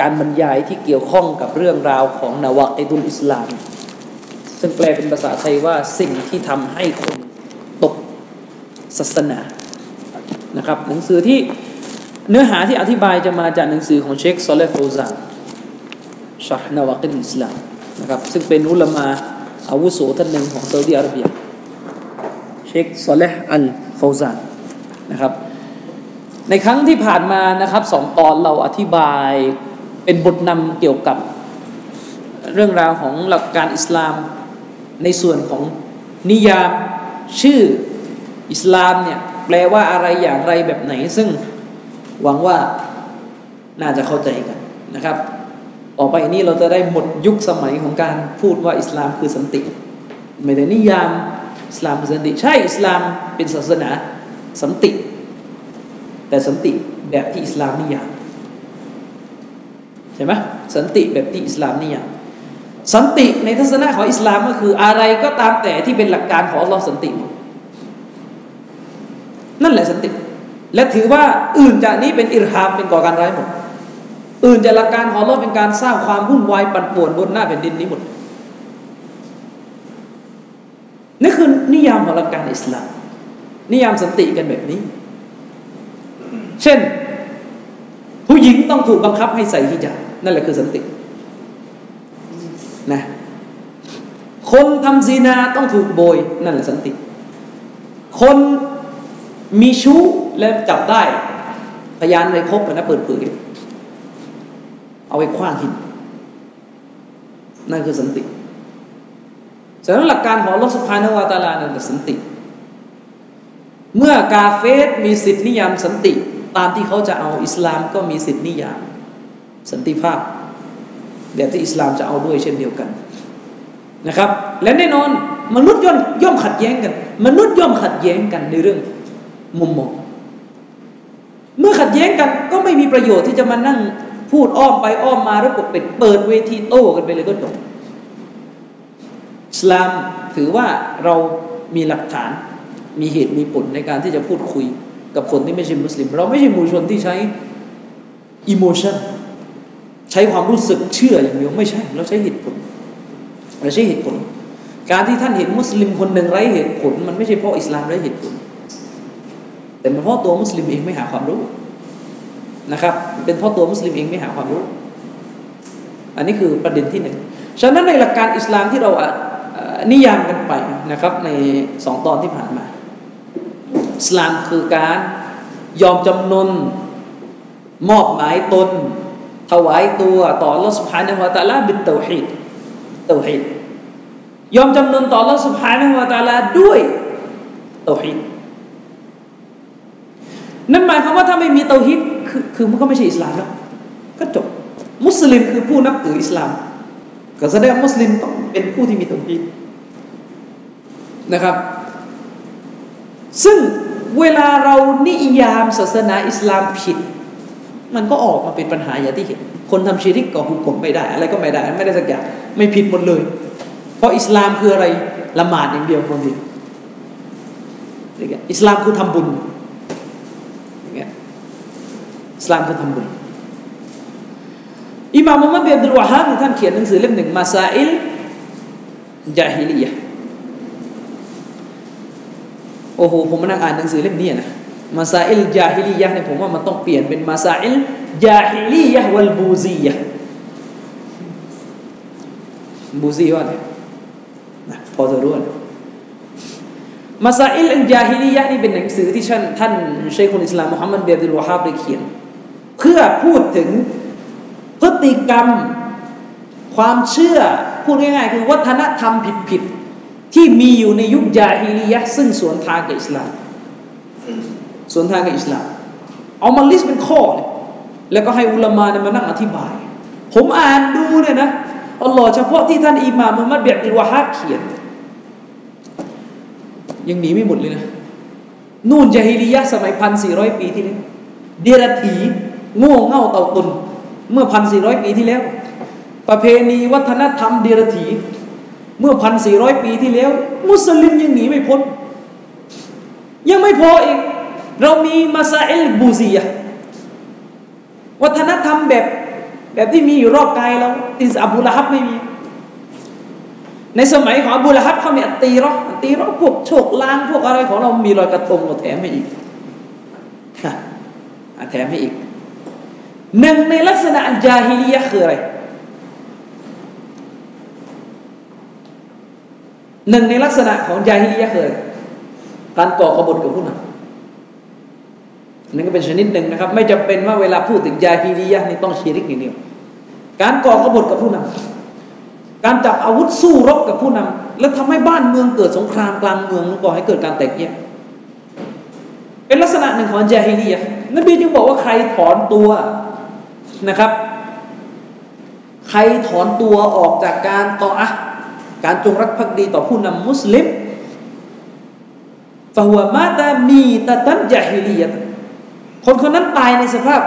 การบรรยายที่เกี่ยวข้องกับเรื่องราวของนาวาอิดุลอิสลาม ซึ่งแปลเป็นภาษาไทยว่าสิ่งที่ทำให้คนตกศาสนานะครับ หนังสือที่เนื้อหาที่อธิบายจะมาจากหนังสือของเชคซอลเลฟูซานชาฮนาวาอิดุลอิสลามนะครับซึ่งเป็นอุลามาอาวุโสท่านหนึ่งของซาอุดิอาระเบีย เชคซอลเลห์อัลฟูซานนะครับในครั้งที่ผ่านมานะครับสองตอนเราอธิบาย เป็นบทนำเกี่ยวกับเรื่องราวของหลักการอิสลามในส่วนของนิยามชื่ออิสลามเนี่ยแปลว่าอะไรอย่างไรแบบไหน ซึ่งหวังว่าน่าจะเข้าใจกันนะครับต่อไปนี้เราจะได้หมดยุคสมัยของการพูดว่าอิสลามคือสันติ ไม่ได้นิยามอิสลามคือสันติ ใช่อิสลามเป็นศาสนาสันติ แต่สันติแบบที่อิสลามนิยาม ใช่ไหมสันติแบบที่อิสลามนิยามสันติในทัศนะของอิสลามก็คืออะไรก็ตามแต่ที่เป็นหลักการของอัลลอฮ์สันติ นั่นแหละสันติ และถือว่าอื่นจากนี้เป็นอิรฮามเป็นก่อการร้ายหมดอื่นจากหลักการของอัลลอฮ์เป็นการสร้างความวุ่นวายปั่นป่วนบนหน้าแผ่นดินนี้หมดนี่คือนิยามของหลักการอิสลาม นิยามสันติกันแบบนี้ เช่น ผู้หญิงต้องถูกบังคับให้ใส่ฮิญาบ นั่นแหละคือสันตินะคนทำซีนาต้องถูกโบย นั่นแหละสันติ คนมีชู้และจับได้ พยานเลยครบนะเปิดเผยเอาไปคว้างหินนั่นคือสันติฉะนั้นหลักการของลอสุภานวาตาลานั่นคือสันติ เมื่อกาเฟสมีสิทธินิยามสันติ ตามที่เขาจะเอาอิสลามก็มีสิทธินิยาม สันติภาพแบบที่อิสลามจะเอาด้วยเช่นเดียวกันนะครับ และแน่นอนมนุษย์ย่อมย่อมขัดแย้งกัน มนุษย์ย่อมขัดแย้งกันในเรื่องมุมมองเมื่อขัดแย้งกันก็ไม่มีประโยชน์ที่จะมานั่งพูดอ้อมไปอ้อมมาแล้วปกปิดเปิดเวทีโต้กันไปเลยก็จบอิสลามถือว่าเรามีหลักฐานมีเหตุมีผลในการที่จะพูดคุยกับคนที่ไม่ใช่มุสลิม เราไม่ใช่มูชนที่ใช้อิโมชัน ใช้ความรู้สึกเชื่ออย่างเดียวไม่ใช่ เราใช้เหตุผล เราใช้เหตุผล การที่ท่านเห็นมุสลิมคนหนึ่งไร้เหตุผล มันไม่ใช่เพราะอิสลามไร้เหตุผล แต่เป็นเพราะตัวมุสลิมเองไม่หาความรู้นะครับ เป็นเพราะตัวมุสลิมเองไม่หาความรู้ อันนี้คือประเด็นที่หนึ่งฉะนั้นในหลักการอิสลามที่เรานิยามกันไปนะครับ ในสองตอนที่ผ่านมาอิสลามคือการยอมจำนนมอบหมายตน ถวายตัวต่อลอสุภาเนวตาลาบิดเตาฮีดเตาฮีดยอมจำนนต่อลอสุภาเนวตาลาด้วยเตาฮีดนั่นหมายความว่าถ้าไม่มีเตาฮีดคือคือมันก็ไม่ใช่อิสลามแล้วก็จบมุสลิมคือผู้นับถืออิสลาม ก็แสดงมุสลิมต้องเป็นผู้ที่มีเตาฮีดนะครับ ซึ่งเวลาเรานิยามศาสนาอิสลามผิด มันก็ออกมาเป็นปัญหาอย่างที่เห็น คนทำชีริกก็หุกกลมไม่ได้ อะไรก็ไม่ได้ ไม่ได้สักอย่างไม่ผิดหมดเลย เพราะอิสลามคืออะไรละหมาดอย่างเดียวคนเดียวอิสลามคือทำบุญอย่างเงี้ยอิสลามคือทำบุญอิมามมุฮัมมัดบินอับดุลวาฮาบท่านเขียนหนังสือเล่มหนึ่งمسائل الجاهلية โอ้โหผมมานั่งอ่านหนังสือเล่มนี้นะ مسائل الجاهلية เนี่ยผมว่ามันต้องเปลี่ยนเป็นمسائل الجاهلية والبوذية بوذية เนี่ยนะพอจะรู้นะمسائل الجاهلية นี่เป็นหนังสือที่ท่านท่านشيخ الإسلام มุฮัมมัดบินอับดุลวาฮาบได้เขียน เพื่อพูดถึงพฤติกรรม ความเชื่อพูดง่ายๆคือวัฒนธรรมผิดๆที่มีอยู่ในยุคجاهلية ซึ่งสวนทางกับอิสลาม สวนทางกับอิสลาม เอามา list เป็นข้อเลยแล้วก็ให้อุลามาเนี่ยมานั่งอธิบาย ผมอ่านดูเนี่ยนะอัลลอฮ์เฉพาะที่ท่านอิหม่ามมุฮัมมัดเบียดอิลวะฮับเขียน ยังหนีไม่หมดเลยนะ นู่นจาฮิลียะสมัยพันสี่ร้อยปีที่แล้วเดรัจีโง่เง่าเต่าตุนเมื่อพันสี่ร้อยปีที่แล้ว ประเพณีวัฒนธรรมเดรัจีเมื่อพันสี่ร้อยปีที่แล้ว มุสลิมยังหนีไม่พ้น ยังไม่พออีก เรามีมาซาเอลบูซียวัฒนธรรมแบบแบบที่มีอยู่รอบกายเราที่อบูละฮับไม่มี ในสมัยของอบูละฮับเขามีอัตตีรออัตตีรอพวกโชคลางพวกอะไรของเรามีรอยกระทงเราแถมให้อีกแถมให้อีกหนึ่งในลักษณะจาฮิลียะคืออะไรหนึ่งในลักษณะของจาฮิลียะคือการก่อกบฏกับผู้นำ นั่นก็เป็นชนิดหนึ่งนะครับ ไม่จำเป็นว่าเวลาพูดถึงยาฮีลียะนี่ต้องชีริกอย่างเดียวการก่อกบฏกับผู้นำการจับอาวุธสู้รบกับผู้นำแล้วทำให้บ้านเมืองเกิดสงครามกลางเมืองก่อให้เกิดการแตกแยกเป็นลักษณะหนึ่งของยาฮิลียะนบีจึงบอกว่าใครถอนตัวนะครับ ใครถอนตัวออกจากการต่ออะการจงรักภักดีต่อผู้นำมุสลิมฟะฮุวมาตามีตะตันยาฮิลียะ คนคนนั้นตายในสภาพ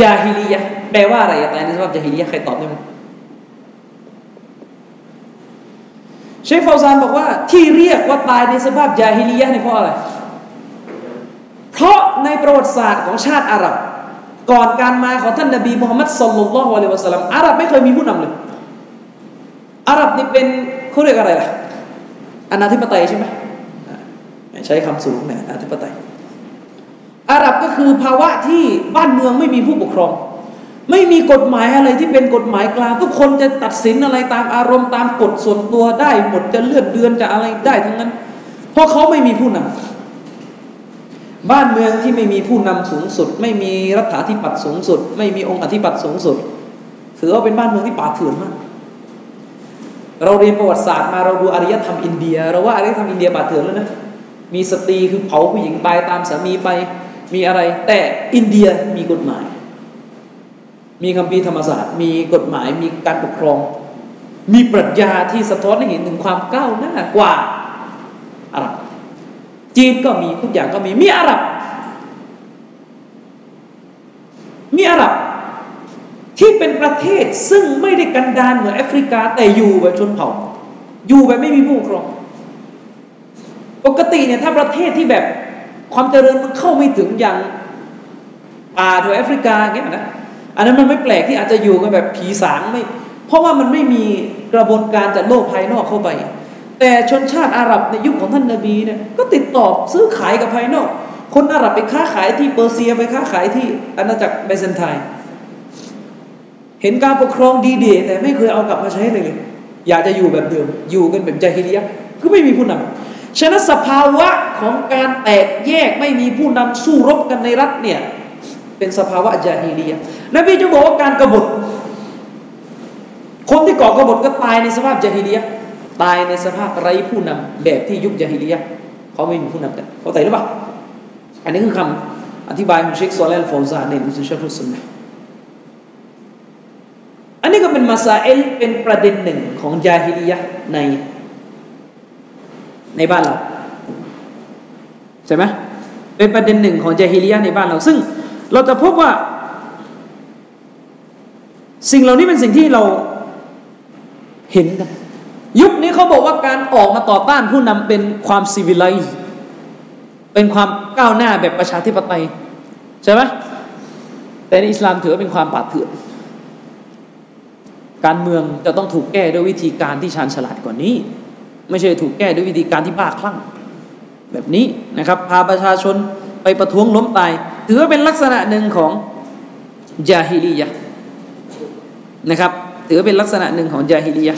ยาฮิลียะแปลว่าอะไรตายในสภาพยาฮิลียะใครตอบได้ไหมเชฟฟาวซานบอกว่าที่เรียกว่าตายในสภาพยาฮิลียะนี่เพราะอะไร เพราะในประวัติศาสตร์ของชาติอาหรับ ก่อนการมาของท่านนบีมุฮัมมัดสุลลัลลอฮุอะลัยฮิวะสัลลัมอาหรับไม่เคยมีผู้นำเลย อาหรับนี่เป็นเขาเรียกอะไรล่ะอนาธิปไตยใช่ไหมใช้คำสูงเนี่ยอนาธิปไตย คือภาวะที่บ้านเมืองไม่มีผู้ปกครอง ไม่มีกฎหมายอะไรที่เป็นกฎหมายกลาง ทุกคนจะตัดสินอะไรตามอารมณ์ตามกฎส่วนตัวได้หมดจะเลือนเดือนจะอะไรได้ทั้งนั้น เพราะเขาไม่มีผู้นำบ้านเมืองที่ไม่มีผู้นำสูงสุด ไม่มีรัฐาธิปัตย์สูงสุด ไม่มีองค์อธิปัตย์สูงสุดถือว่าเป็นบ้านเมืองที่ป่าเถื่อนมากเราเรียนประวัติศาสตร์มาเราดูอารยธรรมอินเดีย เราว่าอารยธรรมอินเดียป่าเถื่อนแล้วนะมีสตรีคือเผาผู้หญิงตายตามสามีไป มีอะไร แต่อินเดียมีกฎหมาย มีคำพีธรรมศาสตร์ มีกฎหมายมีการปกครอง มีปรัชญาที่สะท้อนให้เห็นถึงความก้าวหน้ากว่าอาหรับจีนก็มีทุกอย่างก็มีมีอาหรับ มีอาหรับ ที่เป็นประเทศซึ่งไม่ได้กันดานเหมือนแอฟริกา แต่อยู่แบบชนเผ่า อยู่แบบไม่มีผู้ปกครอง ปกติเนี่ยถ้าประเทศที่แบบ ความเจริญมันเข้าไม่ถึงอย่างป่าแถวแอฟริกาเงี้ยนะอันนั้นมันไม่แปลกที่อาจจะอยู่กันแบบผีสางไม่ เพราะว่ามันไม่มีกระบวนการจากโลกภายนอกเข้าไป แต่ชนชาติอาหรับในยุคของท่านนาบีเนี่ยก็ติดต่อซื้อขายกับภายนอก คนอาหรับไปค้าขายที่เปอร์เซียไปค้าขายที่อาณาจักรเบเซนไทน์เห็นการปกครองดีเดแต่ไม่เคยเอากลับมาใช้เลย อยากจะอยู่แบบเดิม อยู่กันแบบใจฮิริยะก็ไม่มีผู้นำ ฉะนั้นสภาวะของการแตกแยกไม่มีผู้นำสู้รบกันในรัฐเนี่ยเป็นสภาวะจาฮีลียนบีจะบอกว่าการกบฏ คนที่ก่อกบฏก็ตายในสภาพจาฮีลียตายในสภาพไร้ผู้นำแบบที่ยุคจาฮีลียเขาไม่มีผู้นำกันเขาใจหรือเปล่าอันนี้คือคำอธิบายของเชคโซเลนฟอซาในอุสุชฟุสุนนะอันนี้ก็เป็นมาซาเอลเป็นประเด็นหนึ่งของจาฮิเลียใน ในบ้านเราใช่ไหมเป็นประเด็นหนึ่งของเจฮิลียในบ้านเรา ซึ่งเราจะพบว่า สิ่งเหล่านี้เป็นสิ่งที่เราเห็นกันยุคนี้เขาบอกว่าการออกมาต่อต้านผู้นำเป็นความซีวิไลซ์เป็นความก้าวหน้าแบบประชาธิปไตยใช่ไหมแต่ในอิสลามถือว่าเป็นความปาดเถื่อนการเมืองจะต้องถูกแก้ด้วยวิธีการที่ชาญฉลาดกว่านี้ ไม่ใช่ถูกแก้ด้วยวิธีการที่บ้าคลั่ง แบบนี้นะครับ พาประชาชนไปประท้วงล้มตาย ถือว่าเป็นลักษณะหนึ่งของยาฮิลียะนะครับ ถือเป็นลักษณะหนึ่งของยาฮิลียะ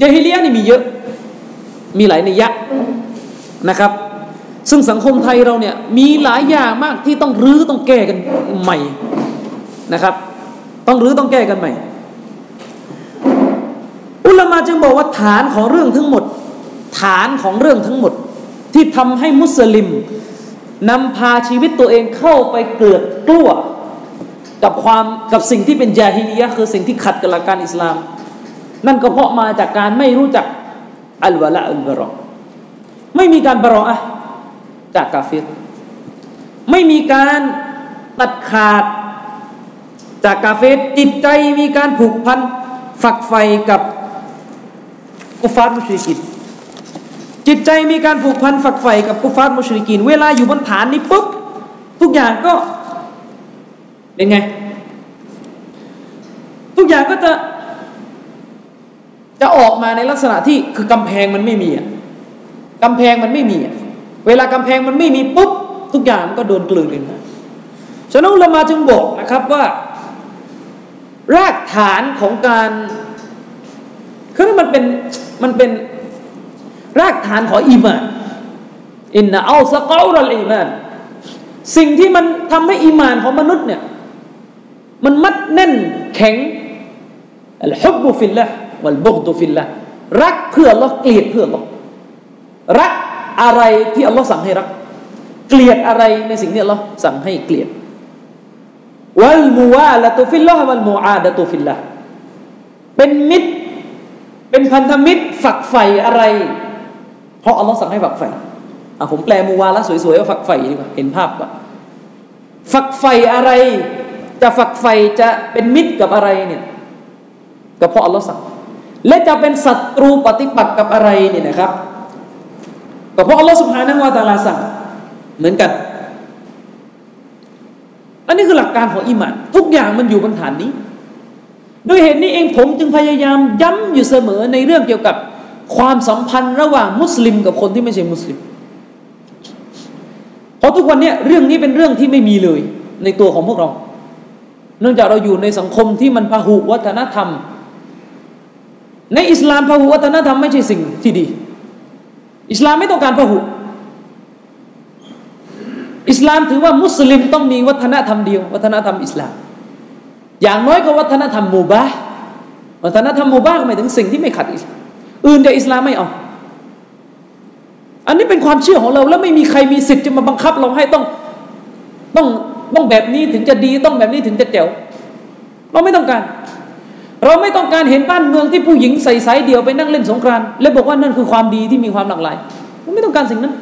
ยาฮิลียะนี่มีเยอะ มีหลายนัยะนะครับ ซึ่งสังคมไทยเราเนี่ยมีหลายอย่างมากที่ต้องรื้อต้องแก้กันใหม่นะครับ ต้องรื้อต้องแก้กันใหม่ มาจึงบอกว่าฐานของเรื่องทั้งหมด ฐานของเรื่องทั้งหมด ที่ทำให้มุสลิมนำพาชีวิตตัวเองเข้าไปเกิดกลัวกับความกับสิ่งที่เป็นจาฮิลียะคือสิ่งที่ขัดกับหลักการอิสลาม นั่นก็เพราะมาจากการไม่รู้จักอัลวะละอัลบรอไม่มีการบรออะจากกาฟิรไม่มีการตัดขาดจากกาเฟรจิตใจมีการผูกพันฝักใฝ่กับ กุฟาร์มุชริกินจิตใจมีการผูกพันฝักใฝ่กับกุฟาร์มุชริกินเวลาอยู่บนฐานนี้ปุ๊บทุกอย่างก็เป็นไง ทุกอย่างก็จะจะออกมาในลักษณะที่คือกำแพงมันไม่มีอะกำแพงมันไม่มีอะเวลากำแพงมันไม่มีปุ๊บทุกอย่างมันก็โดนกลืนกันฉะนั้นเรามาจึงบอกนะครับว่า รากฐานของการคือมันเป็น มันเป็นรากฐานของอีมานอินนะอัลสกอรัลอีมานสิ่งที่มันทำให้อีมานของมนุษย์เนี่ยมันมัดแน่นแข็งอัลฮุบบุฟิลละวัลบุกตุฟิลละรักเพื่อลกเกลียดเพื่อลกรักอะไรที่อัลลอฮ์สั่งให้รัก เกลียดอะไรในสิ่งที่อัลลอฮ์สั่งให้เกลียดวัลมูวาละตุฟิลละวัลมูอาดะตุฟิลละเป็นมิตร เป็นพันธมิตรฝักใฝ่อะไร เพราะอัลลอฮ์สั่งให้ฝักใฝ่อะผมแปลมูวาละสวยๆว่าฝักใฝ่ดีกว่าเห็นภาพก่อนฝักใฝ่อะไร จะฝักใฝ่จะเป็นมิตรกับอะไรเนี่ยก็เพราะอัลลอฮ์สั่งและจะเป็นศัตรูปฏิปักษ์กับอะไรเนี่ยนะครับก็เพราะอัลลอฮ์สุบฮานะวาตาลาสั่งเหมือนกัน อันนี้คือหลักการของอิมานทุกอย่างมันอยู่บนฐานนี้ ด้วยเหตุนี้เองผมจึงพยายามย้ำอยู่เสมอในเรื่องเกี่ยวกับความสัมพันธ์ระหว่างมุสลิมกับคนที่ไม่ใช่มุสลิม เพราะทุกวันนี้เรื่องนี้เป็นเรื่องที่ไม่มีเลยในตัวของพวกเรา เนื่องจากเราอยู่ในสังคมที่มันพหุวัฒนธรรม ในอิสลามพหุวัฒนธรรมไม่ใช่สิ่งที่ดี อิสลามไม่ต้องการพหุ อิสลามถือว่ามุสลิมต้องมีวัฒนธรรมเดียว วัฒนธรรมอิสลาม อย่างน้อยก็วัฒนธรรมมูบาวัฒนธรรมมูบาหมายถึงสิ่งที่ไม่ขัดอิสลามอื่นจากอิสลามไม่เอา อันนี้เป็นความเชื่อของเรา แล้วไม่มีใครมีสิทธิ์จะมาบังคับเราให้ต้องต้องต้องแบบนี้ถึงจะดีต้องแบบนี้ถึงจะเจ๋วเราไม่ต้องการ เราไม่ต้องการเห็นบ้านเมืองที่ผู้หญิงใส่สายเดียวไปนั่งเล่นสงกรานต์และบอกว่านั่นคือความดีที่มีความหลากหลายเราไม่ต้องการสิ่งนั้น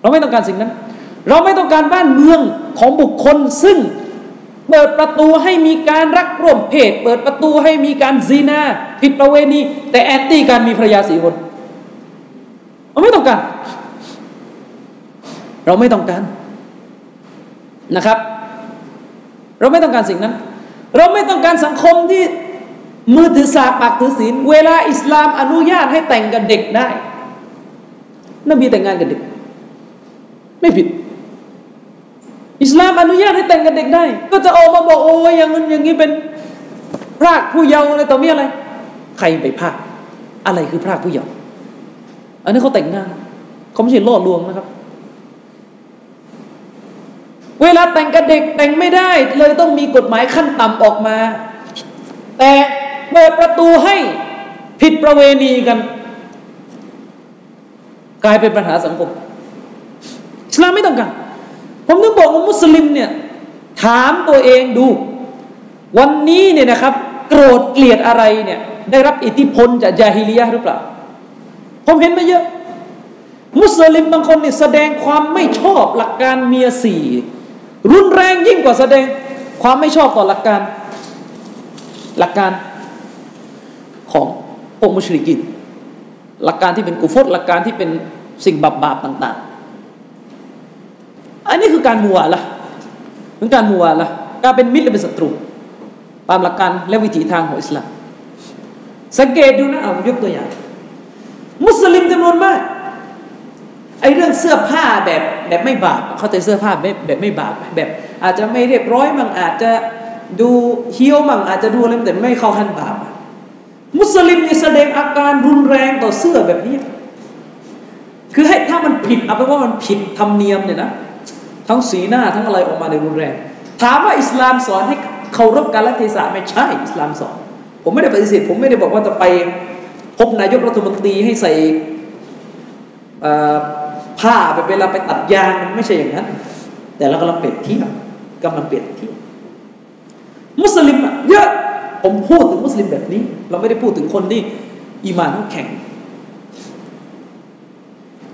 เราไม่ต้องการสิ่งนั้น เราไม่ต้องการบ้านเมืองของบุคคลซึ่ง เปิดประตูให้มีการรักร่วมเพศ เปิดประตูให้มีการซีนาผิดประเวณี แต่แอนตี้การมีภรรยาสี่คนเราไม่ต้องการ เราไม่ต้องการนะครับ เราไม่ต้องการสิ่งนั้น เราไม่ต้องการสังคมที่มือถือสาปากถือศีลเวลาอิสลามอนุญาตให้แต่งกับเด็กได้ นบีแต่งงานกับเด็ก ไม่ผิด อิสลามอนุญาตให้แต่งกับเด็กได้ ก็จะออกมาบอกโอ้ยอย่างนั้นอย่างนี้เป็นพรากผู้เยาว์อะไรต่อมีอะไร ใครไปพรากอะไรคือพรากผู้เยาว์อันนี้เขาแต่งงานเขาไม่ใช่ล่อลวงนะครับ เวลาแต่งกับเด็กแต่งไม่ได้ เลยต้องมีกฎหมายขั้นต่ำออกมา แต่เปิดประตูให้ผิดประเวณีกัน กลายเป็นปัญหาสังคมอิสลามไม่ต้องการ ผมถึงบอกว่ามุสลิมเนี่ยถามตัวเองดู วันนี้เนี่ยนะครับ โกรธเกลียดอะไรเนี่ยได้รับอิทธิพลจากยาฮิลียะหรือเปล่า ผมเห็นมาเยอะ มุสลิมบางคนเนี่ยแสดงความไม่ชอบหลักการเมียสี่รุนแรงยิ่งกว่าแสดงความไม่ชอบต่อหลักการหลักการของพวกมุชริกินหลักการที่เป็นกุฟตหลักการที่เป็นสิ่งบาปๆต่างๆ อันนี้คือการมัวละเหมือนการมัวละการเป็นมิตรหรือเป็นศัตรูตามหลักการและวิถีทางของอิสลามสังเกตดูนะเอายกตัวอย่าง มุสลิมจำนวนมากไอ้เรื่องเสื้อผ้าแบบแบบไม่บาปเขาใจเสื้อผ้าแบบแบบไม่บาปแบบอาจจะไม่เรียบร้อยมั่งอาจจะดูเฮี้ยวมั่งอาจจะดูอะไรแต่ไม่เข้าขั้นบาปมุสลิมนี่แสดงอาการรุนแรงต่อเสื้อแบบนี้ คือให้ถ้ามันผิดเอาเป็นว่ามันผิดธรรมเนียมเนี่ยนะ ทั้งสีหน้าทั้งอะไรออกมาในรุนแรง ถามว่าอิสลามสอนให้เคารพการละเทศะไม่ใช่อิสลามสอน ผมไม่ได้ปฏิเสธผมไม่ได้บอกว่าจะไปพบนายกรัฐมนตรีให้ใส่ผ้าไปเวลาไปตัดยางมันไม่ใช่อย่างนั้น แต่เรากำลังเปรียบเทียบกำลังเปลี่ยนที่มุสลิมอะเยอะผมพูดถึงมุสลิมแบบนี้ เราไม่ได้พูดถึงคนที่อีมานแข็ง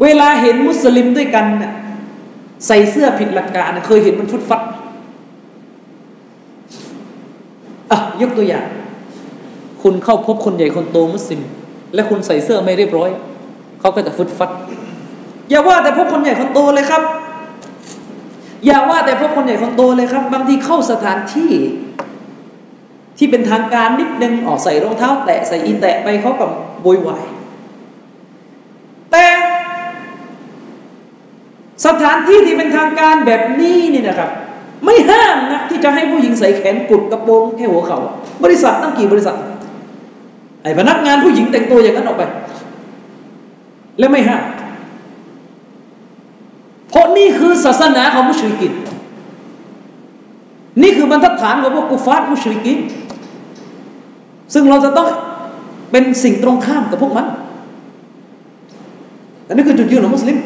เวลาเห็นมุสลิมด้วยกันน่ะ ใส่เสื้อผิดหลักการเคยเห็นมันฟุดฟัดอะยกตัวอย่าง คุณเข้าพบคนใหญ่คนโตมุสลิม และคุณใส่เสื้อไม่เรียบร้อย เขาก็จะฟุดฟัด อย่าว่าแต่พบคนใหญ่คนโตเลยครับ อย่าว่าแต่พบคนใหญ่คนโตเลยครับ บางทีเข้าสถานที่ ที่เป็นทางการนิดนึงออกใส่รองเท้า แตะใส่อีแตะไปเขากับโวยวายแต่ สถานที่ที่เป็นทางการแบบนี้นี่นะครับ ไม่ห้ามนะที่จะให้ผู้หญิงใส่แขนกุดกระโปรงแค่หัวเขาบริษัทตั้งกี่บริษัท ไอ้พนักงานผู้หญิงแต่งตัวอย่างนั้นออกไป แล้วไม่ห้ามเพราะนี่คือศาสนาของมุชริกินนี่คือบรรทัดฐานของพวกกุฟาร์มุชริกินซึ่งเราจะต้องเป็นสิ่งตรงข้ามกับพวกมันอันนี้คือจุดยืนของมุสลิม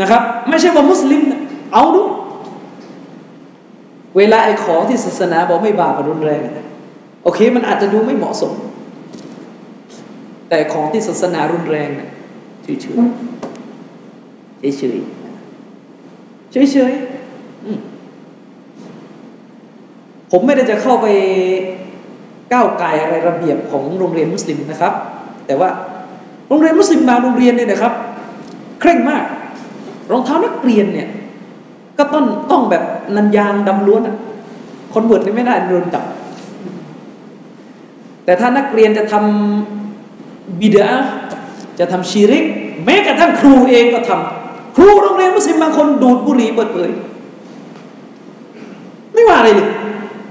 นะครับ ไม่ใช่ว่ามุสลิม เอาดู เวลาไอ้ของที่ศาสนาบอกไม่บาปรุนแรงนะโอเค มันอาจจะดูไม่เหมาะสม แต่ของที่ศาสนารุนแรงนะเฉยเฉยเฉยเฉยเฉยเฉยผมไม่ได้จะเข้าไปก้าวไกลอะไรระเบียบของโรงเรียนมุสลิมนะครับ แต่ว่าโรงเรียนมุสลิมบางโรงเรียนเนี่ยนะครับ เคร่งมาก รองเท้านักเรียนเนี่ย ก็ต้องต้องแบบนันยางดำล้วนอะคนบวชนี่ไม่ได้โดนจับ แต่ถ้านักเรียนจะทำบิดาจะทำชีริก แม้กระทั่งครูเองก็ทำครูโรงเรียนมุสลิมบางคนดูดบุหรี่เปิดเผยไม่ว่าอะไรเลย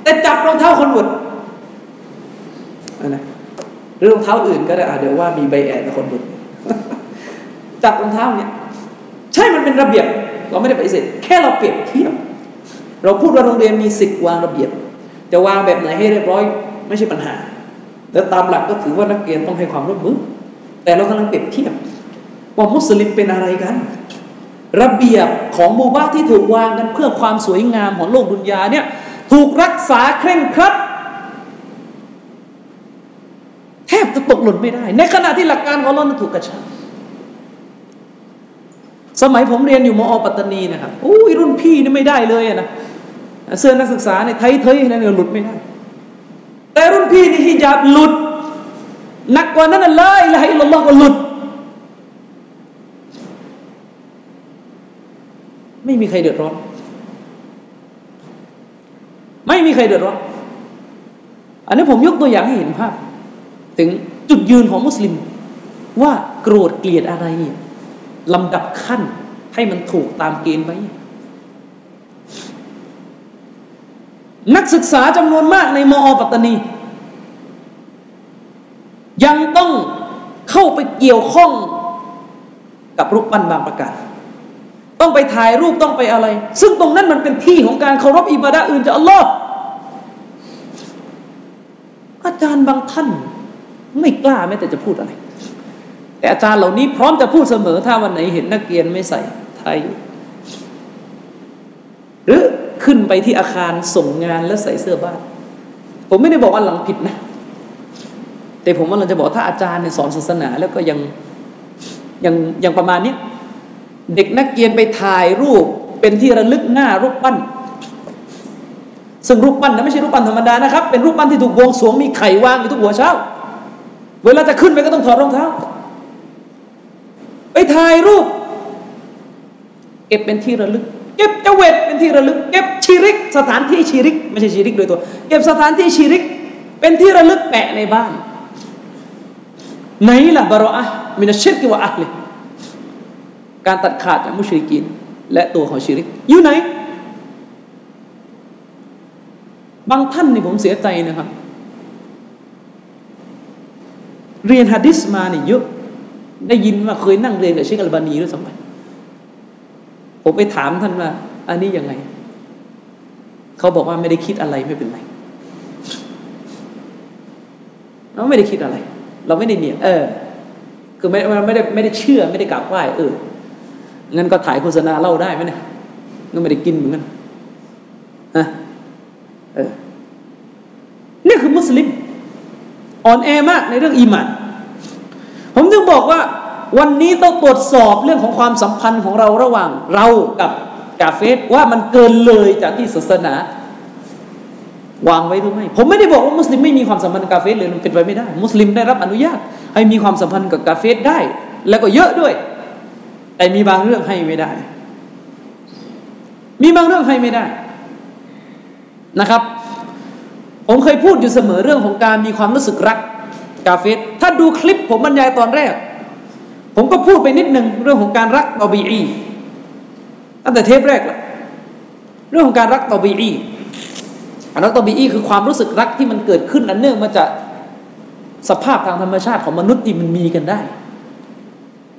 แต่จับรองเท้าคนบวชนะหรือรองเท้าอื่นก็ได้เดี๋ยวว่ามีใบแอดกับคนบวชจับรองเท้าเนี่ย ใช่มันเป็นระเบียบ เราไม่ได้ปฏิเสธแค่เราเปรียบเทียบเราพูดว่าโรงเรียนมีสิทธิ์วางระเบียบจะวางแบบไหนให้เรียบร้อย ไม่ใช่ปัญหาแต่ตามหลักก็ถือว่านักเรียนต้องให้ความร่วมมือ แต่เรากำลังเปรียบเทียบว่ามุสลิมเป็นอะไรกัน ระเบียบของมูบาที่ถูกวางกันเพื่อความสวยงามของโลกดุนยาเนี่ยถูกรักษาเคร่งครัดแทบจะตกหล่นไม่ได้ ในขณะที่หลักการของเราถูกกระชับ สมัยผมเรียนอยู่มอปัตตานีนะครับอุ้ยรุ่นพี่นี่ไม่ได้เลยนะเสื้อนักศึกษาในไทยเทยนั่นเนี่ยหลุดไม่ได้ แต่รุ่นพี่นี่ฮิญาบหลุดหนักกว่านั้นเลยละอิลลอฮ์ก็หลุด ไม่มีใครเดือดร้อน ไม่มีใครเดือดร้อน อันนี้ผมยกตัวอย่างให้เห็นภาพ ถึงจุดยืนของมุสลิม ว่าโกรธเกลียดอะไรเนี่ย ลำดับขั้นให้มันถูกตามเกณฑ์ไว้นักศึกษาจำนวนมากในมอปัตตานี ยังต้องเข้าไปเกี่ยวข้องกับรูปปั้นบางประการต้องไปถ่ายรูปต้องไปอะไร ซึ่งตรงนั้นมันเป็นที่ของการเคารพอิบาดะอื่นจากอัลลอฮ์อาจารย์บางท่าน ไม่กล้าแม้แต่จะพูดอะไร แต่อาจารย์เหล่านี้พร้อมจะพูดเสมอถ้าวันไหนเห็นนักเรียนไม่ใส่ไทย หรือขึ้นไปที่อาคารส่งงานแล้วใส่เสื้อบ้าน ผมไม่ได้บอกว่าหลังผิดนะ แต่ผมว่าเราจะบอกถ้าอาจารย์เนี่ยสอนศาสนาแล้วก็ยังยังยังประมาณนี้เด็กนักเรียนไปถ่ายรูปเป็นที่ระลึกหน้ารูปปั้น ซึ่งรูปปั้นนะไม่ใช่รูปปั้นธรรมดานะครับ เป็นรูปปั้นที่ถูกวงสวงมีไข่วางอยู่ทุกหัวเช้า เวลาจะขึ้นไปก็ต้องถอดรองเท้า ไปถ่ายรูป เก็บเป็นที่ระลึก เก็บเจเวตเป็นที่ระลึก เก็บชีริก สถานที่ชีริก ไม่ใช่ชีริกโดยตัว เก็บสถานที่ชีริก เป็นที่ระลึกแปะในบ้านไหนล่ะบารออะมินชิรกิวะอัลเลยการตัดขาดจากมุชริกีนและตัวของชีริก อยู่ไหน บางท่านนี่ผมเสียใจนะครับ เรียนฮะดิษมาเนี่ยเยอะ ได้ยินว่าเคยนั่งเรียนกับเชคอัลบานีด้วยซ้ำไปผมไปถามท่านว่า อันนี้ยังไง เขาบอกว่าไม่ได้คิดอะไรไม่เป็นไร เราไม่ได้คิดอะไร เราไม่ได้เนี่ยเออ คือไม่ไม่ได้ไม่ได้เชื่อไม่ได้กราบไหว้เอองั้นก็ถ่ายโฆษณาเล่าได้ไหมเนี่ยงั้นไม่ได้กินเหมือนกันฮะเออนี่คือมุสลิม อ่อนแอมากในเรื่องอีมัน ผมจึงบอกว่าวันนี้ต้องตรวจสอบเรื่องของความสัมพันธ์ของเราระหว่างเรากับกาเฟสว่ามันเกินเลยจากที่ศาสนาวางไว้หรือไม่ผมไม่ได้บอกว่ามุสลิมไม่มีความสัมพันธ์กับกาเฟสเลยมันเป็นไปไม่ได้ มุสลิมได้รับอนุญาต ให้มีความสัมพันธ์กับกาเฟสได้ แล้วก็เยอะด้วย แต่มีบางเรื่องให้ไม่ได้ มีบางเรื่องให้ไม่ได้นะครับ ผมเคยพูดอยู่เสมอเรื่องของการมีความรู้สึกรักกาเฟส ถ้าดูคลิปผมบรรยายตอนแรก ผมก็พูดไปนิดหนึ่งเรื่องของการรักตอบีอีตั้งแต่เทปแรกแล้วเรื่องของการรักตอบีอีรักตอบีอีคือความรู้สึกรักที่มันเกิดขึ้นอันเนื่องมาจากสภาพทางธรรมชาติของมนุษย์ที่มันมีกันได้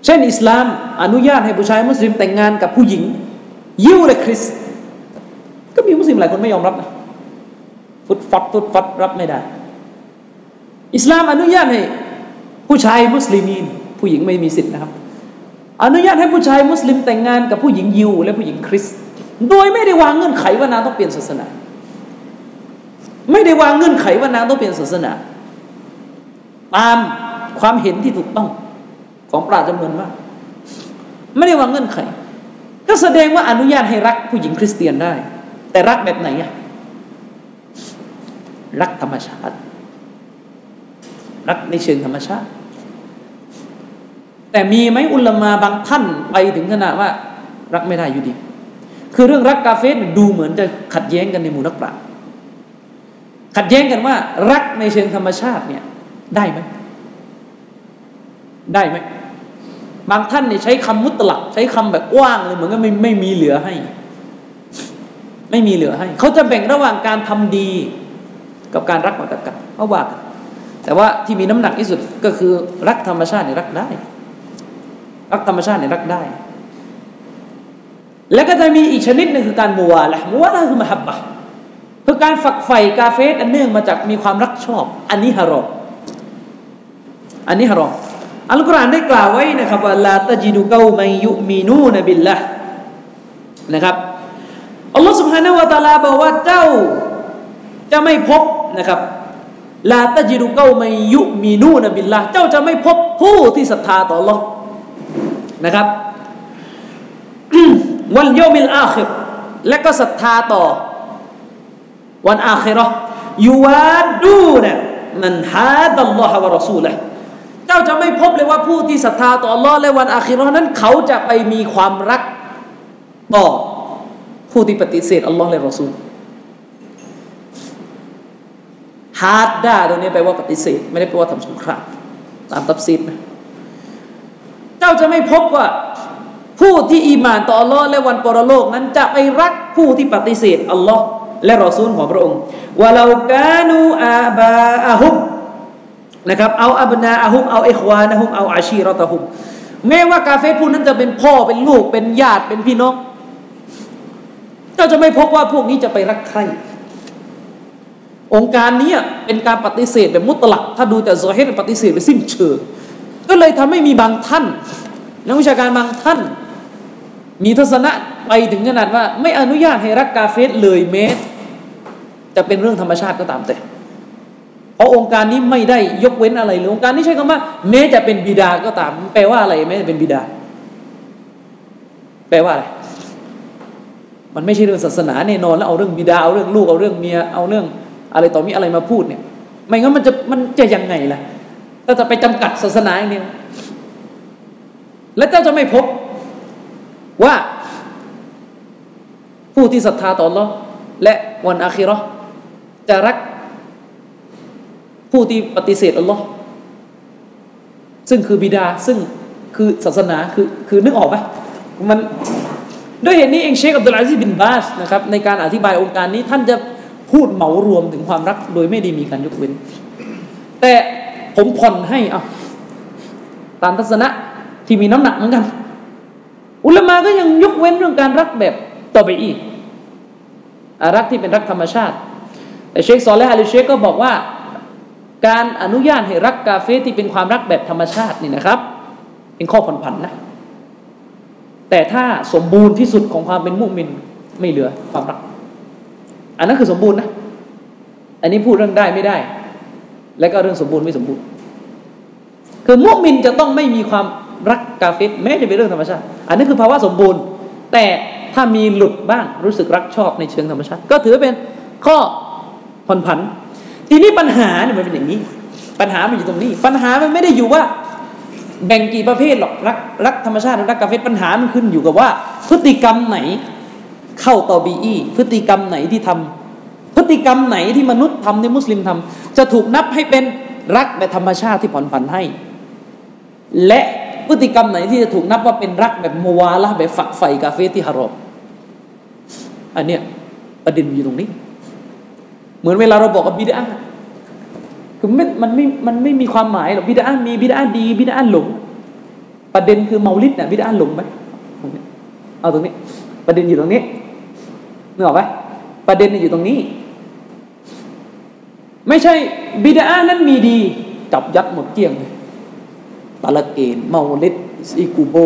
เช่นอิสลามอนุญาตให้ผู้ชายมุสลิมแต่งงานกับผู้หญิง ยิวและคริส ก็มีมุสลิมหลายคนไม่ยอมรับนะฟุตฟัดฟุตฟัดรับไม่ได้ อิสลามอนุญาตให้ ผู้ชายมุสลิมีนผู้หญิงไม่มีสิทธิ์นะครับ อนุญาตให้ผู้ชายมุสลิมแต่งงานกับผู้หญิงยิว และผู้หญิงคริสโดยไม่ได้วางเงื่อนไขว่านางต้องเปลี่ยนศาสนา ไม่ได้วางเงื่อนไขว่านางต้องเปลี่ยนศาสนาตามความเห็นที่ถูกต้องของปราชญ์จำนวนมากไม่ได้วางเงื่อนไข ก็แสดงว่าอนุญาตให้รักผู้หญิงคริสเตียนได้ แต่รักแบบไหนอะรักธรรมชาติ รักในเชิงธรรมชาติ แต่มีไหมอุลมาบางท่านไปถึงขนาดว่า รักไม่ได้อยู่ดี คือเรื่องรักกาเฟสดูเหมือนจะขัดแย้งกันในหมู่นักปราชญ์ขัดแย้งกันว่า รักในเชิงธรรมชาติเนี่ยได้ไหมได้ไหมบางท่านเนี่ยใช้คำมุตลักใช้คำแบบกว้างเลยเหมือนกับไม่ไม่มีเหลือให้ ไม่มีเหลือให้ เขาจะแบ่งระหว่างการทำดี กับการรักมากับกันเขาว่ากันแต่ว่าที่มีน้ำหนักที่สุดก็คือรักธรรมชาติเนี่ยรักได้ รักธรรมชาติเนี่ยรักได้ แล้วก็จะมีอีกชนิดหนึ่งคือการมัวแหละมัวนั่นคือมหับบะคือการฝักใฝ่กาเฟสอันเนื่องมาจากมีความรักชอบ อันนี้ฮารอมอันนี้ฮารอมอัลกุรอานได้กล่าวไว้นะครับว่าลาตจิดุกามัยยุมีนูนบิลละนะครับอัลลอฮ์ سبحانه และ تعالى บอกว่าเจ้าจะไม่พบนะครับลาตจิดุเก้าไมยุมีนูนบิลละเจ้าจะไม่พบผู้ที่ศรัทธาต่อ Allah นะครับวันโยมิลอาคิรและก็ศรัทธาต่อ วันอาคิรอยูวาดูนะมันฮาดัลลอฮฺวะรอซูละเจ้าจะไม่พบเลยว่าผู้ที่ศรัทธาต่อ Allah และวันอาคิรอนั้น เขาจะไปมีความรักต่อผู้ที่ปฏิเสธ Allah และรอซูลฮาดด้าตรงนี้แปลว่าปฏิเสธ ไม่ได้แปลว่าทำสงครามตามตับซีดนะ เจ้าจะไม่พบว่า ผู้ที่อีมานต่ออัลลอฮ์และวันปรโลกนั้นจะไปรักผู้ที่ปฏิเสธอัลลอฮ์และรอซูลของพระองค์ว่าเรากานูอาบาอาฮุมนะครับเอาอับนาอาฮุมเอาเอควานะฮุมเอาอาชีรอตะฮุมแม้ว่ากาเฟผู้นั้นจะเป็นพ่อเป็นลูกเป็นญาติเป็นพี่น้องเจ้าจะไม่พบว่าพวกนี้จะไปรักใคร องค์การนี้เป็นการปฏิเสธแบบมุตลัก ถ้าดูแต่โซเฮตปฏิเสธไปสิ้นเชิง ก็เลยทำให้มีบางท่านนักวิชาการบางท่าน มีทัศนะไปถึงขนาดว่า ไม่อนุญาตให้รักกาเฟสเลยแม้จะเป็นเรื่องธรรมชาติก็ตามแต่ เพราะองค์การนี้ไม่ได้ยกเว้นอะไรเลยองค์การนี้ใช้คำว่าแม้จะเป็นบิดาก็ตาม แปลว่าอะไรแม้จะเป็นบิดา แปลว่าอะไรมันไม่ใช่เรื่องศาสนาแน่นอนแล้วเอาเรื่องบิดาเอาเรื่องลูกเอาเรื่องเมียเอาเรื่องอะไรต่อมีอะไรมาพูดเนี่ย ไม่งั้นมันจะมันจะยังไงล่ะ ถ้าจะไปจำกัดศาสนาอย่างเดียวและเจ้าจะไม่พบว่าผู้ที่ศรัทธาต่อ Allah และวันอาคิรอจะรักผู้ที่ปฏิเสธอัลลอฮ์ซึ่งคือบิดาซึ่งคือศาสนาคือคือนึกออกไหมมันด้วยเหตุนี้เองเชคอับดุลอาซิบินบาสนะครับในการอธิบายองค์การนี้ท่านจะพูดเหมารวมถึงความรักโดยไม่ได้มีการยกเว้น แต่ ผมผ่อนให้อะตามทัศนะที่มีน้ำหนักเหมือนกัน อุลามาก็ยังยกเว้นเรื่องการรักแบบต่อไปอีกรักที่เป็นรักธรรมชาติ แต่เชคซอลและฮาลิเชคก็บอกว่า การอนุญาตให้รักกาเฟที่เป็นความรักแบบธรรมชาตินี่นะครับ เป็นข้อผ่อนผันนะแต่ถ้าสมบูรณ์ที่สุดของความเป็นมุมินไม่เหลือความรัก อันนั้นคือสมบูรณ์นะ อันนี้พูดเรื่องได้ไม่ได้ และก็เรื่องสมบูรณ์ไม่สมบูรณ์ คือมุมินจะต้องไม่มีความรักกาเฟตแม้จะเป็นเรื่องธรรมชาติ อันนี้คือภาวะสมบูรณ์ แต่ถ้ามีหลุดบ้างรู้สึกรักชอบในเชิงธรรมชาติ ก็ถือเป็นข้อผ่อนผัน ทีนี้ปัญหาเนี่ยมันเป็นอย่างนี้ ปัญหามันอยู่ตรงนี้ ปัญหามันไม่ได้อยู่ว่า แบ่งกี่ประเภทหรอกรักรักธรรมชาติรักกาเฟตปัญหามันขึ้นอยู่กับว่า พฤติกรรมไหนเข้าต่อบีอีพฤติกรรมไหนที่ทำ พฤติกรรมไหนที่มนุษย์ทำในมุสลิมทำจะถูกนับให้เป็นรักแบบธรรมชาติที่ผ่อนผันให้ และพฤติกรรมไหนที่จะถูกนับว่าเป็นรักแบบมัวละแบบฝักใฝ่กาเฟที่ฮารอมอันเนี้ยประเด็นอยู่ตรงนี้ เหมือนเวลาเราบอกกับบิดาคือไม่มันไม่มันไม่มีความหมายหรอกบิดามีบิดาดีบิดาหลง ประเด็นคือเมาลิดเนี่ยบิดาหลงไหมเอาตรงนี้ ประเด็นอยู่ตรงนี้นึกออกไหมประเด็นอยู่ตรงนี้ ไม่ใช่บิดานั้นมีดี จับยัดหมดเกลี้ยงเลยตะละเกนเมาลิดอีกูโบ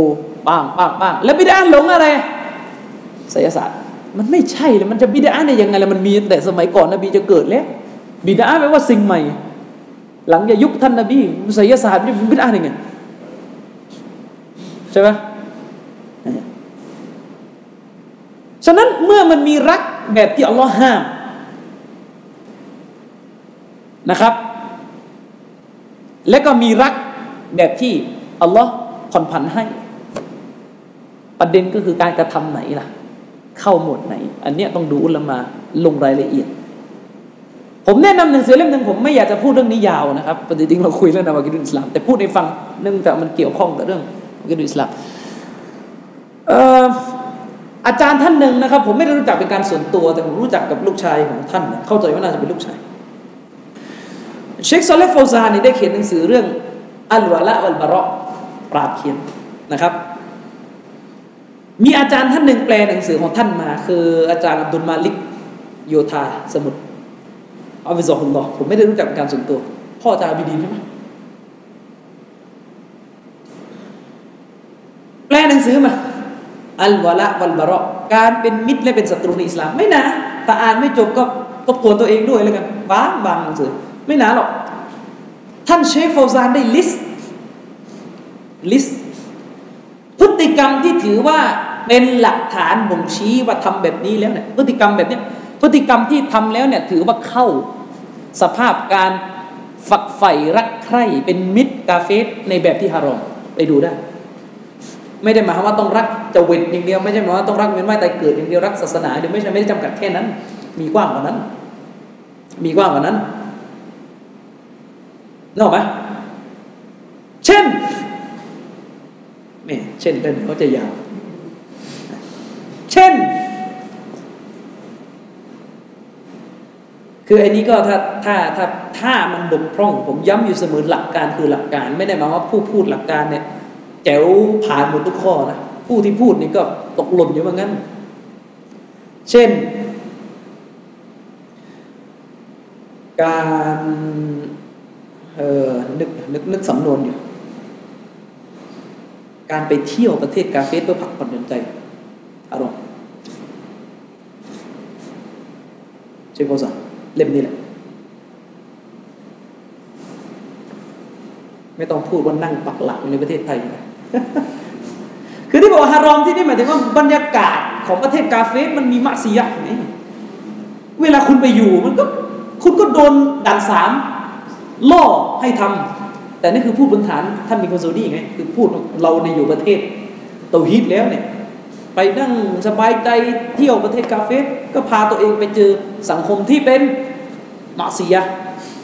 บ้างบ้างบ้างแล้วบิดาหลงอะไรศิลศาสตร์ มันไม่ใช่เลยมันจะบิดาเนี่ยยังไงแล้วมันมีแต่สมัยก่อนนบีจะเกิดแล้วบิดาแปลว่าสิ่งใหม่ หลังจากยุคท่านนบีศิลศาสตร์มันบิดายังไงใช่ไหมฉะนั้นเมื่อมันมีรักแบบที่อัลลอฮ์ห้าม นะครับ และก็มีรักแบบที่อัลลอฮ์ผ่อนผันให้ ประเด็นก็คือการกระทำไหนล่ะ เข้าหมดไหน อันเนี้ยต้องดูอุลมาลงรายละเอียด ผมแนะนำหนังสือเล่มหนึ่งผมไม่อยากจะพูดเรื่องนี้ยาวนะครับปฏิทินเราคุยเรื่องนาวากิดุอิสลามแต่พูดในฟังเนื่องจากมันเกี่ยวข้องกับเรื่องนวากิดุอิสลามอาจารย์ท่านหนึ่งนะครับ ผมไม่ได้รู้จักเป็นการส่วนตัว แต่ผมรู้จักกับลูกชายของท่าน เข้าใจว่าน่าจะเป็นลูกชาย เชคซอลเลฟโฟซานี่ได้เขียนหนังสือเรื่องอัลวะละอัลบาระปราบเขียนนะครับ มีอาจารย์ท่านหนึ่งแปลหนังสือของท่านมา คืออาจารย์อับดุลมาลิกโยธาสมุทรอัลวิซอฮุลลอฮ์ผมไม่ได้รู้จักเป็นการส่วนตัว พ่ออาจารย์บิดีใช่ไหมแปลหนังสือมาالولاء والبراء การเป็นมิตรและเป็นศัตรูในอิสลามไม่นะถ้าอ่านไม่จบก็ทบทวนตัวเองด้วยแล้วกันบางบางหนังสือ ไม่นานหรอก ท่านเชคเฟาซานได้ list list พฤติกรรมที่ถือว่าเป็นหลักฐานบ่งชี้ว่าทำแบบนี้แล้วเนี่ยพฤติกรรมแบบนี้พฤติกรรมที่ทำแล้วเนี่ยถือว่าเข้าสภาพการฝักใฝ่รักใคร่เป็นมิตรกาเฟรในแบบที่ฮารอมไปดูได้ ไม่ได้หมายความว่าต้องรักจะเวทอย่างเดียวไม่ใช่หมายว่าต้องรักเวียนว่ายตายเกิดอย่างเดียวรักศาสนาเดียวไม่ใช่ไม่ได้จำกัดแค่นั้น มีกว้างกว่านั้น มีกว้างกว่านั้น นอกไหมเช่นนี่เช่นเป็นเขาจะยาว เช่น คือไอันนี้ก็ถ้าถ้าถ้าถ้ามันบกพร่อง ผมย้ำอยู่เสมอหลักการคือหลักการ ไม่ได้หมายว่าผู้พูดหลักการเนี่ยแจ๋วผ่านหมดทุกข้อนะผู้ที่พูดนี่ก็ตกหล่นอยู่เหมือนกันเช่น การ เออนึกนึกนึกสำนวนอยู่ การไปเที่ยวประเทศกาเฟสเพื่อพักผ่อนหย่อนใจ อารมณ์เชฟโกซาเล่มนี้แหละ ไม่ต้องพูดว่านั่งปักหลักในประเทศไทย คือที่บอกว่าฮารอมที่นี่หมายถึงว่าบรรยากาศของประเทศกาเฟสมันมีมัสยิดไงเวลาคุณไปอยู่มันก็ คุณก็โดนด่านสาม ล่อให้ทำแต่นี่คือพูดบนฐานท่านมีคนซาดีไงคือพูดเราในอยู่ประเทศเตาฮีดแล้วเนี่ยไปนั่งสบายใจเที่ยวประเทศกาเฟสก็พาตัวเองไปเจอสังคมที่เป็นมาเซีย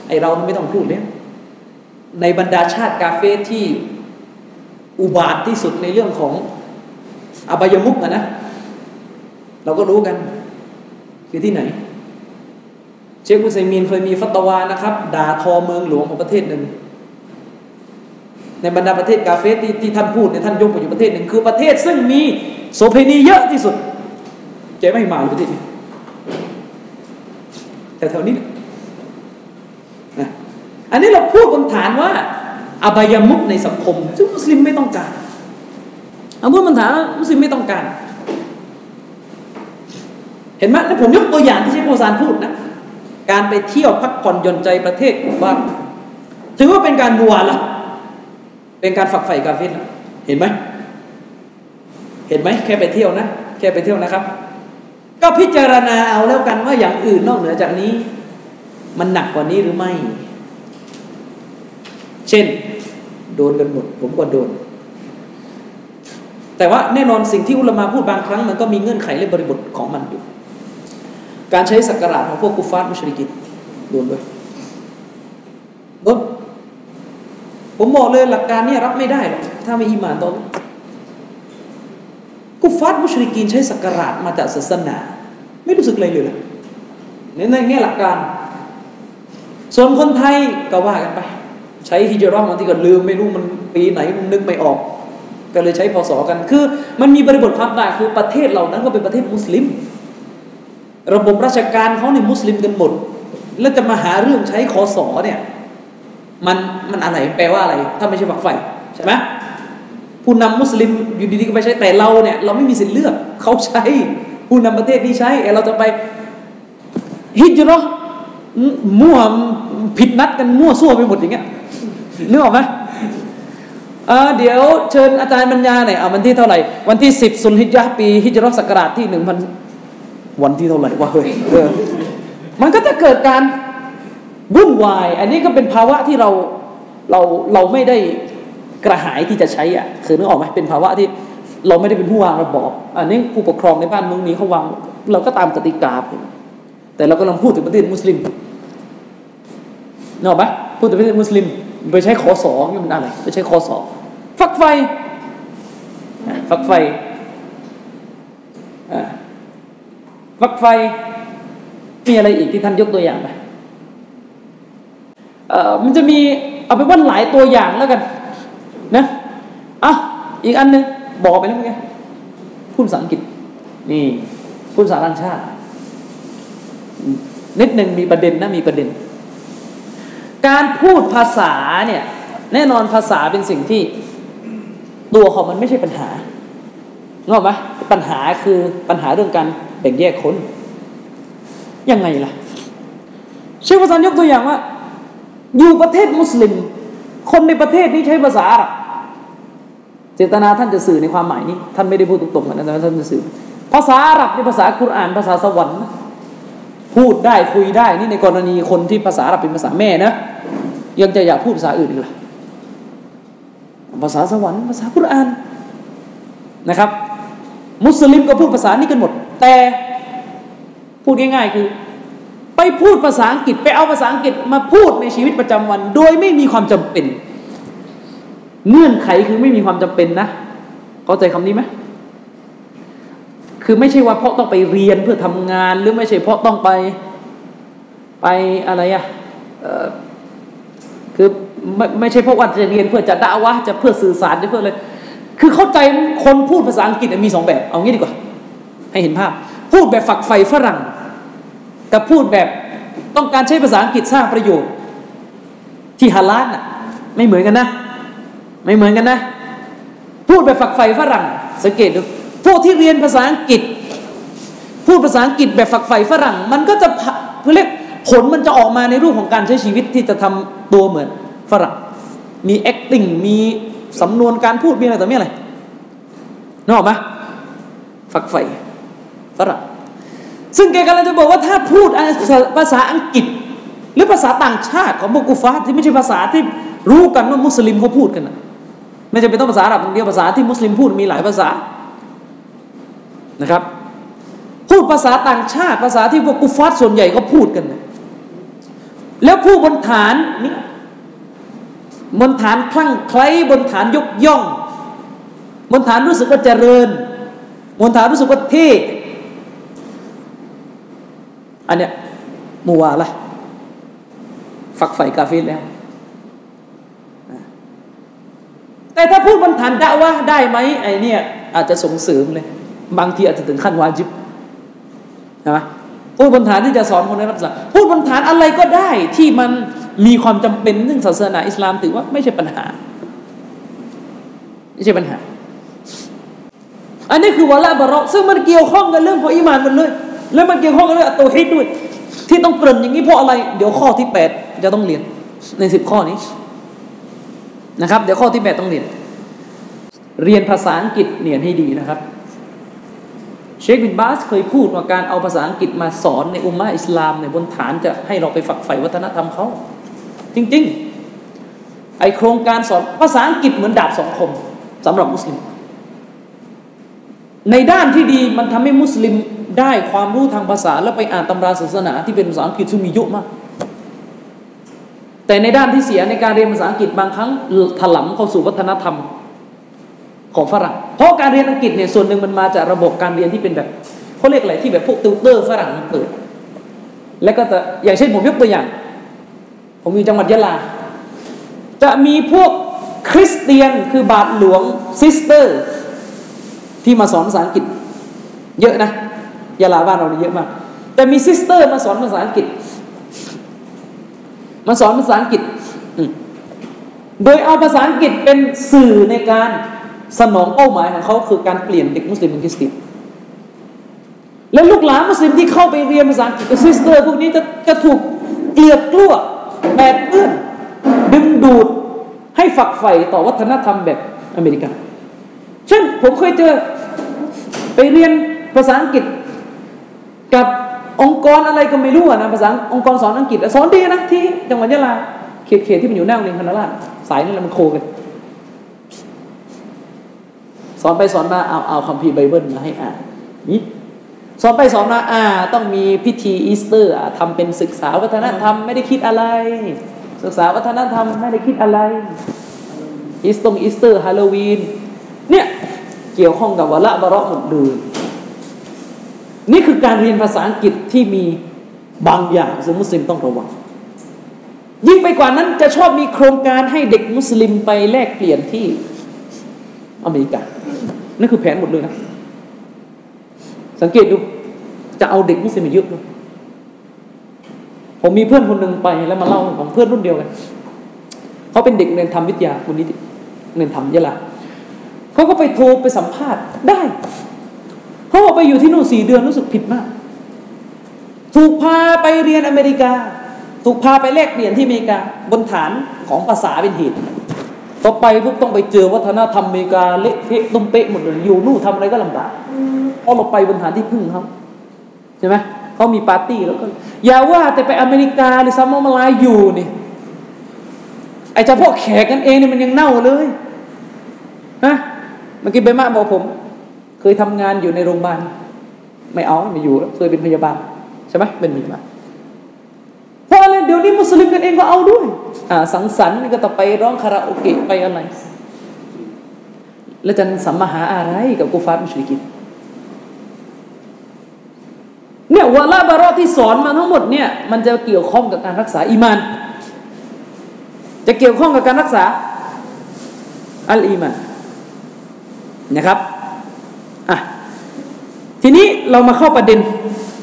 ไอเราไม่ต้องพูดเลยในบรรดาชาติกาเฟสที่อุบาทที่สุดในเรื่องของอบายมุกนะ เราก็รู้กัน คือที่ไหน เชคอุซัยมีนเคยมีฟัตวานะครับ ด่าทอเมืองหลวงของประเทศหนึ่ง ในบรรดาประเทศกาเฟสที่ที่ท่านพูดในท่านยกมาอยู่ประเทศหนึ่งคือประเทศซึ่งมีโสเภณีเยอะที่สุดเจ๊ไม่มาประเทศนี้แต่แถวนี้นะอันนี้เราพูดบนฐานว่าอบายมุกในสังคม ซึ่งมุสลิมไม่ต้องการเอาพูดบนฐานมุสลิมไม่ต้องการ เห็นไหมแล้วผมยกตัวอย่างที่เชคโมซานพูดนะ การไปเที่ยวพักผ่อนหย่อนใจประเทศกุฟาร์ถือว่าเป็นการบัวละเป็นการฝักใฝ่กาเฟตเห็นไหมเห็นไหมแค่ไปเที่ยวนะแค่ไปเที่ยวนะครับ ก็พิจารณาเอาแล้วกันว่าอย่างอื่นนอกเหนือจากนี้ มันหนักกว่านี้หรือไม่ เช่น โดนกันหมด ผมก็โดน แต่ว่าแน่นอนสิ่งที่อุลมะพูดบางครั้ง มันก็มีเงื่อนไขและบริบทของมันอยู่ การใช้สักการะของพวกกุฟาร์มุชริกินโดนด้วยโดนผมบอกเลยหลักการนี้รับไม่ได้หรอกถ้าไม่อิมานตอนกุฟาร์มุชริกินใช้สักการะมาจากศาสนา ไม่รู้สึกอะไรเลยในในแง่หลักการ ส่วนคนไทยก็ว่ากันไป ใช้ฮิจรัมบางทีก็ลืมไม่รู้มันปีไหนมันนึกไม่ออก ก็เลยใช้พศกัน คือ มันมีบริบทความต่างคือประเทศเหล่านั้นก็เป็นประเทศมุสลิม ระบบราชการเขาเนี่ยมุสลิมกันหมด แล้วจะมาหาเรื่องใช้คอสอเนี่ยมันมันอะไรแปลว่าอะไร ถ้าไม่ใช่ฝักใฝ่ใช่ไหมผู้นำมุสลิมอยู่ดีๆก็ไปใช้แต่เราเนี่ย เราไม่มีสิทธิ์เลือกเขาใช้ ผู้นำประเทศนี้ใช้เราจะไปฮิจรัมั่วผิดนัดกันมั่วซั่วไปหมดอย่างเงี้ยนึกออกไหมเดี๋ยวเชิญอาจารย์บรรยายหน่อยเอาวันที่เท่าไหร่ วันที่สิบสุลฮิจยะปีฮิจรัศักราชที่หนึ่งพัน วันที่เท่าไหร่วะเฮ้ยมันก็จะเกิดการวุ่นวาย อันนี้ก็เป็นภาวะที่เราเราเราไม่ได้กระหายที่จะใช้อะคือนึกออกไหมเป็นภาวะที่เราไม่ได้เป็นผู้วางระบอบ อันนี้ผู้ปกครองในบ้านเมืองนี้เขาวาง เราก็ตามกติกาแต่เรากำลังพูดถึงประเทศมุสลิมนึกออกไหมพูดถึงประเทศมุสลิม ไปใช้ขอสอนี่มันอะไรไปใช้ขอสอฟักไฟฟักไฟ ฟักไฟมีอะไรอีกที่ท่านยกตัวอย่างไหมเอ่อมันจะมีเอาไปว่าหลายตัวอย่างแล้วกันนะอะอีกอันหนึ่งบอกไปแล้วไงพูดภาษาอังกฤษนี่พูดภาษาต่างชาตินิดหนึ่งมีประเด็นนะมีประเด็น การพูดภาษาเนี่ยแน่นอนภาษาเป็นสิ่งที่ตัวของมันไม่ใช่ปัญหางอไหมปัญหาคือปัญหาเรื่องการ แบ่งแยกคนยังไงล่ะ เชฟอาจารย์ยกตัวอย่างว่า อยู่ประเทศมุสลิม คนในประเทศนี้ใช้ภาษาอาหรับเจตนาท่านจะสื่อในความหมายนี้ ท่านไม่ได้พูดตรงๆนะแต่ท่านจะสื่อ ภาษาอาหรับในภาษาคุรานภาษาสวรรค์พูดได้คุยได้นี่ในกรณีคนที่ภาษาอาหรับเป็นภาษาแม่นะยังจะอยากพูดภาษาอื่นอีกล่ะภาษาสวรรค์ภาษาคุรานนะครับ มุสลิมก็พูดภาษานี้กันหมด แต่พูดง่ายๆคือ ไปพูดภาษาอังกฤษไปเอาภาษาอังกฤษมาพูดในชีวิตประจำวัน โดยไม่มีความจำเป็น เงื่อนไขคือไม่มีความจำเป็นนะ เข้าใจคำนี้ไหมคือไม่ใช่ว่าเพราะต้องไปเรียนเพื่อทำงาน หรือไม่ใช่เพราะต้องไปไปอะไรอะคือไม่ไม่ใช่เพราะว่าจะเรียนเพื่อจะด่าวะจะเพื่อสื่อสารเพื่ออะไร คือเข้าใจคนพูดภาษาอังกฤษมีสองแบบ เอางี้ดีกว่า ให้เห็นภาพ พูดแบบฝักใฝ่ฝรั่ง กับพูดแบบต้องการใช้ภาษาอังกฤษสร้างประโยชน์ ที่ฮาลาลน่ะไม่เหมือนกันนะ ไม่เหมือนกันนะ พูดแบบฝักใฝ่ฝรั่ง สังเกตดูพวกที่เรียนภาษาอังกฤษ พูดภาษาอังกฤษแบบฝักใฝ่ฝรั่ง มันก็จะเรียกผลมันจะออกมาในรูปของการใช้ชีวิตที่จะทำตัวเหมือนฝรั่ง มี acting มี สำนวนการพูดมีอะไรต่อมีอะไรนึกออกไหมฝักใฝ่ฝรั่งซึ่งแกกำลังจะบอกว่าถ้าพูดภาษาอังกฤษ หรือภาษาต่างชาติของบุกุฟาที่ไม่ใช่ภาษาที่รู้กันว่ามุสลิมเขาพูดกันนะไม่จำเป็นต้องภาษาอาหรับเดียวภาษาที่มุสลิมพูดมีหลายภาษานะครับ พูดภาษาต่างชาติ ภาษาที่พวกกุฟาส่วนใหญ่ก็พูดกันนะแล้วผู้บนฐานนี่ บนฐานคลั่งไคล้บนฐานยกย่องบนฐานรู้สึกว่าเจริญบนฐานรู้สึกว่าเท่อันเนี้ยมัวละฝักใฝ่กาเฟแล้ว แต่ถ้าพูดบนฐานดะว่าได้ไหมไอเนี่ยอาจจะส่งเสริมเลย บางทีอาจจะถึงขั้นวาจิบนะ พูดบนฐานที่จะสอนคนในรับสาพูดบนฐานอะไรก็ได้ที่มันมีความจำเป็นเรื่องศาสนาอิสลามถือว่าไม่ใช่ปัญหา ไม่ใช่ปัญหา อันนี้คือวะละบารอกซึ่งมันเกี่ยวข้องกันเรื่องของอิมานมันเลย แล้วมันเกี่ยวข้องกับเรื่องอัตโตฮิดด้วย ที่ต้องเกริ่นอย่างนี้เพราะอะไร เดี๋ยวข้อที่แปดจะต้องเรียนในสิบข้อนี้นะครับ เดี๋ยวข้อที่แปดต้องเรียน เรียนภาษาอังกฤษเรียนให้ดีนะครับ เชคบินบาสเคยพูดว่าการเอาภาษาอังกฤษมาสอนในอุมมะอิสลามในบนฐานจะให้เราไปฝักใฝ่วัฒนธรรมเขา จริง ๆ ไอโครงการสอนภาษาอังกฤษเหมือนดาบสองคมสำหรับมุสลิม ในด้านที่ดีมันทำให้มุสลิมได้ความรู้ทางภาษาแล้วไปอ่านตำราศาสนาที่เป็นภาษาอังกฤษซึ่งมีเยอะมาก แต่ในด้านที่เสียในการเรียนภาษาอังกฤษบางครั้งถลำเข้าสู่วัฒนธรรม ของฝรั่ง เพราะการเรียนอังกฤษเนี่ยส่วนหนึ่งมันมาจากระบบการเรียนที่เป็นแบบเขาเรียกอะไรที่แบบพวกติวเตอร์ฝรั่งเปิด แล้วก็จะอย่างเช่นผมยกตัวอย่าง ผมอยู่จังหวัดยะลา จะมีพวกคริสเตียนคือบาทหลวงซิสเตอร์ ที่มาสอนภาษาอังกฤษ เยอะนะยะลาบ้านเราเนี่ยเยอะมาก แต่มีซิสเตอร์มาสอนภาษาอังกฤษ มาสอนภาษาอังกฤษ โดยเอาภาษาอังกฤษเป็นสื่อในการ สนองเป้าหมายของเขาคือการเปลี่ยนเด็กมุสลิมเป็นคริสเตียนและลูกหลานมุสลิมที่เข้าไปเรียนภาษาอังกฤษกับซิสเตอร์ พวกนี้จะจะถูกเกลือกกลั้วแปดเปื้อนดึงดูดให้ฝักใฝ่ต่อวัฒนธรรมแบบอเมริกันเช่นผมเคยเจอไปเรียนภาษาอังกฤษ กับองค์กรอะไรก็ไม่รู้นะภาษาองค์กรสอนอังกฤษสอนดีนะที่จังหวัดยะลาเขตเขตที่มันอยู่หน้าโรงเรียนคณะราษฎรสายนี่แหละมันโคกัน สอนไปสอนมาเอาเอาคัมภีร์ไบเบิลมาให้อ่านนี่สอนไปสอนมาอ่า ต้องมีพิธีอีสเตอร์ทำเป็นศึกษาวัฒนธรรมไม่ได้คิดอะไร ศึกษาวัฒนธรรมไม่ได้คิดอะไรอีสตงอีสเตอร์ฮาโลวีนเนี่ยเกี่ยวข้องกับولاء براءหมดเลยนี่คือการเรียนภาษาอังกฤษที่มีบางอย่างซึ่งมุสลิมต้องระวังยิ่งไปกว่านั้นจะชอบมีโครงการให้เด็กมุสลิมไปแลกเปลี่ยนที่อเมริกา นั่นคือแผนหมดเลยนะสังเกตดู จะเอาเด็กมุสลิมเยอะเลยผมมีเพื่อนคนหนึ่งไปแล้วมาเล่าของเพื่อนรุ่นเดียวกันเขาเป็นเด็กเรียนทำวิทยาคุณนิติเรียนทำยะลาเขาก็ไปโทรไปสัมภาษณ์ได้เขาบอกไปอยู่ที่นู่นสี่เดือนรู้สึกผิดมาก ถูกพาไปเรียนอเมริกา ถูกพาไปแลกเปลี่ยนที่อเมริกา บนฐานของภาษาเป็นเหตุ พอไปปุ๊บต้องไปเจอวัฒนธรรมอเมริกาเละเทะตุ้มเป๊ะหมดเลยอยู่นู่นทำอะไรก็ลำบากเพราะเราไปบนฐานที่พึ่งเขาใช่ไหมเขามีปาร์ตี้แล้วก็อย่าว่าแต่ไปอเมริกาหรือซัมมอมาลายอยู่นี่ไอ้เฉพาะแขกกันเองเนี่ยมันยังเน่าเลยนะเมื่อกี้เบม่าบอกผม เคยทำงานอยู่ในโรงพยาบาลไม่เอาไม่อยู่แล้วเคยเป็นพยาบาลใช่ไหมเป็นมีมาเพราะอะไรเดี๋ยวนี้มุสลิมกันเองก็เอาด้วยอ่าสังสรรค์ก็ต้องไปร้องคาราโอเกะไปอะไร แล้วจะสัมมาหาอะไรกับكفار مشركينเนี่ยولاء براءที่สอนมาทั้งหมดเนี่ยมันจะเกี่ยวข้องกับการรักษาอีมาน จะเกี่ยวข้องกับการรักษาالإيمانนะครับอะทีนี้เรามาเข้าประเด็น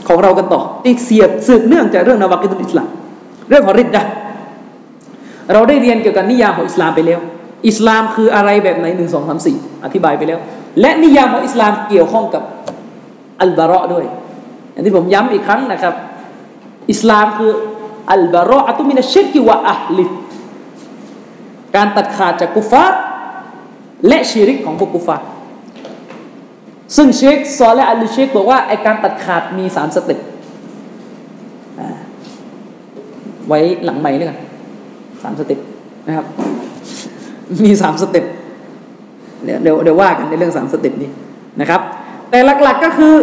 ของเรากันต่อที่เสียบสืบเนื่องจากเรื่องนวากิตุลอิสลาม เรื่องของริดดะเราได้เรียนเกี่ยวกับนิยามของอิสลามไปแล้ว อิสลามคืออะไรแบบไหนหนึ่งสองสามสี่อธิบายไปแล้ว และนิยามของอิสลามเกี่ยวข้องกับอัลบาระด้วยอย่างที่ผมย้ำอีกครั้งนะครับ อิสลามคืออัลบาระอัตุมินัชชิกิวะอัลลิการตัดขาดจากกุฟาร์และชิริกของพวกكفارซึ่งเชคซอและห์อาลิเชคบอกว่าไอการตัดขาดมีสาม step ไว้หลังใหม่เลยกันสาม step นะครับ มีสาม step เดี๋ยวเดี๋ยวว่ากันในเรื่องสาม step นี้นะครับ แต่หลักๆก็คือ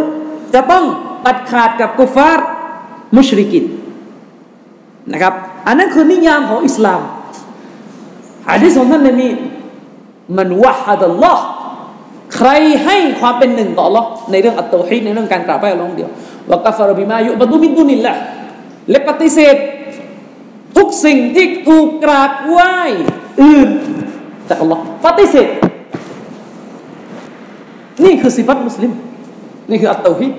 จะต้องตัดขาดกับكفار مشركينนะครับ อันนั้นคือนิยามของอิสลามอันที่สองท่านนบีมันวะฮัดัลลอฮ์ใครให้ความเป็นหนึ่งต่อ Allah ในเรื่องอัตโตฮิดในเรื่องการกราบไหว้อัลลอฮ์เดียววะกัฟรบิมายุบดุมิดุนิลละและปฏิเสธ ทุกสิ่งที่ถูกกราบไหว้อื่นจากอัลลอฮ์ปฏิเสธนี่คือสิฟัตมุสลิม นี่คืออัตโตฮิด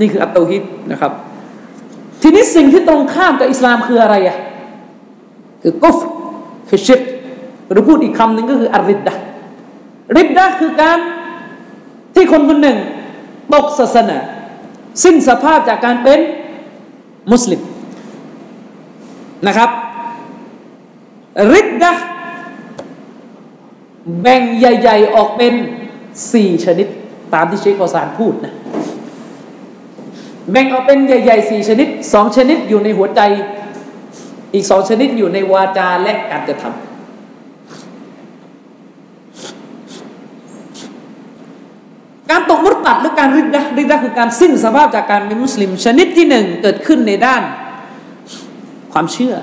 นี่คืออัตโตฮิดนะครับ ทีนี้สิ่งที่ตรงข้ามกับอิสลามคืออะไรอะคือกุฟคือชิรหรือพูดอีกคำหนึ่งก็คืออาริดดะริดดะคือการที่คนคนหนึ่งตกศาสนา สิ้นสภาพจากการเป็นมุสลิม นะครับริดดะแบ่งใหญ่ ๆ ออกเป็นสี่ชนิด ตามที่เชคกอซานพูดนะแบ่งออกเป็นใหญ่ๆสี่ชนิดสองชนิดอยู่ในหัวใจ อีกสองชนิดอยู่ในวาจาและการกระทำการตกมุตตัดหรือการริดดะริดดะคือการสิ้นสภาพจากการเป็นมุสลิม ชนิดที่หนึ่งเกิดขึ้นในด้าน ความเชื่อ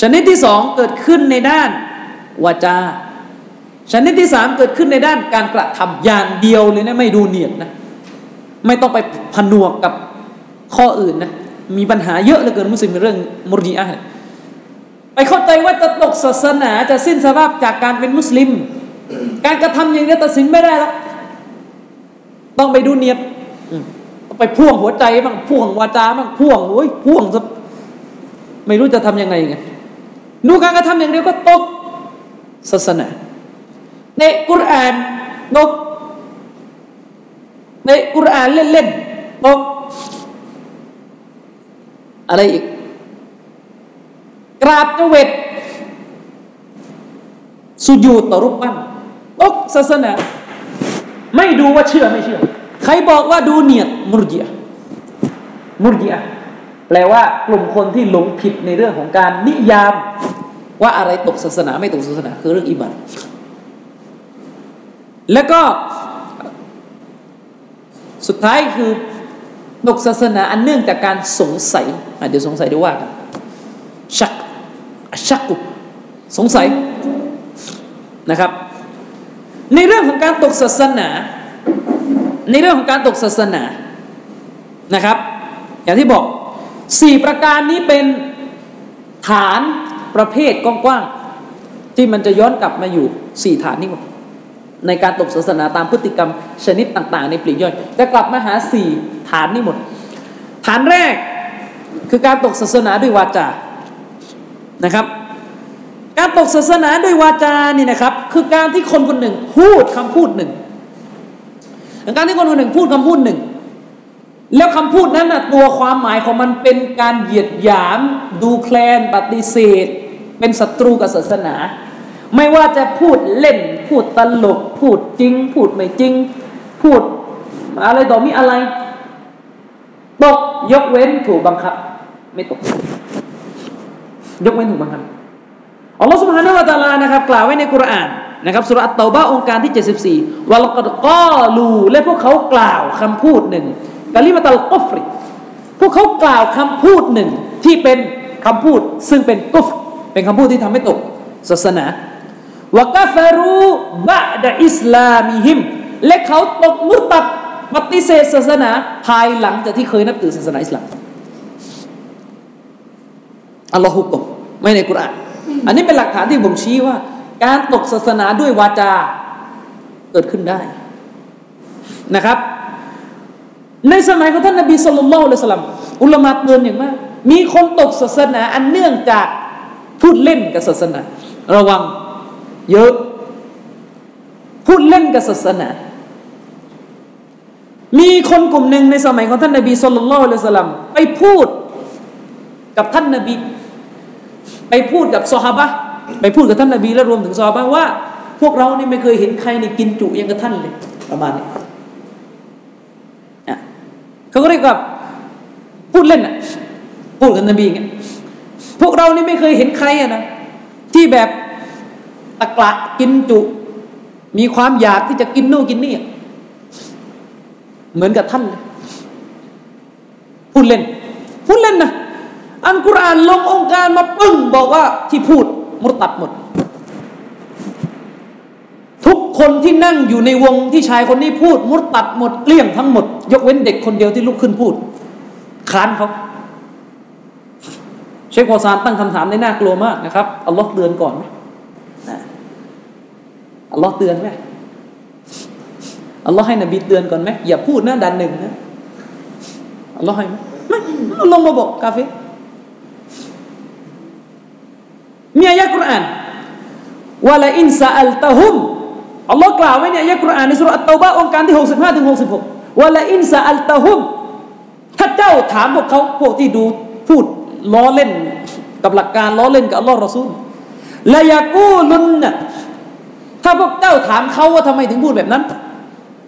ชนิดที่สองเกิดขึ้นในด้านวาจา ชนิดที่สามเกิดขึ้นในด้านการกระทำอย่างเดียวเลยนะไม่ดูเนียดนะ ไม่ต้องไปผนวกกับข้ออื่นนะ มีปัญหาเยอะเหลือเกินมุสลิมเรื่องมุรดีอะไปเข้าใจว่าจะตกศาสนาจะสิ้นสภาพจากการเป็นมุสลิม การกระทำอย่างนี้ตัดสินไม่ได้แล้วต้องไปดูเนียบต้องไปพ่วงหัวใจบ้างพ่วงวาจาบ้างพ่วงโอ้ยพ่วง ไม่รู้จะทํำยังไงไงดูการกระทำอย่างเดียวก็ตกศาสนา ในกุรอานตกในกุรอานเล่นๆตกอะไรอีก กราบเจเวตสุญูต่อรูปปั้นตกศาสนา ไม่ดูว่าเชื่อไม่เชื่อ ใครบอกว่าดูเนียดมุรจิอะมุรจิอะ แปลว่ากลุ่มคนที่หลงผิดในเรื่องของการนิยาม ว่าอะไรตกศาสนาไม่ตกศาสนาคือเรื่องอิบันแล้วก็สุดท้ายคือตกศาสนาอันเนื่องจากการสงสัยเดี๋ยวสงสัยดีว่ากันชักชักกุสงสัยนะครับ ในเรื่องของการตกศาสนา ในเรื่องของการตกศาสนานะครับ อย่างที่บอก สี่ประการนี้เป็นฐานประเภทกว้างๆที่มันจะย้อนกลับมาอยู่สี่ฐานนี้หมดในการตกศาสนาตามพฤติกรรมชนิดต่าง ๆ ในปลีกย่อยจะกลับมาหาสี่ฐานนี้หมด ฐานแรกคือการตกศาสนาด้วยวาจานะครับ การตกศาสนาด้วยวาจานี่นะครับ คือการที่คนคนหนึ่งพูดคำพูดหนึ่ง การที่คนคนหนึ่งพูดคำพูดหนึ่ง แล้วคำพูดนั้นนะตัวความหมายของมันเป็นการเหยียดหยาม ดูแคลนปฏิเสธ เป็นศัตรูกับศาสนา ไม่ว่าจะพูดเล่น พูดตลก พูดจริง พูดไม่จริง พูดอะไรต่อมีอะไร ตกยกเว้นถูกบังคับ ไม่ตก ยกเว้นถูกบังคับอัลลอฮฺสุบฮานาวะตาลานะครับ กล่าวไว้ในกุรอานนะครับสุรัตเตาบะองค์การที่ 74วัลกดกอลูและพวกเขากล่าวคำพูดหนึ่ง กะลิมาตัลกุฟริพวกเขากล่าวคำพูดหนึ่งที่เป็นคำพูดซึ่งเป็นกุฟเป็นคำพูดที่ทำให้ตกศาสนาวกาฟารูบะดะอิสลามิฮิมและเขาตกมุตัดปฏิเสธศาสนาภายหลังจากที่เคยนับถือศาสนาอิสลามอัลลอฮฺฮุกมไม่ในกุรอานอันนี้เป็นหลักฐานที่ผมชี้ว่า การตกศาสนาด้วยวาจาเกิดขึ้นได้นะครับ ในสมัยของท่านนบีสุลต่านละสลัมอุลามะเตือนอย่างมาก มีคนตกศาสนาอันเนื่องจากพูดเล่นกับศาสนา ระวังเยอะ พูดเล่นกับศาสนา มีคนกลุ่มหนึ่งในสมัยของท่านนบีสุลต่านละสลัมไปพูดกับท่านนบี ไปพูดกับซอฮาบะไปพูดกับท่านนบีและรวมถึงซอฮาบะว่า พวกเรานี่ไม่เคยเห็นใครนี่กินจุยังกับท่านเลยประมาณนี้ เขาก็เรียกว่าพูดเล่นอะพูดกับนบีเงี้ยพวกเรานี่ไม่เคยเห็นใครอะนะที่แบบตะกละกินจุ มีความอยากที่จะกินนู่นกินนี่เหมือนกับท่านเลยพูดเล่น พูดเล่นนะอันกุรอานลงองค์การมาปึ้งบอกว่าที่พูดมุตัดหมด ทุกคนที่นั่งอยู่ในวงที่ชายคนนี้พูดมุดตัดหมดเกลี้ยงทั้งหมด ยกเว้นเด็กคนเดียวที่ลุกขึ้นพูด ค้านเขาเชคพอซานตั้งคำถามในน่ากลัวมากนะครับอัลลอฮ์เตือนก่อนไหมอัลลอฮ์เตือนไหมอัลลอฮ์ให้นบีเตือนก่อนไหมอย่าพูดนะดันหนึ่งนะอัลลอฮ์ให้ไหมไม่อัลลอฮ์มาบอกกาเฟรมีอายะกุรอานولئن سألتهم อัลลอฮ์กล่าวไว้เนี่ยอายะกุรอานในสุรอัตตาบะโองการที่ 65ถึง66 ولئن سألتهمถ้าเจ้าถามพวกเขาพวกที่ดูพูดล้อเล่นกับหลักการล้อเล่นกับอัลลอฮ์รอซูลละยากูลุนนะถ้าพวกเจ้าถามเขาว่าทำไมถึงพูดแบบนั้น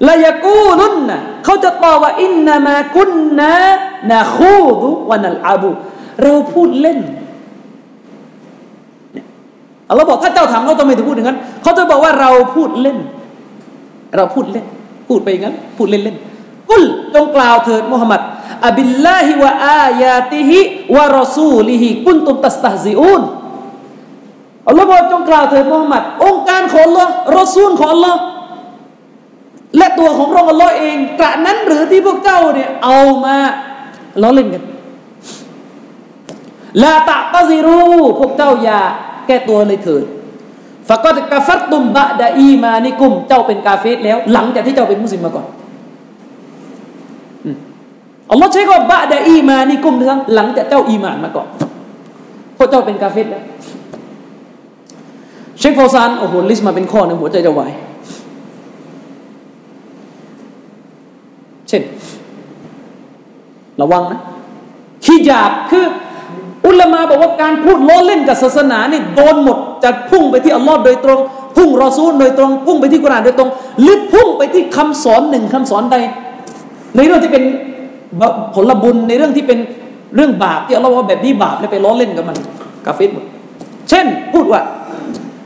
ละยากูลุนนะเขาจะตอบว่าอินนามากุนนะนะคูดุวะนัลอาบูเราพูดเล่น อัลลอฮ์บอกถ้าเจ้าถามเขาทำไมถึงพูดอย่างนั้นเขาจะบอกว่าเราพูดเล่น เราพูดเล่น พูดไปอย่างนั้น พูดเล่นเล่นกุลจงกล่าวเถิดมุฮัมมัดأبالله وآياته ورسوله كنتم تستهزئونอัลลอฮ์บอกจงกล่าวเถิดมุฮัมมัดโองการของอัลลอฮ์รอซูลของอัลลอฮ์และตัวของพระองค์อัลลอฮ์เองกระนั้นหรือที่พวกเจ้าเนี่ยเอามาล้อเล่นกันلا تعتذروا พวกเจ้าอย่า แก้ตัวเลยเถิดقد كفرتم بعد إيمانكم เจ้าเป็นกาเฟรแล้ว หลังจากที่เจ้าเป็นมุสลิมมาก่อนอัลลอฮ์ใช้คำبعد إيمانكمนะครับหลังจากเจ้าอีมานมาก่อนเพราะเจ้าเป็นกาเฟรแล้วเชคฟอซานโอ้โห list มาเป็นข้อหนึ่งหัวใจจะวายเช่น ระวังนะฮิญาบคือ อุลามาบอกว่าการพูดล้อเล่นกับศาสนานี่โดนหมดจะพุ่งไปที่อัลลอฮ์โดยตรง พุ่งรอซูลโดยตรง พุ่งไปที่กุรอานโดยตรง หรือพุ่งไปที่คำสอนหนึ่งคำสอนใด ในเรื่องที่เป็นผลบุญในเรื่องที่เป็นเรื่องบาปที่อัลลอฮ์ว่าแบบนี้บาปเลยไปล้อเล่นกับมันกาเฟตหมดเช่นพูดว่า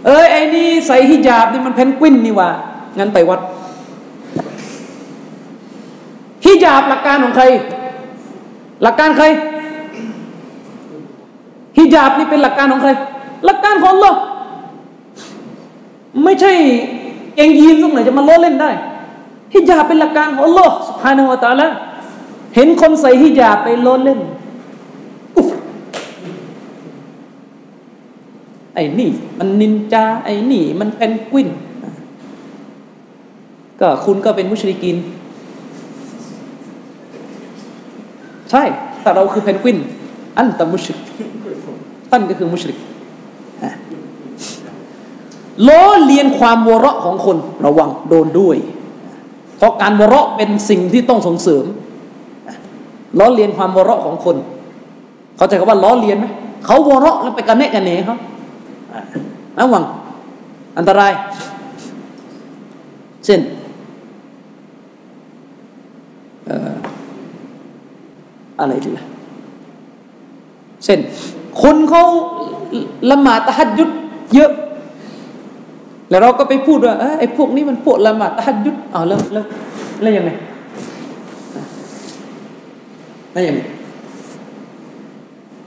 เอ้ยไอ้นี่ใส่ฮิญาบนี่มันเพนกวินนี่ว่างั้นไปวัดฮิญาบหลักการของใคร หลักการใคร ฮิญาบนี่เป็นหลักการของใคร หลักการของเราไม่ใช่เองยีนตรงไหนจะมาล้อเล่นได้ฮิญาบเป็นหลักการของอัลลอฮ์สุภาณวตาละเห็นคนใส่ฮิญาบไปล้อเล่นไอ้นี่ มันนินจาไอ้นี่ มันเพนกวินก็คุณก็เป็นมุชริกิน ใช่แต่เราคือเพนกวิน อันตมุชริก ท่านก็คือมุชริกล้อเลียนความวเราะของคนระวังโดนด้วย เพราะการวเราะเป็นสิ่งที่ต้องส่งเสริมล้อเลียนความวเราะของคน เขาใจคำว่าล้อเลียนไหมเขาวเราะแล้วไปกันแนะกันเนเขาระวังอันตราย เช่นอะไรดีล่ะเช่น คนเขาละหมาดตะฮัดยุดเยอะ แล้วเราก็ไปพูดว่าไอ้พวกนี้มันพวกละหมาดตะฮัดยุดเอาแล้วแล้วแล้วยังไงแล้วยังไง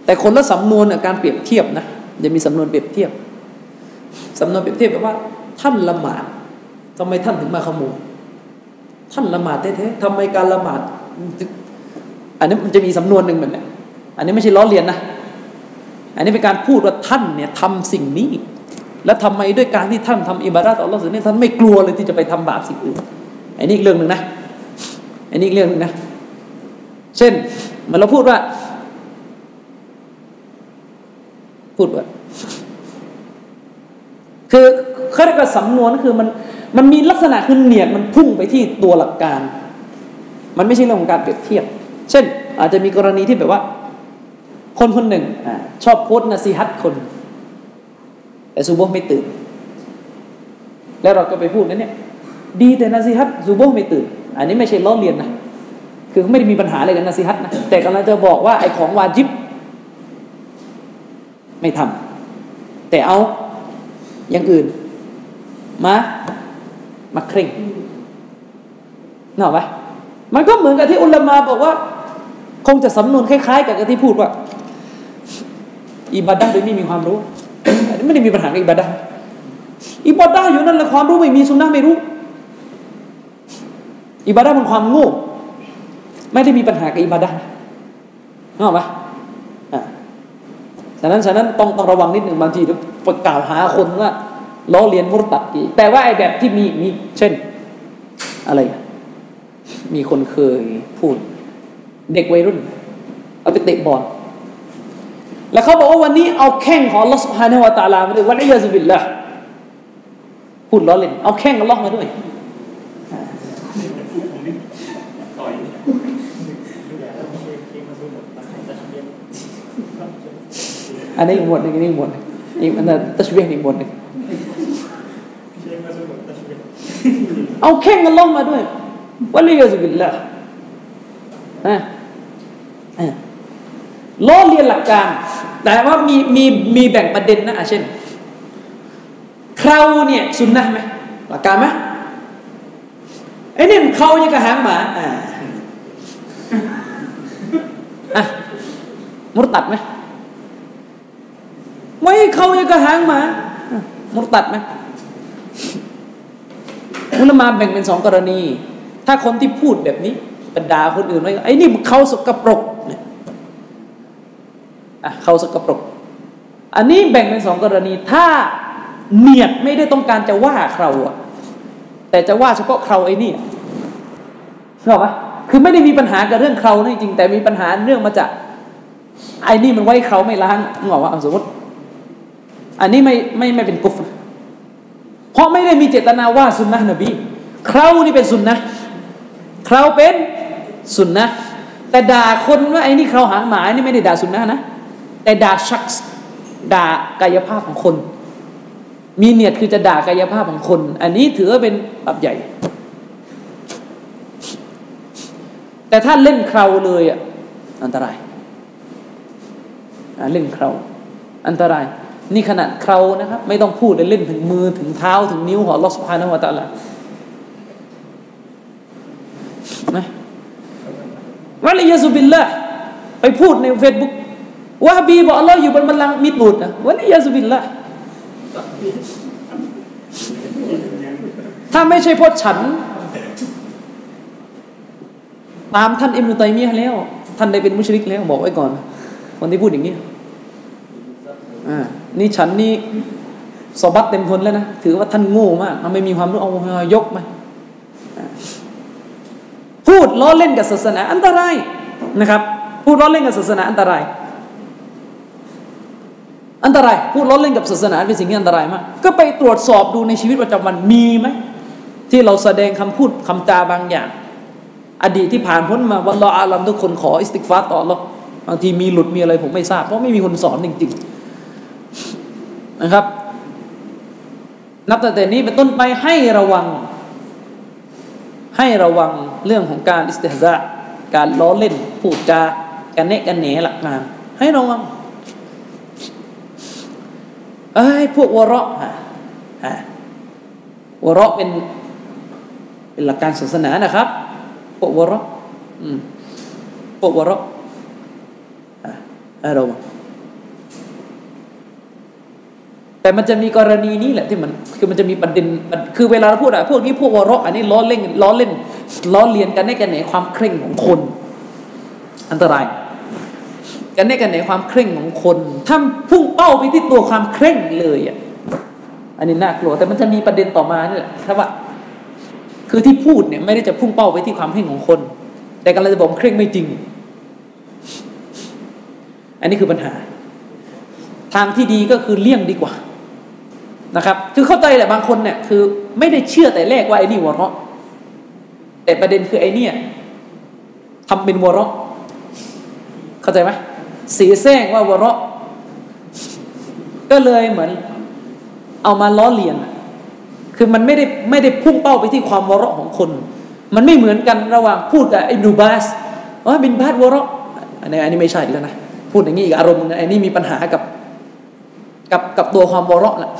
แต่คนละสำนวนการเปรียบเทียบนะจะมีสำนวนเปรียบเทียบสำนวนเปรียบเทียบแบบว่า ท่านละหมาดทำไมท่านถึงมาขโมยท่านละหมาดแท้ๆทำไมการละหมาด อันนี้มันจะมีสำนวนหนึ่งแบบนี้อันนี้ไม่ใช่ล้อเลียนนะ อันนี้เป็นการพูดว่าท่านเนี่ยทำสิ่งนี้ แล้วทำไมด้วยการที่ท่านทำอิบาดะต่ออัลลอฮ์สิ่งนี้ท่านไม่กลัวเลยที่จะไปทำบาปสิ่งอื่นอันนี้อีกเรื่องหนึ่งนะอันนี้อีกเรื่องหนึ่งนะ เช่นเมื่อเราพูดว่า พูดว่า คือเขาเรียกว่าสำนวนคือมันมันมีลักษณะคือเนียดมันพุ่งไปที่ตัวหลักการ มันไม่ใช่เรื่องของการเปรียบเทียบ เช่น อาจจะมีกรณีที่แบบว่า คนคนหนึ่งอชอบโพสนสีฮัตคน แต่ซูโบไม่ตื่น แล้วเราก็ไปพูดนั่นเนี่ย ดีแต่นาซีฮัตซูโบไม่ตื่น อันนี้ไม่ใช่ล้อเลียนนะคือไม่ได้มีปัญหาอะไรกับนาซีฮัตนะแต่กำลังจะบอกว่าไอ้ของวาจิบ ไม่ทำแต่เอาอย่างอื่น มามาเคร่งนอกไหมมันก็เหมือนกับที่อุลามาบอกว่า คงจะสำนวนคล้ายๆ กับที่พูดว่า อิบาดะโดยไม่มีความรู้ ไม่ได้มีปัญหากับอิบาดะอิบาดะอยู่นั่นแหละความรู้ไม่มีสุนนะไม่รู้ อิบาดะมันความโง่ไม่ได้มีปัญหากับอิบาดะนึกออกปะอะฉะนั้นฉะนั้นต้องต้องระวังนิดหนึ่งบางทีประกล่าวหาคนว่าล้อเลียนมุตตัดกีแต่ว่าไอ้แบบที่มีมีเช่น อะไร มีคนเคยพูด เด็กวัยรุ่น เอาไปเตะบอล แล้วเขาบอกว่าวันนี้เอาแข้งของลอสพานวตาลามาเลยวันนี้ยาสุบิลละพูดล้อเล่นเอาแข้งกันล็อกมาด้วยอันนี้อีกหมดนึงอันนี้อีกหมดนึงอีกอันนั้นตัชเบียอีกหมดนึงเอาแข้งกันล็อกมาด้วยวะลียาซุบิลละอะอะ ล้อเลียนหลักการ แต่ว่ามีมีมีแบ่งประเด็นนะเช่นเคราเนี่ยสุนนะไหมหลักการไหมไอ้นี่เขายังกระหางหมาอ่าอะมุรตัดไหมไม่เขายังกระหางหมามุรตัดไหมอุลมาแบ่งเป็นสองกรณี ถ้าคนที่พูดแบบนี้บรรดาคนอื่นไว้ไอ้นี่เขาสกปรก อะเขาสกปรก อันนี้แบ่งเป็นสองกรณี ถ้าเนียดไม่ได้ต้องการจะว่าเราอะแต่จะว่าเฉพาะเราไอ้นี่เข้าปะคือไม่ได้มีปัญหากับเรื่องเราจริงแต่มีปัญหาเรื่องมาจากไอ้นี่มันไว้เขาไม่ล้างงอกว่าสมมติ อันนี้ไม่ไม่ไม่เป็นกุฟเพราะไม่ได้มีเจตนาว่าสุนนะนบีเรานี่เป็นสุนนะเราเป็นสุนนะแต่ด่าคนว่าไอ้นี่เราหางหมานี่ไม่ได้ด่าสุนนะนะ แต่ด่าชักด่ากายภาพของคน มีเนียดคือจะด่ากายภาพของคน อันนี้ถือว่าเป็นบาปใหญ่ แต่ถ้าเล่นเคราเลยอะอันตรายเล่นเคราอันตราย นี่ขนาดเครานะครับ ไม่ต้องพูดเลยเล่นถึงมือถึงเท้าถึงนิ้วของลอสพานะวะตะละนะวะลัยซุบิลละไปพูดในเฟซบุ๊ก ว่าบีบอกอัลลอฮ์อยู่บนบัลลังก์มีตูดนะวะลัยซุบิลละถ้าไม่ใช่พราะฉัน ตามท่านอิมรุตัยมียแล้ว ท่านได้เป็นมุชริกแล้วบอกไว้ก่อนคนที่พูดอย่างนี้อ่านี่ฉันนี่สบัดเต็มทนแล้วนะ ถือว่าท่านโง่มากมันไม่มีความรู้เอายกมาพูดล้อเล่นกับศาสนาอันตรายนะครับ พูดล้อเล่นกับศาสนาอันตราย อันตรายพูดล้อเล่นกับศาสนาเป็นสิ่งที่อันตรายมาก ก็ไปตรวจสอบดูในชีวิตประจำวันมีไหมที่เราแสดงคำพูดคำจาบางอย่าง อดีตที่ผ่านพ้นมาวันรออาลัมทุกคนขออิสติกฟาต่อหรอบางทีมีหลุดมีอะไรผมไม่ทราบ เพราะไม่มีคนสอนจริง ๆนะครับ นับแต่แต่นี้เป็นต้นไปให้ระวัง ให้ระวังเรื่องของการอิสติฮะการล้อเล่นพูดจาการเนะกันเหนหลักงานให้ระวัง เอ้ยพวกวะราะฮะวะระเป็นเป็นหลักการศาสนานะครับ พวกวะระพวกวะระอะเราแต่มันจะมีกรณีนี้แหละที่มันคือมันจะมีประเด็นคือเวลาเราพูดอะพวกนี้พวกวะเราะอันนี้ล้อเล่นล้อเล่นล้อเลียนกันได้กันไหนความเคร่งของคน อันตราย กันได้กันในความเคร่งของคนถ้าพุ่งเป้าไปที่ตัวความเคร่งเลยอะอันนี้น่ากลัวแต่มันจะมีประเด็นต่อมาเนี่ยถ้าว่า คือที่พูดเนี่ยไม่ได้จะพุ่งเป้าไปที่ความเคร่งของคน แต่กำลังจะบอกเคร่งไม่จริง อันนี้คือปัญหา ทางที่ดีก็คือเลี่ยงดีกว่านะครับ คือเข้าใจแหละบางคนเนี่ยคือ ไม่ได้เชื่อแต่แรกว่าไอ้นี่วอร์ะแต่ประเด็นคือไอ้นี่ทำเป็นวอร์ะเข้าใจไหม สีแซงว่าวะระก็เลยเหมือนเอามาล้อเลียน คือมันไม่ได้ไม่ได้พุ่งเป้าไปที่ความวะระของคน มันไม่เหมือนกันระหว่างพูดกับอิบนูบาสว่าบินบาสวะระอันนี้อันนี้ไม่ใช่แล้วนะพูดอย่างนี้อีกอารมณ์นึงอันนี้มีปัญหากับกับกับตัวความวะระแหละ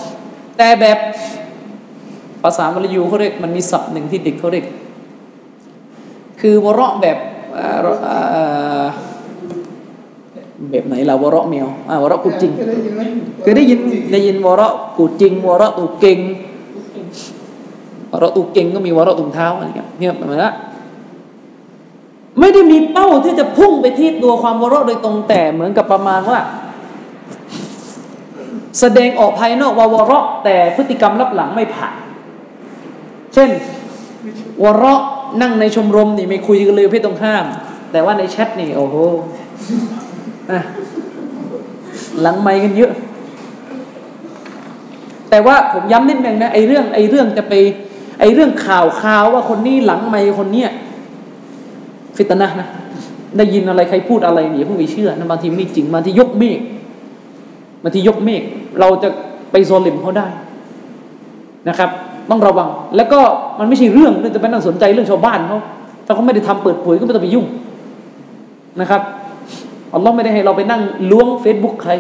แต่แบบภาษามลายูเขาเรียกมันมีศัพท์หนึ่งที่เด็กเขาเรียก คือวะระแบบ แบบไหนเราวเราะแมวอ่าวเราะกูจริงเคยได้ยินได้ยินวเราะกูจริงวเราะตูเก่งวเราะตูเก่งก็มีวเราะตูเท้าอะไรเงี้ยเนี่ยแบบนั้นไม่ได้มีเป้าที่จะพุ่งไปที่ตัวความวเราะโดยตรงแต่เหมือนกับประมาณว่า แสดงออกภายนอกว่าวเราะแต่พฤติกรรมรับหลังไม่ผ่าน เช่นวเราะนั่งในชมรมนี่ไม่คุยกันเลยเพศตรงข้าม แต่ว่าในแชทนี่โอ้โห หลังไม้กันเยอะ แต่ว่าผมย้ำนิดนึงนะไอ้เรื่องไอ้เรื่องจะไปไอ้เรื่องข่าวข่าวว่าคนนี้หลังไม่คนเนี้ยฟิตนะนะได้ยินอะไรใครพูดอะไรเนี่ยพวกไปเชื่อนะบางทีไม่จริงบางทียกเมฆบางทียกเมฆเราจะไปซอลิมเขาได้นะครับ ต้องระวัง แล้วก็มันไม่ใช่เรื่องจะไปนั่งสนใจเรื่องชาวบ้านเขาถ้าเขาไม่ได้ทำเปิดเผยก็ไม่ต้องไปยุ่งนะครับ อัลลอฮ์ไม่ได้ให้เราไปนั่งล้วงเฟซบุ๊กใคร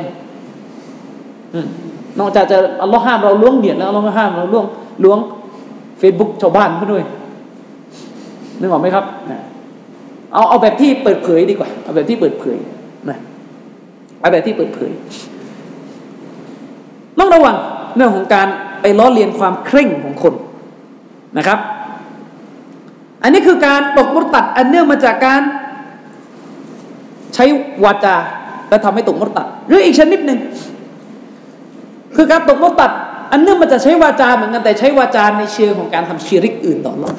นอกจากจะอัลลอฮ์ห้ามเราล้วงเดียดแล้วอัลลอฮ์ก็ห้ามเราล้วงล้วงเฟซบุ๊กชาวบ้านเขาด้วยนึกออกไหมครับเอาเอาแบบที่เปิดเผยดีกว่า เอาแบบที่เปิดเผยนะเอาแบบที่เปิดเผยต้องระวังเรื่องของการไปล้อเลียนความเคร่งของคนนะครับ อันนี้คือการตกมุตัดอันเนื่องมาจากการ ใช้วาจาและทำให้ตกมุตัด หรืออีกชนิดหนึ่งคือการตกมุตัด อันเนื่องมาจากใช้วาจาเหมือนกันแต่ใช้วาจาในเชิงของการทำชีริกอื่นต่อรอง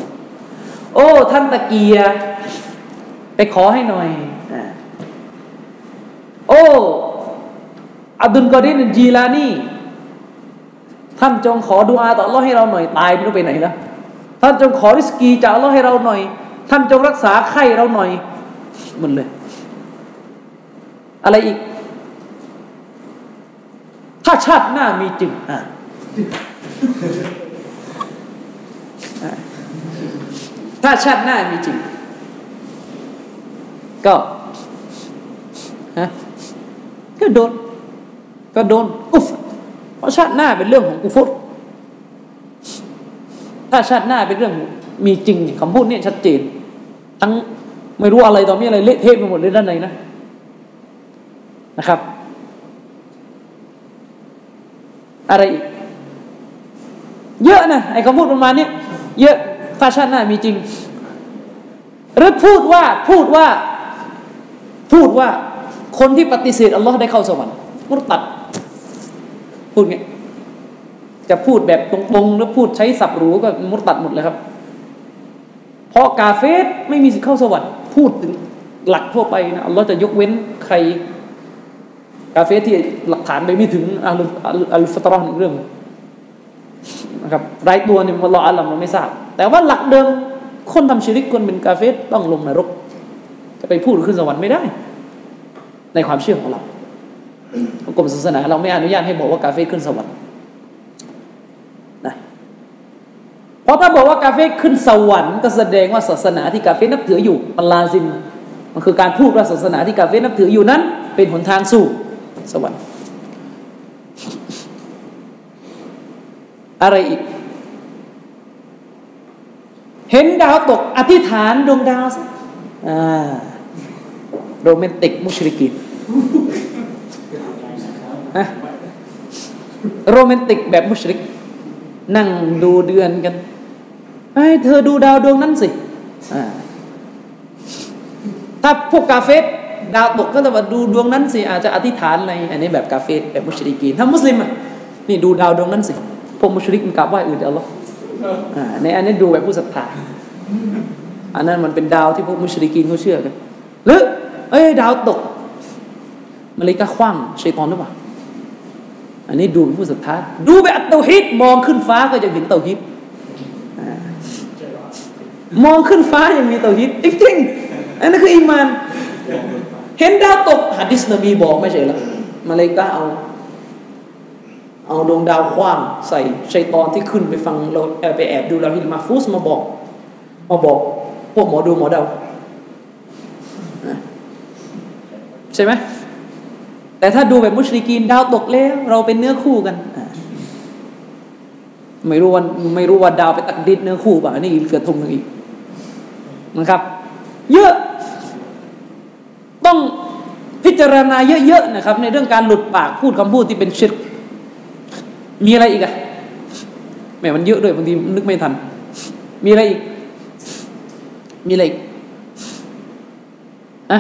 โอ้ ท่านตะเกียไปขอให้หน่อยโอ้อับดุลกอดีนจีลานี่ท่านจงขอดุอาต่อรอให้เราหน่อยตายไม่รู้ไปไหนแล้วท่านจงขอริสกีจากรอให้เราหน่อย ท่านจงรักษาไข้เราหน่อยมันเลย อะไรอีก ถ้าชาติหน้ามีจริงอะถ้าชาติหน้ามีจริง ก็ฮะก็โดน ก็โดนอุฟเพราะชาติหน้าเป็นเรื่องของกุฟรถ้าชาติหน้าเป็นเรื่องมีจริงคำพูดนี่ชัดเจน ทั้งไม่รู้อะไรต่อมีอะไรเละเทะไปหมดเลยด้านในนะ นะครับ อะไรอีก เยอะนะไอ้คำพูดประมาณนี้เยอะถ้าชาติหน้ามีจริง หรือพูดว่าพูดว่าพูดว่าคนที่ปฏิเสธอัลลอฮ์ได้เข้าสวรรค์มุตัด พูดไงจะพูดแบบตรงๆหรือพูดใช้สับหรูก็มุตัดหมดเลยครับ เพราะกาเฟสไม่มีสิทธิ์เข้าสวรรค์พูดถึงหลักทั่วไปนะอัลลอฮ์จะยกเว้นใคร กาเฟสที่หลักฐานไปไม่ถึงอัลอัลฟตรอนเรื่องนะครับรายตัวเนี่ยเราอัลลัมเราไม่ทราบ แต่ว่าหลักเดิมคนทำชีริกคนเป็นกาเฟสต้องลงนรก จะไปพูดขึ้นสวรรค์ไม่ได้ ในความเชื่อของเรากรมศาสนาเราไม่อนุญาตให้บอกว่ากาเฟขึ้นสวรรค์นะเพราะถ้าบอกว่ากาเฟขึ้นสวรรค์ก็แสดงว่าศาสนาที่กาเฟนับถืออยู่มันลาซิมมันคือการพูดว่าศาสนาที่กาเฟนับถืออยู่นั้น เป็นหนทางสู่ สวรรค์ อะไรอีก เห็นดาวตกอธิษฐานดวงดาวอ่าโรแมนติกมุชริกินโรแมนติกแบบมุชริก นั่งดูเดือนกันไอ้เธอดูดาวดวงนั้นสิถ้าพวกกาเฟส ดาวตกก็จะมาดูดวงนั้นสิอาจจะอธิษฐานอะไรอันนี้แบบกาเฟสแบบมุชริกีนถ้ามุสลิมอะนี่ดูดาวดวงนั้นสิพวกมุชริกมันกราบไหว้อื่นเดียวหรอในอันนี้ดูแบบผู้ศรัทธาอันนั้นมันเป็นดาวที่พวกมุชริกีนเขาเชื่อกันหรือเอ้ยดาวตกมาเลยก็คว้างชัยตอนหรือเปล่าอันนี้ดูเป็นผู้ศรัทธาดูแบบเตาฮีดมองขึ้นฟ้าก็จะเห็นเตาฮีดมองขึ้นฟ้ายังมีเตาฮีดจริงๆอันนั้นคืออิมาน เห็นดาวตกหะดิษนบีบอกไม่ใช่หรอมาเลยก็เอาเอาดวงดาวคว้างใส่ชัยตอนที่ขึ้นไปฟังเราไปแอบดูلوح المحفوظมาบอก มาบอก พวกหมอดูหมอเดาใช่ไหมแต่ถ้าดูแบบมุชริกีนดาวตกแล้ว เราเป็นเนื้อคู่กันไม่รู้ว่าไม่รู้ว่าดาวไปตักดินเนื้อคู่ป่ะนี่เกิดทงหนึ่งอีกนะครับ เยอะ ต้องพิจารณาเยอะๆนะครับ ในเรื่องการหลุดปากพูดคำพูดที่เป็นชิรมีอะไรอีกอะแหมมันเยอะด้วยบางทีนึกไม่ทัน มีอะไรอีก มีอะไรอีกอะ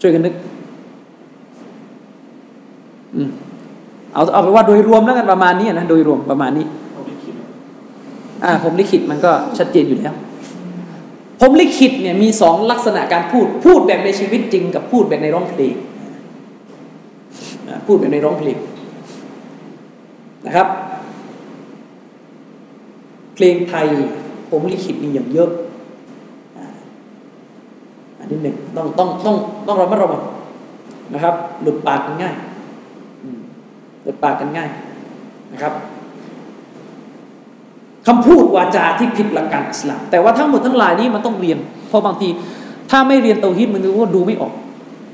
ช่วยกันนึกเอาเอาไปว่าโดยรวมแล้วกันประมาณนี้นะโดยรวมประมาณนี้ อ่า ผมลิขิตมันก็ชัดเจนอยู่แล้ว ผมลิขิตเนี่ยมีสองลักษณะการพูดพูดแบบในชีวิตจริง กับพูดแบบในร้องเพลงพูดแบบในร้องเพลงนะครับ เพลงไทยผมลิขิตนี่อย่างเยอะอันนี้หนึ่งต้องต้องต้องต้องระมัดระวังนะครับ หลุดปากกันง่ายหลุดปากกันง่ายนะครับ คำพูดวาจาที่ผิดหลักการอิสลาม แต่ว่าทั้งหมดทั้งหลายนี้มันต้องเรียน เพราะบางทีถ้าไม่เรียนเตาฮิดมันก็ดูไม่ออก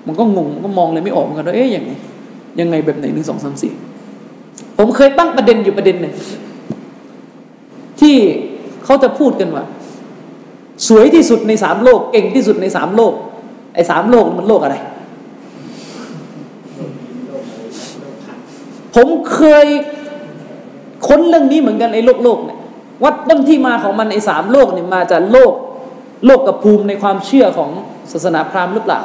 มันก็งงมันก็มองเลยไม่ออกเหมือนกันว่าเอ๊ยยังไงยังไงแบบไหนหนึ่งสองสามสี่ผมเคยตั้งประเด็นอยู่ประเด็นหนึ่งที่เขาจะพูดกันว่า สวยที่สุดในสามโลก เก่งที่สุดในสามโลก ไอ้สามโลกมันโลกอะไร ผมเคยค้นเรื่องนี้เหมือนกันไอ้โลกโลกเนี่ย ว่าต้นที่มาของมันไอ้สามโลกเนี่ยมาจากโลกโลกกับภูมิในความเชื่อของศาสนาพราหมณ์หรือเปล่า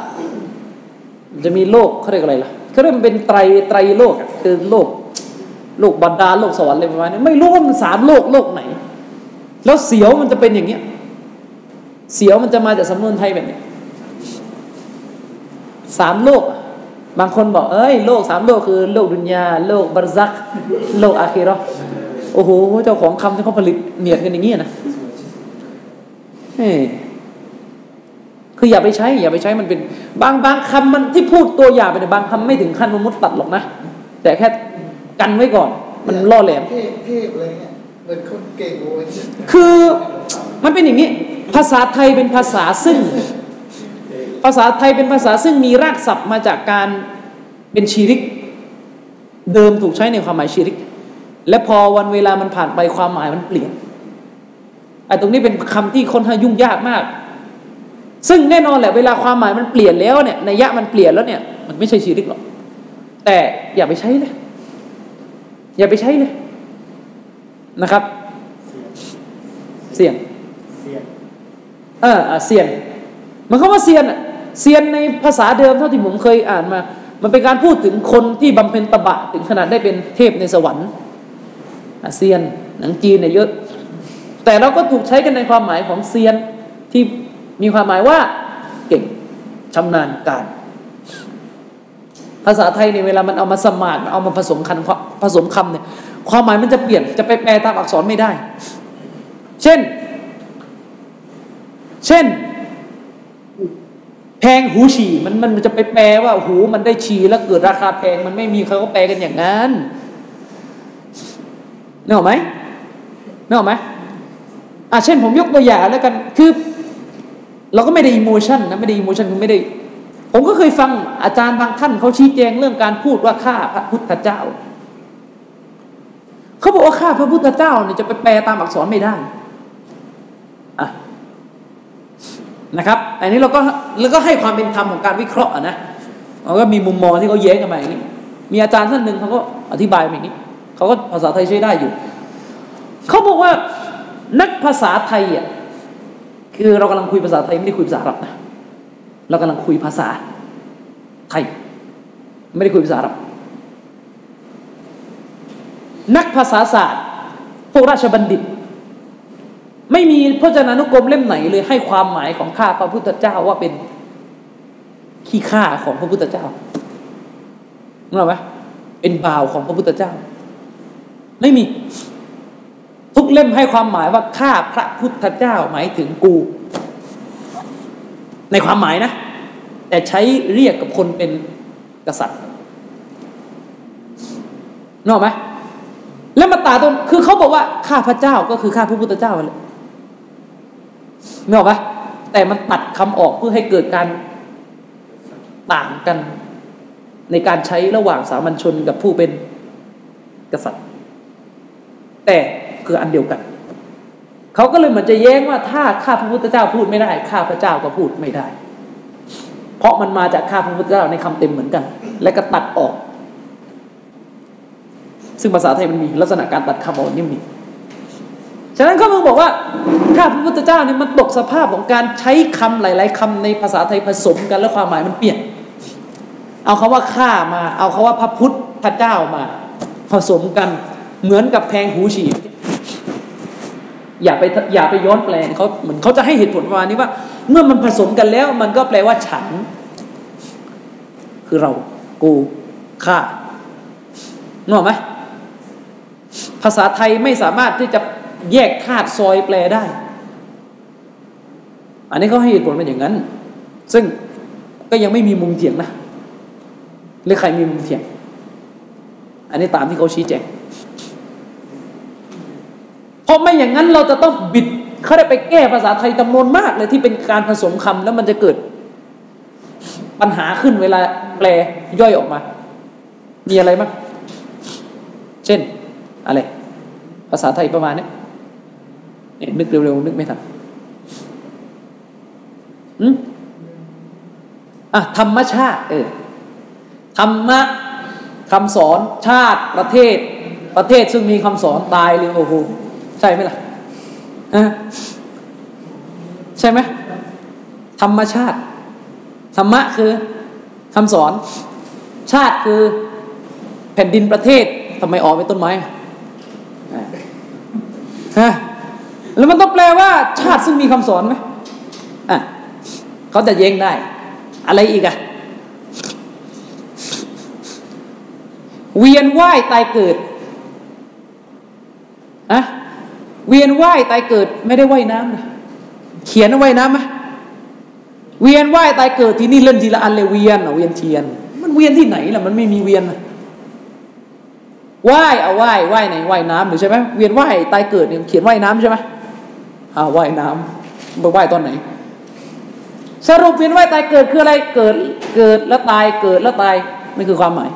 จะมีโลกเขาเรียกอะไรล่ะเขาเรียกมันเป็นไตรไตรโลกคือโลก โลกบัดดาลโลกสวรรค์อะไรประมาณนี้ไม่รู้ว่ามันสามโลกโลกไหน แล้วเสียวมันจะเป็นอย่างเงี้ยเสียวมันจะมาจากสำนวนไทยแบบนี้สามโลก บางคนบอกเอ้ย โลกสามโลกคือ โลกดุนยา โลกบารซัก โลกอาคีรอ โอ้โหเจ้าของคำที่เขาผลิตเนียดกันอย่างนี้นะเฮ้คืออย่าไปใช้ อย่าไปใช้มันเป็น บางบางคำมันที่พูดตัวอย่างไปเนี่ยบางคำไม่ถึงขั้นมุดตัดหรอกนะ แต่แค่กันไว้ก่อน มันล่อแหลมเทพเทพอะไรเงี้ยเหมือนคนเก่งโว้ยคือมันเป็นอย่างนี้ ภาษาไทยเป็นภาษาซึ่ง ภาษาไทยเป็นภาษาซึ่งมีรากศัพท์มาจากการเป็นชีริก เดิมถูกใช้ในความหมายชีริก และพอวันเวลามันผ่านไปความหมายมันเปลี่ยนไอ้ตรงนี้เป็นคำที่คนหายุ่งยากมาก ซึ่งแน่นอนแหละเวลาความหมายมันเปลี่ยนแล้วเนี่ยในยะมันเปลี่ยนแล้วเนี่ย มันไม่ใช่ชีริกหรอก แต่อย่าไปใช้เลยอย่าไปใช้เลยนะครับ เสี่ยงเออเสียนมันเขาว่าเซียนอะเซียนในภาษาเดิมเท่าที่ผมเคยอ่านมา มันเป็นการพูดถึงคนที่บำเพ็ญตบะถึงขนาดได้เป็นเทพในสวรรค์ อาเซียน หนังจีนเนี่ยเยอะ แต่เราก็ถูกใช้กันในความหมายของเซียนที่มีความหมายว่าเก่งชำนาญการ ภาษาไทยเนี่ยเวลามันเอามาสมานเอามาผสมคันผสมคำเนี่ยความหมายมันจะเปลี่ยนจะไปแปลตามอักษรไม่ได้ เช่น เช่น แพงหูฉี่มันมันจะไปแปลว่าหูมันได้ฉี่แล้วเกิดราคาแพงมันไม่มีเขาก็แปลกันอย่างนั้น นึกออกไหมนึกออกไหมอะเช่นผมยกตัวอย่างแล้วกันคือ เราก็ไม่ได้อิโมชันนะไม่ได้อิโมชันคือไม่ได้ ผมก็เคยฟังอาจารย์บางท่านเขาชี้แจงเรื่องการพูดว่าข้าพระพุทธเจ้าเขาบอกว่าข้าพระพุทธเจ้าเนี่ยจะไปแปลตามอักษรไม่ได้อะนะครับอันนี้เราก็แล้วก็ให้ความเป็นธรรมของการวิเคราะห์นะเราก็มีมุมมองที่เขาแย้งกันมาอย่างนี้มีอาจารย์ท่านหนึ่งเขาก็อธิบายแบบนี้ เขาก็ภาษาไทยใช้ได้อยู่ เขาบอกว่านักภาษาไทยอะคือเรากำลังคุยภาษาไทยไม่ได้คุยภาษาอับนะเรากำลังคุยภาษาไทย ไม่ได้คุยภาษาอับนักภาษาศาสตร์ พวกราชบัณฑิต ไม่มีพจนานุกรมเล่มไหนเลย ให้ความหมายของข้าพระพุทธเจ้าว่าเป็นขี้ข้าของพระพุทธเจ้าเห็นไหมเป็นบ่าวของพระพุทธเจ้า ไม่มี ทุกเล่มให้ความหมายว่าข้าพระพุทธเจ้าหมายถึงกู ในความหมายนะ แต่ใช้เรียกกับคนเป็นกษัตริย์นอกไหมแล้วมาตาตรงคือเขาบอกว่าข้าพระเจ้าก็คือข้าพระพุทธเจ้าเลยนึกออกปะแต่มันตัดคำออกเพื่อให้เกิดการต่างกันในการใช้ระหว่างสามัญชนกับผู้เป็นกษัตริย์ แต่คืออันเดียวกัน เขาก็เลยเหมือนจะแย้งว่าถ้าข้าพระพุทธเจ้าพูดไม่ได้ ข้าพระเจ้าก็พูดไม่ได้ เพราะมันมาจากข้าพระพุทธเจ้าในคำเต็มเหมือนกัน และก็ตัดออก ซึ่งภาษาไทยมันมีลักษณะการตัดคำออกนี่มีฉะนั้นเขามึงบอกว่าข้าพระพุทธเจ้าเนี่ยมันตกสภาพของการใช้คำหลาย ๆคำในภาษาไทยผสมกันแล้วความหมายมันเปลี่ยน เอาคาว่าข้ามา เอาคาว่าพระพุทธเจ้ามา ผสมกัน เหมือนกับแพงหูฉีดอย่าไปอย่าไปย้อนแปลงเขาเหมือนเขาจะให้เหตุผลประมาณนี้ว่า เมื่อมันผสมกันแล้ว มันก็แปลว่าฉัน คือเรากูข้านึกอกไหมภาษาไทยไม่สามารถที่จะแยกธาตุซอยแปลได้ อันนี้เขาให้เหตุผลเป็นอย่างนั้น ซึ่งก็ยังไม่มีมุมเถียงนะหรือใครมีมุมเถียง อันนี้ตามที่เขาชี้แจง เพราะไม่อย่างนั้นเราจะต้องบิดเขาได้ไปแก้ภาษาไทยจำนวนมากเลยที่เป็นการผสมคำแล้วมันจะเกิดปัญหาขึ้นเวลาแปลย่อยออกมา มีอะไรบ้างเช่น อะไร ภาษาไทยประมาณนี้เนี่ยนึกเร็วๆนึกไม่ทันอืมอะธรรมชาติ เออธรรมะคำสอนชาติประเทศ ประเทศซึ่งมีคำสอนตายเลยโอ้โห ใช่ไหมล่ะใช่ไหมธรรมชาติ ธรรมะคือคำสอน ชาติคือแผ่นดินประเทศทำไมออกเป็นต้นไม้ฮะแล้วมันต้องแปลว่า ชาติซึ่งมีคำสอนไหมอะเขาจะเย้งได้ อะไรอีกอะเวียนว่ายตายเกิดอะ เวียนว่ายตายเกิดไม่ได้ว่ายน้ำนะเขียนว่ายน้ำไหมเวียนว่ายตายเกิดที่นี่เล่นทีละอันเลยเวียนเวียนเทียน มันเวียนที่ไหนล่ะมันไม่มีเวียนว่ายเอาว่ายว่ายไหนว่ายน้ำหรือใช่ไหมเวียนว่ายตายเกิดเนี่ยเขียนว่ายน้ำใช่ไหมอ่าว่ายน้ำไปว่ายตอนไหน สรุปเวียนว่ายตายเกิดคืออะไรเกิดเกิดแล้วตายเกิดแล้วตายไม่คือความหมาย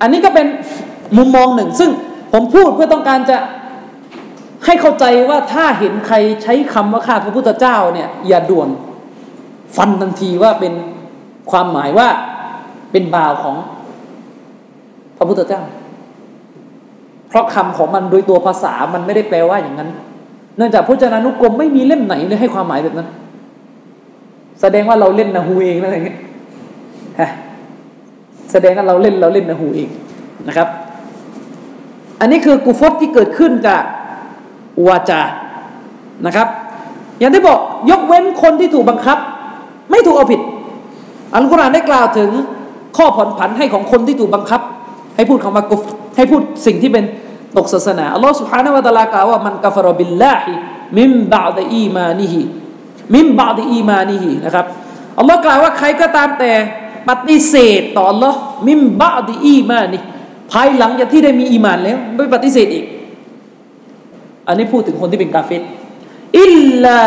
อันนี้ก็เป็นมุมมองหนึ่ง ซึ่ง ผมพูดเพื่อต้องการจะให้เข้าใจว่าถ้าเห็นใครใช้คำว่าข้าพระพุทธเจ้าเนี่ยอย่าด่วนฟันทันทีว่าเป็นความหมายว่าเป็นบ่าวของพระพุทธเจ้า เพราะคำของมันโดยตัวภาษามันไม่ได้แปลว่าอย่างนั้น เนื่องจากพจนานุกรมไม่มีเล่มไหนเลยให้ความหมายแบบนั้น แสดงว่าเราเล่นนะฮูเองนะอย่างเงี้ยแสดงว่าเราเล่นเราเล่นนะฮูเองนะครับ อันนี้คือกุฟรที่เกิดขึ้นจากวาจานะครับ อย่างที่บอกยกเว้นคนที่ถูกบังคับ ไม่ถูกเอาผิด อัลกุรอานได้กล่าวถึงข้อผ่อนผันให้ของคนที่ถูกบังคับ ให้พูดคำว่ากุฟรให้พูดสิ่งที่เป็นตกศาสนาอัลลอฮฺสุฮานาวะตะลากล่าวว่าمن كفر بالله من بعد إيمانه من بعد إيمانهนะครับอัลลอฮ์กล่าวว่าใครก็ตามแต่ปฏิเสธต่ออัลลอฮ์من بعد إيمانه ภายหลังจากที่ได้มีอีมานแล้ว ไม่ปฏิเสธอีก อันนี้พูดถึงคนที่เป็นกาเฟตอิลลา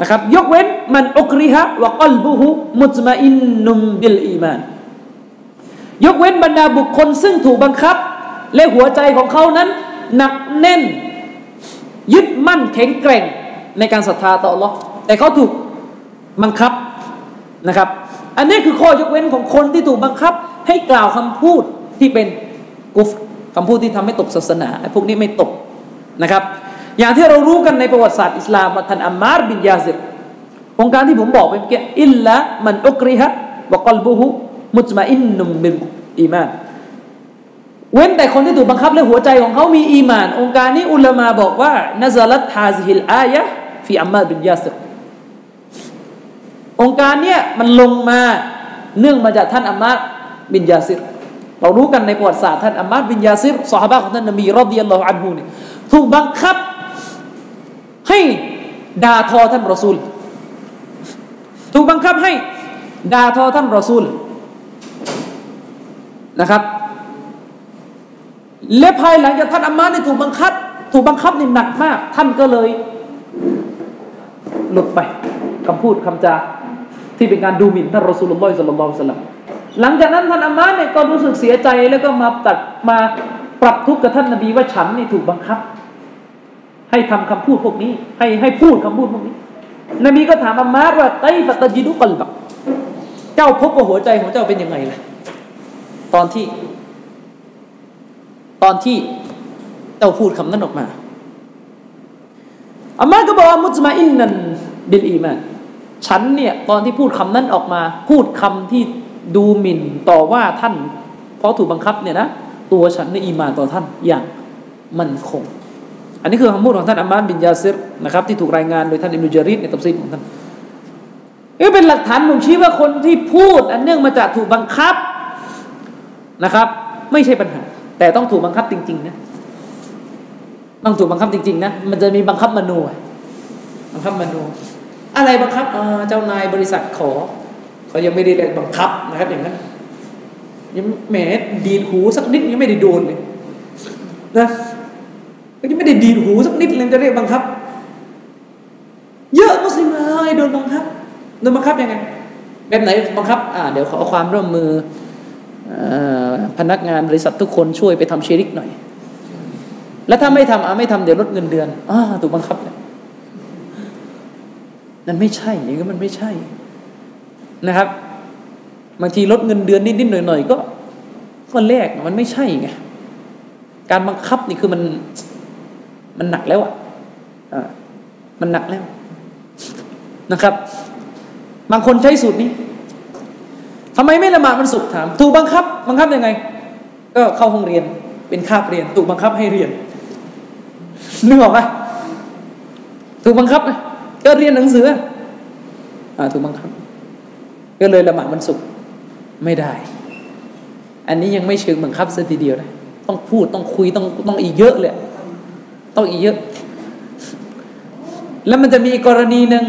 นะครับยกเว้นمن أكره وقلبه مطمئن بالإيمان ยกเว้นบรรดาบุคคลซึ่งถูกบังคับ และหัวใจของเขานั้น หนักแน่น ยึดมั่นแข็งแกร่งในการศรัทธาต่อ Allah แต่เขาถูกบังคับนะครับ อันนี้คือข้อยกเว้นของคนที่ถูกบังคับ ให้กล่าวคำพูดที่เป็น กุฟรคำพูดที่ทำให้ตกศาสนาไอ้พวกนี้ไม่ตกนะครับ อย่างที่เรารู้กันในประวัติศาสตร์อิสลามท่านอัมมาร์บินยาซิรโองการที่ผมบอกไปเมื่อกี้إلا من أكره وقلبه مطمئن بالإيمانเว้นแต่คนที่ถูกบังคับและหัวใจของเขามีอีมาน โองการนี้อุลามาบอกว่านาซาลัตฮาซิฮิลอายะฟีอัมมาบินยาซิรองค์การเนี้ยมันลงมาเนื่องมาจากท่านอัมมาบินยาซิร เรารู้กันในประวัติศาสตร์ท่านอัมมาบินยาซิรสหายของท่านนบีรอดิยัลลอฮุอันฮูเนี่ยถูกบังคับ ให้ด่าทอท่านรอซูล ถูกบังคับให้ด่าทอท่านรอซูลนะครับและภายหลังจากท่านอัมมาเนี่ยถูกบังคับ ถูกบังคับนี่หนักมาก ท่านก็เลย หลุดไปคำพูดคำจาที่เป็นการดูหมิ่นท่านรอซูลุลลอฮิสัลลัลลอฮุซัลลัม หลังจากนั้นท่านอัมาเนี่ยก็รู้สึกเสียใจแล้วก็มาตัดมาปรับทุกข์กับท่านนบีว่าฉันนี่ถูกบังคับ ให้ทำคำพูดพวกนี้ ให้ให้พูดคำพูดพวกนี้ นบีก็ถามอามาว่าไตฟัตจิดุกัลบักเจ้าพบว่าหัวใจของเจ้าเป็นยังไงล่ะตอนที่ ตอนที่เจ้าพูดคำนั้นออกมาอามาก็บอกว่ามุสมาอินนันบิลอีมานฉันเนี่ยตอนที่พูดคำนั้นออกมา พูดคำที่ ดูหมิ่นต่อว่าท่าน เพราะถูกบังคับเนี่ยนะตัวฉันในอีมานต่อท่านอย่างมันคง อันนี้คือคำพูดของท่านอัมมานบินยาซิรนะครับที่ถูกรายงานโดยท่านอิมนุจาริดในตับซีของท่านนี่เป็นหลักฐานบ่งชี้ว่าคนที่พูด อันเนื่องมาจากถูกบังคับนะครับ ไม่ใช่ปัญหา แต่ต้องถูกบังคับจริง ๆ นะต้องถูกบังคับจริง ๆ นะ มันจะมีบังคับมนูบังคับมนูอะไรบังคับเจ้านายบริษัทขอ เขายังไม่ได้เรียกบังคับนะครับ อย่างนั้นยังแหมดีดหูสักนิดยังไม่ได้โดนเลยนะก็ยังไม่ได้ดีดหูสักนิดเลยจะเรียกบังคับ เยอะมุสลิมเลยโดนบังคับโดนบังคับยังไงแบบไหนบังคับอ่าเดี๋ยวขอความร่วมมือพนักงานบริษัททุกคนช่วยไปทำเชริกหน่อย แล้วถ้าไม่ทำอ่าไม่ทำเดี๋ยวลดเงินเดือนอ่าถูกบังคับเนี่ยนั่นไม่ใช่อย่างนี้มันไม่ใช่ นะครับบางทีลดเงินเดือนนิดๆหน่อยๆก็ก็แลกมันไม่ใช่ไงการบังคับนี่คือมันมันหนักแล้วอะมันหนักแล้วนะครับ บางคนใช้สูตรนี้ทำไมไม่ละหมาดมันสุกถาม ถูกบังคับ บังคับยังไง ก็เข้าห้องเรียน เป็นคาบเรียน ถูกบังคับให้เรียนนึกออกไหมถูกบังคับก็เรียนหนังสืออ่าถูกบังคับ ก็เลยละหมาดมันสุกไม่ได้ อันนี้ยังไม่เชิงบังคับซะทีเดียวนะต้องพูดต้องคุยต้องต้องอีกเยอะเลย ต้องอีกเยอะ แล้วมันจะมีกรณีหนึ่ง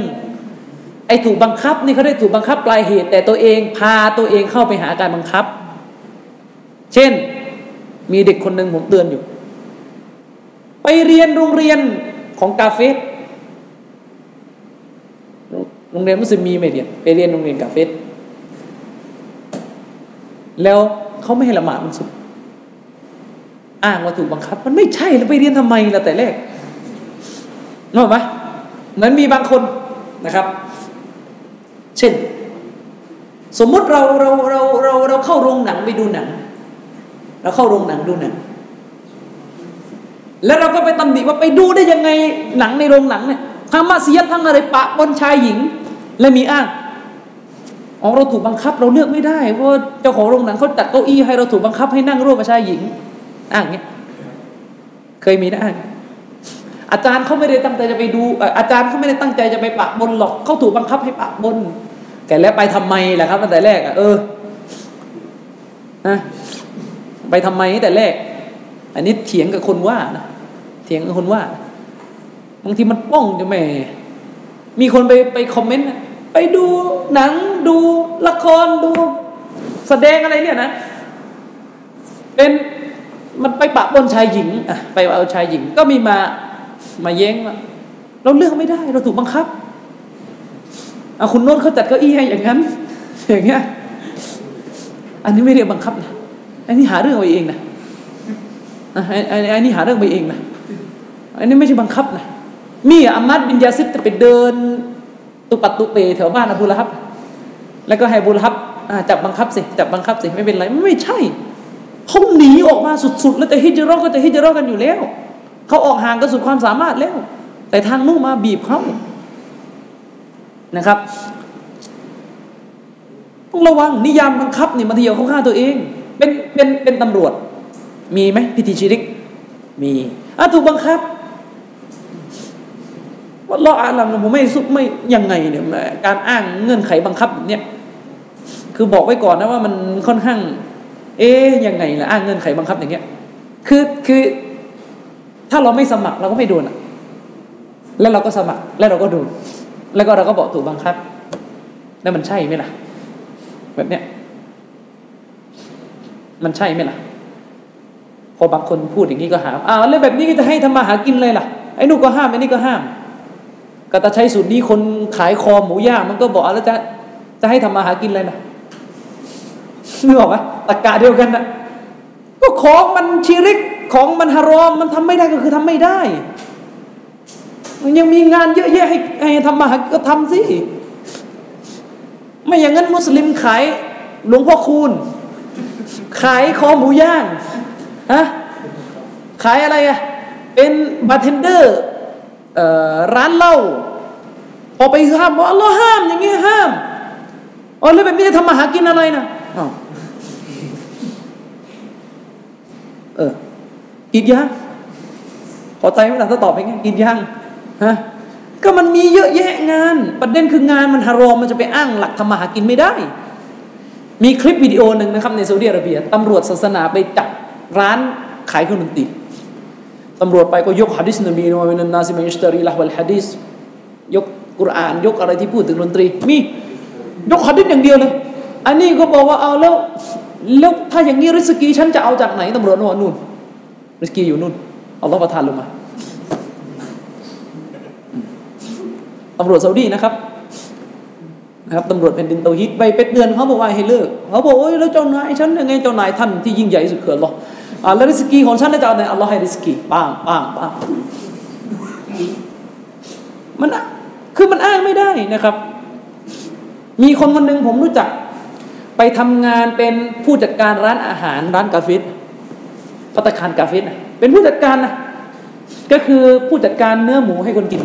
ไอ้ถูกบังคับนี่เขาได้ถูกบังคับปลายเหตุ แต่ตัวเองพาตัวเองเข้าไปหาการบังคับ เช่น มีเด็กคนหนึ่งผมเตือนอยู่ ไปเรียนโรงเรียนของกาเฟส โรงเรียนมุสลิมมีไหมเรียไปเรียนโรงเรียนกาเฟสแล้วเขาไม่ให้ละหมาดมันสุดอ้างว่าถูกบังคับ มันไม่ใช่แล้วไปเรียนทำไมล่ะแต่แรกนึกออกไหมเหมือนมีบางคนนะครับ เช่น สมมุติเราเราเราเราเราเข้าโรงหนังไปดูหนัง เราเข้าโรงหนังดูหนัง แล้วเราก็ไปตำหนิว่าไปดูได้ยังไงหนังในโรงหนังเนี่ยทั้งมาเสียทั้งอะไรปะบนชายหญิง และมีอ้างอ๋อเราถูกบังคับ เราเลือกไม่ได้เพราะเจ้าของโรงหนังเขาจัดเก้าอี้ให้เราถูกบังคับให้นั่งร่วมกับชายหญิง อ้างเงี้ยเคยมีนะอ้างอาจารย์เขาไม่ได้ตั้งใจจะไปดู อาจารย์เขาไม่ได้ตั้งใจจะไปปะบนหรอกเขาถูกบังคับให้ปะบนแต่แล้วไปทำไมล่ะครับตั้งแต่แรกอะเออนะไปทำไมแต่แรก อันนี้เถียงกับคนว่านะเถียงกับคนว่าบางทีมันป้องจะแม่ มีคนไปไปคอมเมนต์ไปดูหนังดูละครดู แสดงอะไรเนี่ยนะ เป็นมันไปปะบนชายหญิงอะไปเอาชายหญิง ก็มีมามาแย้งว่าเราเลือกไม่ได้ เราถูกบังคับเอาคุณโน้ตเขาจัดเก้าอี้ให้อย่างนั้น อย่างเงี้ย อันนี้ไม่เรียกบังคับนะอันนี้หาเรื่องไปเองนะอันนี้หาเรื่องไปเองนะอันนี้ไม่ใช่บังคับนะ มีอามัดบินยาซิดจะไปเดิน ตุปัตตุเปแถวบ้านอบูละฮับ แล้วก็ให้บูละฮับจับบังคับสิจับบังคับสิไม่เป็นไรไม่ใช่เขาหนีออกมาสุดๆ แล้วแต่ฮิจรัก็จะฮิจรักันอยู่แล้วเขาออกห่างก็สุดความสามารถแล้ว แต่ทางนู้มาบีบเขานะครับต้องระวังนิยามบังคับนี่มาทีเดียวเขาฆ่าตัวเอง เป็นเป็นเป็นตำรวจ มีไหมพิธีชิริก มีอะถูกบังคับ ว่าเราอ่านลำผมไม่สุกไม่ยังไงเนี่ยการอ้างเงื่อนไขบังคับเนี่ยคือบอกไว้ก่อนนะว่ามันค่อนข้าง เอ๊ยยังไงล่ะอ้างเงื่อนไขบังคับอย่างเงี้ย คือคือถ้าเราไม่สมัครเราก็ไม่โดนอะ แล้วเราก็สมัครแล้วเราก็โดนแล้วก็เราก็บอกถูกบังคับ แล้วมันใช่ไหมล่ะ แบบเนี้ยมันใช่ไหมล่ะ พอบางคนพูดอย่างนี้ก็หาอ้าวแล้วแบบนี้ก็จะให้ทำมาหากินเลยล่ะไอ้นู่นก็ห้ามไอ้นี่ก็ห้าม ก็ตาใช้สูตรนี้คนขายคอหมูย่างมันก็บอกแล้วจะจะให้ทำมาหากินเลยล่ะนึกออกไหมตะกาเดียวกันนะก็ของมันชีริกของมันฮารอมมันทำไม่ได้ก็คือทำไม่ได้ มันยังมีงานเยอะแยะให้ให้ทำมาหาก็ทำสิไม่อย่างนั้นมุสลิมขายหลวงพ่อคูณ ขายคอหมูย่างฮะขายอะไรอะเป็นบาร์เทนเดอร์ ร้านเหล้าพอไปห้ามว่าอัลลอฮ์ห้ามอย่างเงี้ยห้ามอ๋อแล้วแบบนี้จะทำมาหากินอะไรนะอ๋อเออกินยังพอใจไหมล่ะถ้าตอบไปงั้นกินยังฮะก็มันมีเยอะแยะงาน ประเด็นคืองานมันฮารอมมันจะไปอ้างหลักทำมาหากินไม่ได้ มีคลิปวิดีโอหนึ่งนะครับในซาอุดิอาระเบียตำรวจศาสนาไปจับร้านขายเครื่องดนตรี ตำรวจไปก็ยกฮะดิษนบีนวมินันนาซิมัยสตารีละวัลฮะดิษยกกุรอานยกอะไรที่พูดถึงดนตรี มียกฮะดิษอย่างเดียวเลย อันนี้ก็บอกว่าเอาแล้วแล้วถ้าอย่างนี้ริสกีฉันจะเอาจากไหนตำรวจนวนู่นริสกีอยู่นู่นเอัลลอประทานลงมาตำรวจซาอุดีนะครับนะครับตำรวจแผ่นดินเตาฮิดไปเป็ดเดือนเขาบอกว่าให้เลิกเขาบอกโอ้ยแล้วเจ้านายฉันยังไงเจ้านายท่านที่ยิ่งใหญ่สุดคืออัลลอ อ่าแล้วริสกีของฉันจะเอาไหนอัลลอฮ์ให้ริสกีปังปังปังมันคือมันอ้างไม่ได้นะครับ มีคนคนหนึ่งผมรู้จัก ไปทำงานเป็นผู้จัดการร้านอาหารร้านกาเฟสพัตคารกาเฟสเป็นผู้จัดการนะก็คือผู้จัดการเนื้อหมูให้คนกิน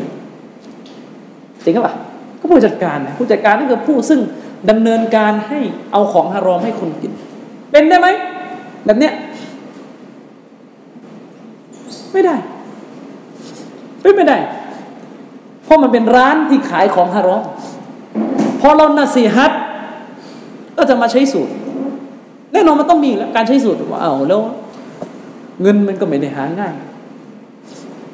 จริงหรือเปล่าก็ผู้จัดการนะผู้จัดการนั่นคือผู้ซึ่งดำเนินการให้เอาของฮารอมให้คนกิน เป็นได้ไหมแบบเนี้ย ไม่ได้เป็นไม่ได้ เพราะมันเป็นร้านที่ขายของฮารอมพอเรานาซีฮัตก็จะมาใช้สูตรแน่นอนมันต้องมีแล้วการใช้สูตรว่าเอาแล้ว เงินมันก็ไม่ได้หาง่าย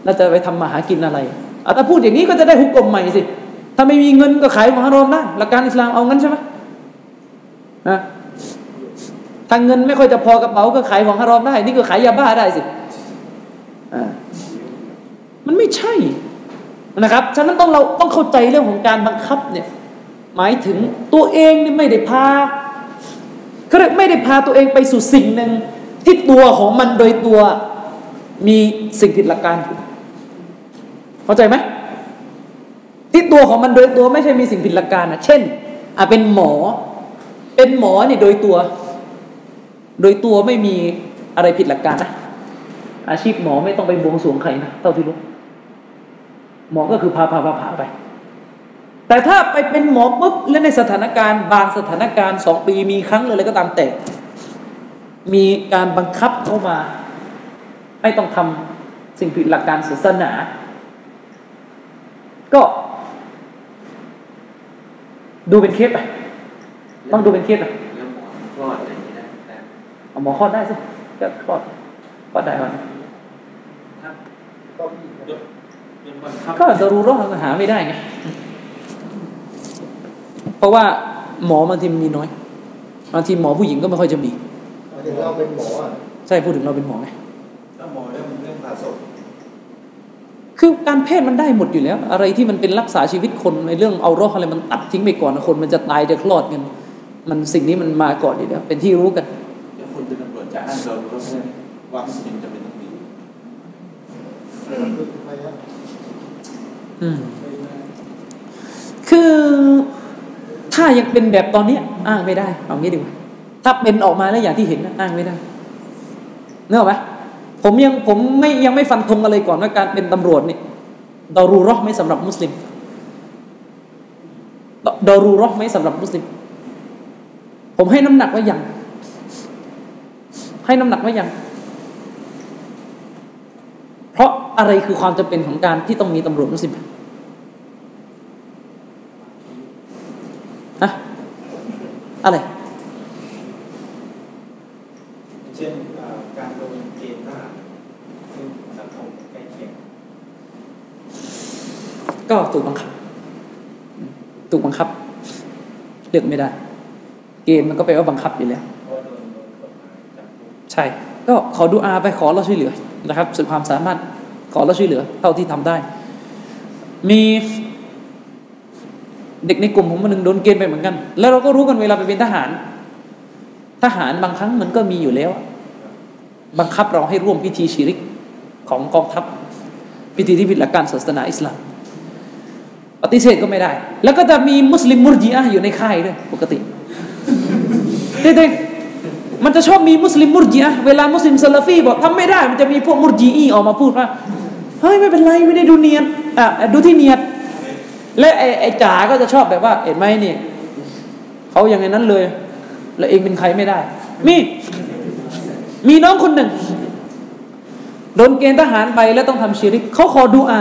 เราจะไปทำมาหากินอะไรอาถ้าพูดอย่างนี้ก็จะได้หุกกลมใหม่สิถ้าไม่มีเงินก็ขายของฮารอมได้หลักการอิสลามเอางั้นใช่ไหมนะถ้าเงินไม่ค่อยจะพอกระเป๋าก็ขายของฮารอมได้ นี่ก็ขายยาบ้าได้สิ มันไม่ใช่นะครับ ฉะนั้นต้องเราต้องเข้าใจเรื่องของการบังคับเนี่ย หมายถึงตัวเองเนี่ยไม่ได้พาเขาเรียกไม่ได้พาตัวเองไปสู่สิ่งหนึ่งที่ตัวของมันโดยตัวมีสิ่งผิดหลักการเข้าใจไหมที่ตัวของมันโดยตัวไม่ใช่มีสิ่งผิดหลักการนะเช่นอะเป็นหมอ เป็นหมอนี่โดยตัว โดยตัวไม่มีอะไรผิดหลักการนะ อาชีพหมอไม่ต้องไปบวงสรวงใครนะเท่าที่รู้หมอก็คือพาพาพาพาไป แต่ถ้าไปเป็นหมอปุ๊บและในสถานการณ์บางสถานการณ์สองปีมีครั้งเลยอะไรก็ตามแต่มีการบังคับเข้ามาให้ต้องทำสิ่งผิดหลักการศาสนา ก็ ดูเป็นเคสไปต้องดูเป็นเคสไปแล้วหมอคลอดอะไรอย่างนี้ได้ได้เอาหมอคลอดได้สิก็คลอดคลอดได้ก่อนถ้า ก็มียกเป็นบังคับก็จะรู้โรคหาไม่ได้ไงเพราะว่าหมอบางทีมันมีน้อยบางทีหมอผู้หญิงก็ไม่ค่อยจะมีหมายถึงเราเป็นหมออะใช่พูดถึงเราเป็นหมอไงถ้าหมอเรื่องเรื่องผ่าศพคือการแพทย์มันได้หมดอยู่แล้ว อะไรที่มันเป็นรักษาชีวิตคนในเรื่องเอาโรคอะไรมันตัดทิ้งไปก่อนนะคนมันจะตายจะคลอดกันมันสิ่งนี้มันมาก่อนอยู่แล้วเป็นที่รู้กันเดี๋ยวคุณเป็นตำรวจจะอ้างเรารู้ว่าว่ามุสลิมจะเป็นต้องมี คือถ้ายังเป็นแบบตอนนี้อ้างไม่ได้ เอางี้ดีกว่าถ้าเป็นออกมาแล้วอย่างที่เห็นอ้างไม่ได้เนกอะไหมผมยังผมไม่ยังไม่ฟันธงอะไรก่อนว่าการเป็นตำรวจนี่ดอรูรอไหม่สำหรับมุสลิมดดอรูรอไหม่สำหรับมุสลิม ผมให้น้ำหนักว่ายังให้น้ำหนักว่ายัง เพราะ อะไรคือความจำเป็นของการที่ต้องมีตำรวจมุสลิมฮะอะไร เช่นเอ่อการลงเกณฑ์ทหารซึ่งสังคมใกล้เคียง ก็ถูกบังคับ ถูกบังคับเลือกไม่ได้ เกณฑ์มันก็แปลว่าบังคับอยู่แล้วเพราะว่าโดนโดนกฎหมายจำคุกใช่ ก็ขอดูอาไปขอเราช่วยเหลือนะครับสุดความสามารถ ขอเราช่วยเหลือ เท่าที่ทำได้ มีเด็กในกลุ่มผมคนหนึ่งโดนเกณฑ์ไปเหมือนกัน แล้วเราก็รู้กันเวลาไปเป็นทหาร ทหารบางครั้งมันก็มีอยู่แล้ว บังคับเราให้ร่วมพิธีชีริกของกองทัพ พิธีที่ผิดหลักการศาสนาอิสลามปฏิเสธก็ไม่ได้ แล้วก็จะมีมุสลิมมุรจีอะอยู่ในค่ายด้วยปกติเด็กๆมันจะชอบมีมุสลิมมุรจีอะเวลามุสลิมซาลาฟีบอกทำไม่ได้ มันจะมีพวกมุรจีอีออกมาพูดว่า เฮ้ยไม่เป็นไรไม่ได้ดูเนียนอะดูที่เนียดและไอ้ไอ้จ๋าก็จะชอบแบบว่าเห็นไหมนี่เขาอย่างไงนั้นเลย แล้วเองเป็นใครไม่ได้ มีมีน้องคนหนึ่งโดนเกณฑ์ทหารไปแล้วต้องทำชีริกเขาขอดูอา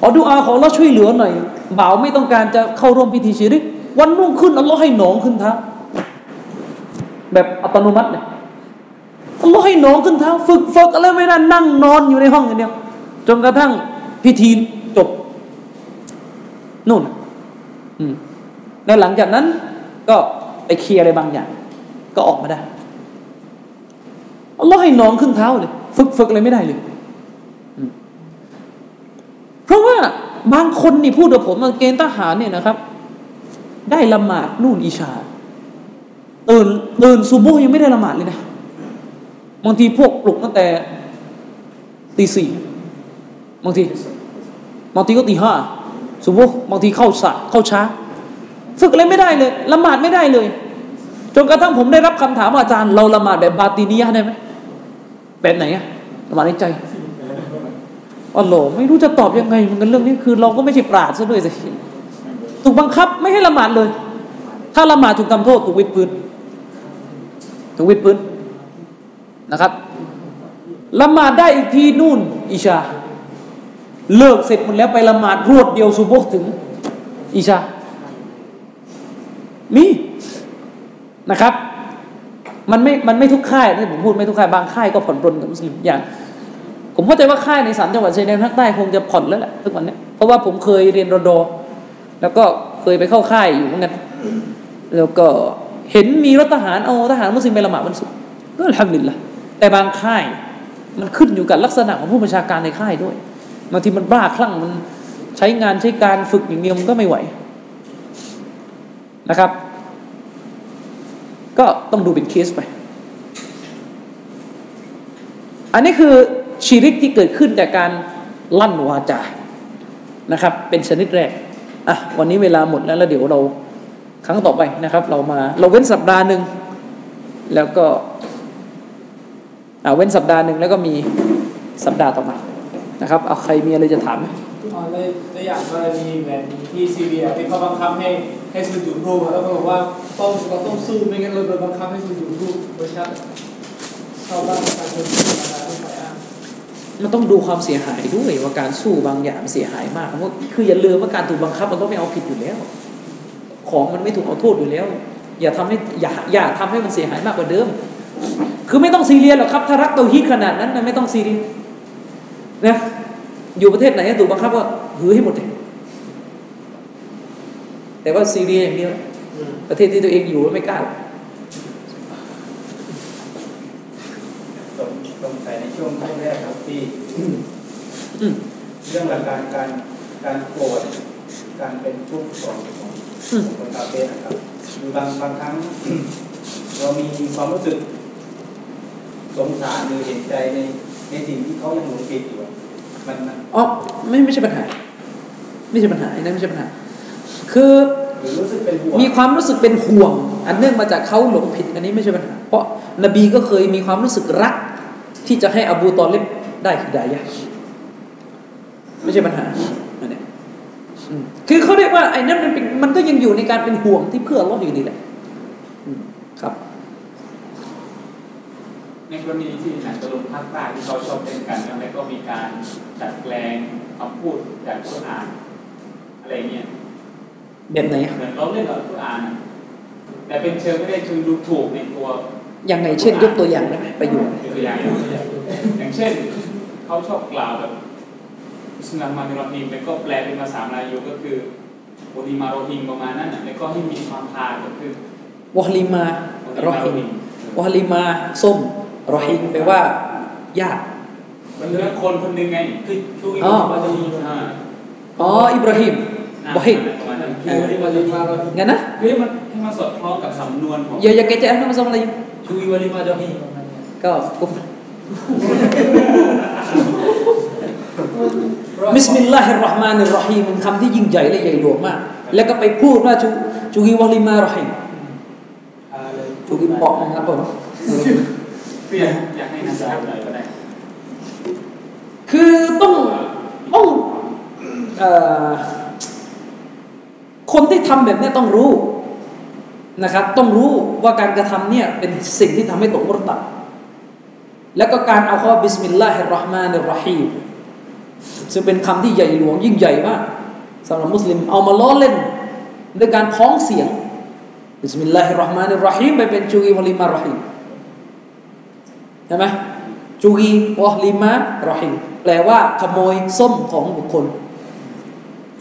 ขอดูอาขอเราช่วยเหลือหน่อยบ่าวไม่ต้องการจะเข้าร่วมพิธีชีริก วันรุ่งขึ้นอัลลอฮ์ให้หนองขึ้นเท้าแบบอัตโนมัติเลยอัลลอฮ์ให้หนองขึ้นเท้า ฝึกฝึกอะไรไม่ได้นั่งนอนอยู่ในห้องอย่างเดียว จนกระทั่งพิธีจบนู่นอืมแล้วหลังจากนั้น ก็ไปเคลียร์อะไรบางอย่าง ก็ออกมาได้อัลลอฮ์ให้น้องขึ้นเท้าเลย ฝึกฝึกอะไรไม่ได้เลยเพราะว่าบางคนนี่พูดกับผมว่าเกณฑ์ทหารเนี่ยนะครับ ได้ละหมาดนู่นอิชาตื่นตื่นซูโบยังไม่ได้ละหมาดเลยนะบางทีพวกปลุกตั้งแต่ตีสี่ บางทีบางทีก็ตีห้าซูโบบางทีเข้าสายเข้าช้า ฝึกอะไรไม่ได้เลยละหมาดไม่ได้เลยจนกระทั่งผมได้รับคำถามาอาจารย์ เราละหมาดแบบบาตินียะได้ไหมแบบไหนอะละหมาดในใจอ๋อโหไม่รู้จะตอบยังไงเหมือนกันเรื่องนี้คือ เราก็ไม่ใช่ปราดซะด้วยสิถูกบังคับไม่ให้ละหมาดเลย ถ้าละหมาดถูกทำโทษถูกวิดพื้นถูกวิดพื้นนะครับละหมาดได้อีกทีนู่นอิชา เลิกเสร็จหมดแล้วไปละหมาดรวดเดียวสุบกถึงอิชามีนะครับ มันไม่ มันไม่ทุกค่ายที่ผมพูดไม่ทุกค่ายบางค่ายก็ผ่อนปรนกับมุสลิมอย่าง ผมเข้าใจว่าค่ายในสามจังหวัดชายแดนภาคใต้คงจะผ่อนแล้วแหละทุกวันนี้เพราะว่าผมเคยเรียนรดแล้วก็เคยไปเข้าค่ายอยู่เหมือนกันแล้วก็เห็นมีรถทหารเอาทหารมุสลิมไปละหมาดวันศุกร์ก็ทำลินละแต่บางค่าย มันขึ้นอยู่กับลักษณะของผู้บัญชาการในค่ายด้วย บางทีมันบ้าคลั่งมันใช้งานใช้การฝึกอย่างเดียวมันก็ไม่ไหวนะครับ ก็ต้องดูเป็นเคสไป อันนี้คือชีริกที่เกิดขึ้นจากการลั่นวาจานะครับ เป็นชนิดแรกอะวันนี้เวลาหมดแล้วแล้วเดี๋ยวเราครั้งต่อไปนะครับ เรามาเราเว้นสัปดาห์หนึ่งแล้วก็อ่าเว้นสัปดาห์หนึ่งแล้วก็มีสัปดาห์ต่อมา นะครับเอาใครมีอะไรจะถามไหมอ๋อในในอย่างกรณีแบบที่ซีเรียที่เขาบังคับให้ให้สุญูรูปแล้วเขาบอกว่าต้องเราต้องสู้ไม่งั้นเราโดนบังคับให้สุญูรูปบริษัทชาวบ้านประชาชนที่มาไม่ไปอ้างมันต้องดูความเสียหายด้วยว่าการสู้บางอย่างเสียหายมากเพราะคืออย่าลืมว่าการถูกบังคับมันต้องไม่เอาผิดอยู่แล้ว ของมันไม่ถูกเอาโทษอยู่แล้ว อย่าทำให้อย่าอย่าทำให้มันเสียหายมากกว่าเดิม คือไม่ต้องซีเรียสหรอกครับถ้ารักเตาฮีดขนาดนั้นนะไม่ต้องซีเรียส นะอยู่ประเทศไหนถูกบังคับก็หือให้หมดเลยแต่ว่าซีเรียอย่างเดียวประเทศที่ตัวเองอยู่ไม่กล้าสงสงสัยในช่วงแรกครับที่อืมเรื่องหลักการการการโกรธการเป็นผู้สอนของอืมคนคาเฟ่นะครับคือบางบางครั้ง เรามีความรู้สึก สงสารหรือเห็นใจในในสิ่งที่เขายังหลงผิดอยู่อะ มันมันอ๋อไม่ไม่ใช่ปัญหา ไม่ใช่ปัญหาอันนั้นไม่ใช่ปัญหา คือหรือรู้สึกเป็นห่วงมีความรู้สึกเป็นห่วง อันเนื่องมาจากเขาหลงผิด อันนี้ไม่ใช่ปัญหา เพราะนบีก็เคยมีความรู้สึกรัก ที่จะให้อบูตอเลบได้ฮิดายะห์ไม่ใช่ปัญหาอันเนี้ยอืมคือเขาเรียกว่าไอ้นั่นมันเป็นมันก็ยังอยู่ในการเป็นห่วงที่เพื่ออัลเลอฮ์อยู่นี่แหละอืมครับ ในกรณีที่หนังตะลุงภาคใต้ที่เขาชอบเล่นกันแล้วก็มีการดัดแปลงคำพูดจากคุรอานอะไรเงี้ยแบบไหนเหมือนเราเล่นกับคุรอานอะแต่เป็นเชิงไม่ได้เชิงดูถูกในตัวยังไงเช่นยกตัวอย่างได้ไหมประโยชน์ตัวอย่างอย่างเช่นเขาชอบกล่าวแบบบิสมิลลาฮิรเราะห์มานิรเราะฮีมแล้วก็แปลเป็นภาษามลายูก็คือโอนิมาโรฮิมประมาณนั้นน่ะแล้วก็ให้มีความพาก็คือวะฮลิมารอฮิมวะฮลิมาส้ม รอฮิมแปลว่าญาติมันเรื่องคนคนหนึ่งไงคือช่วงนี้อ๋อมันจะมีอ่าอ๋ออิบราฮิมวะฮิมประมาณนั้นช่วงนี้มันจะมาเรางั้นนะเพื่อให้มันให้มันสอดคล้องกับสำนวนของอย่าอย่าแกจะให้น้ำมันส้มอะไรอยู่ช่วงวันนี้มาจะมีประมาณนี้ก็กุฟรบิสมิลลาฮิรเราะห์มานิรเราะฮีมเป็นคำที่ยิ่งใหญ่และใหญ่หลวงมาก แล้วก็ไปพูดว่าจูจูฮีวะลิมารอฮิมอ่าเลยจูฮีปอกนะครับผม เพื่ออยากให้นักศึกษาหน่อยก็ได้ คือต้องต้องเอ่อคนที่ทำแบบนี้ต้องรู้นะครับ ต้องรู้ว่าการกระทำเนี่ยเป็นสิ่งที่ทำให้ตกมรตัดแล้วก็การเอาคำว่าบิสมิลลาฮิรราะห์มานิรราะฮีมซึ่งเป็นคำที่ใหญ่หลวงยิ่งใหญ่มากสำหรับมุสลิมเอามาล้อเล่นด้วยการพ้องเสียงบิสมิลลาฮิรราะห์มานิรราะฮีมไปเป็นจูอีวะลิมารราะฮีม ใช่ไหมจูกีวะลิมะรอฮิมแปลว่าขโมยส้มของบุคคล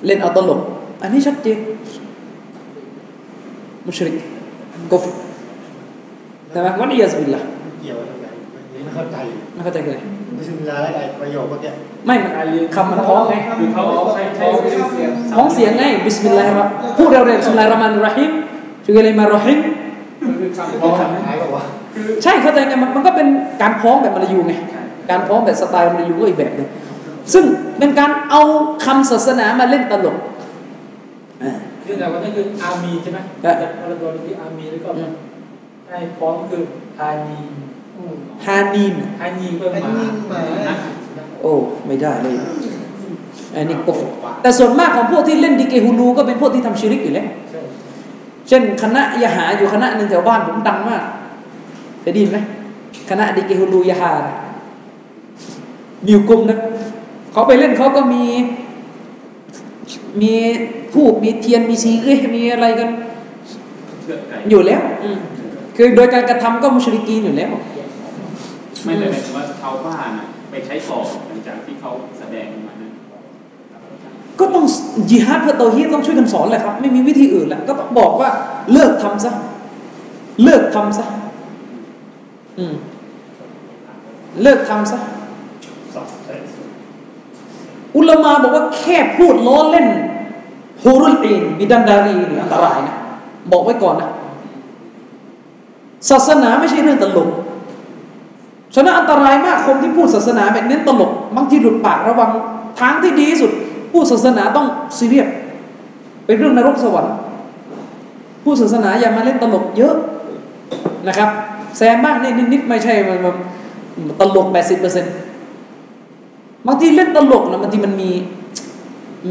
เล่นเอาตลก อันนี้ชัดเจนมุชริกกุฟรใช่ไหมวันนี้ยาสบิลละเกี่ยวอะไรกันไม่เข้าใจไม่เข้าใจเลยบิสมิลลาห์แล้วไอ้ประโยคเมื่อกี้ไม่มันคำมันพ้องไงคือเขาใช้ใช้เสียงพ้องเสียงไงบิสมิลลาฮิรเราะห์พูดเร็วๆบิสมิลลาฮิรเราะห์มานิรเราะฮีมจูกีลิมารอฮิมคือคำพอคำนั้นหายบอกว่า ใช่เข้าใจไงมันมันก็เป็นการพ้องแบบมลายูไงการพ้องแบบสไตล์มลายูก็อีกแบบหนึงซึ่งเป็นการเอาคำศาสนามาเล่นตลกอ่าคือแต่ว่านั่นคืออามีใช่ไหมใช่แต่พอเราตัวที่อามีแล้วก็ไอ้พร้อมคือฮานีฮานีมฮานีก็ไอ้มานิ่งหมาโอ้ไม่ได้เลยอันนี้กุฟรแต่ส่วนมากของพวกที่เล่นดีเกฮูลูก็เป็นพวกที่ทำชิริกอยู่แล้วใช่เช่นคณะยาหาอยู่คณะหนึ่งแถวบ้านผมดังมาก เคยได้ยินไหมคณะดีเกฮูลูยาหานะมีอยู่กลุ่มนะเขาไปเล่นเขาก็มี มีทูบมีเทียนมีซีเรมีอะไรกันเชือกไก่อยู่แล้วอืมคือโดยการกระทำก็มุชริกีนอยู่แล้ว ไม่แต่หมายถึงว่าชาวบ้านน่ะไปใช้ต่อหลังจากที่เขาแสดงออกมานั้นก็ต้องยิฮาดเพื่อเตาฮีดต้องช่วยกันสอนแหละครับ ไม่มีวิธีอื่นแล้วก็ต้องบอกว่าเลิกทำซะเลิกทำซะ อืมเลิกทำซะอุลมาบอกว่าแค่พูดล้อเล่นฮูรุลอีนบิดันดารีนี่อันตรายนะบอกไว้ก่อนนะศาสนาไม่ใช่เรื่องตลกฉะนั้นอันตรายมากคนที่พูดศาสนาแบบเน้นตลกบางทีหลุดปากระวังทางที่ดีที่สุด พูดศาสนาต้องซีเรียสเป็นเรื่องนรกสวรรค์ พูดศาสนาอย่ามาเล่นตลกเยอะนะครับ แซมบ้างนี่นิดๆไม่ใช่มันตลกแปดสิบเปอร์เซ็นต์บางทีเล่นตลกนะบางทีมันมี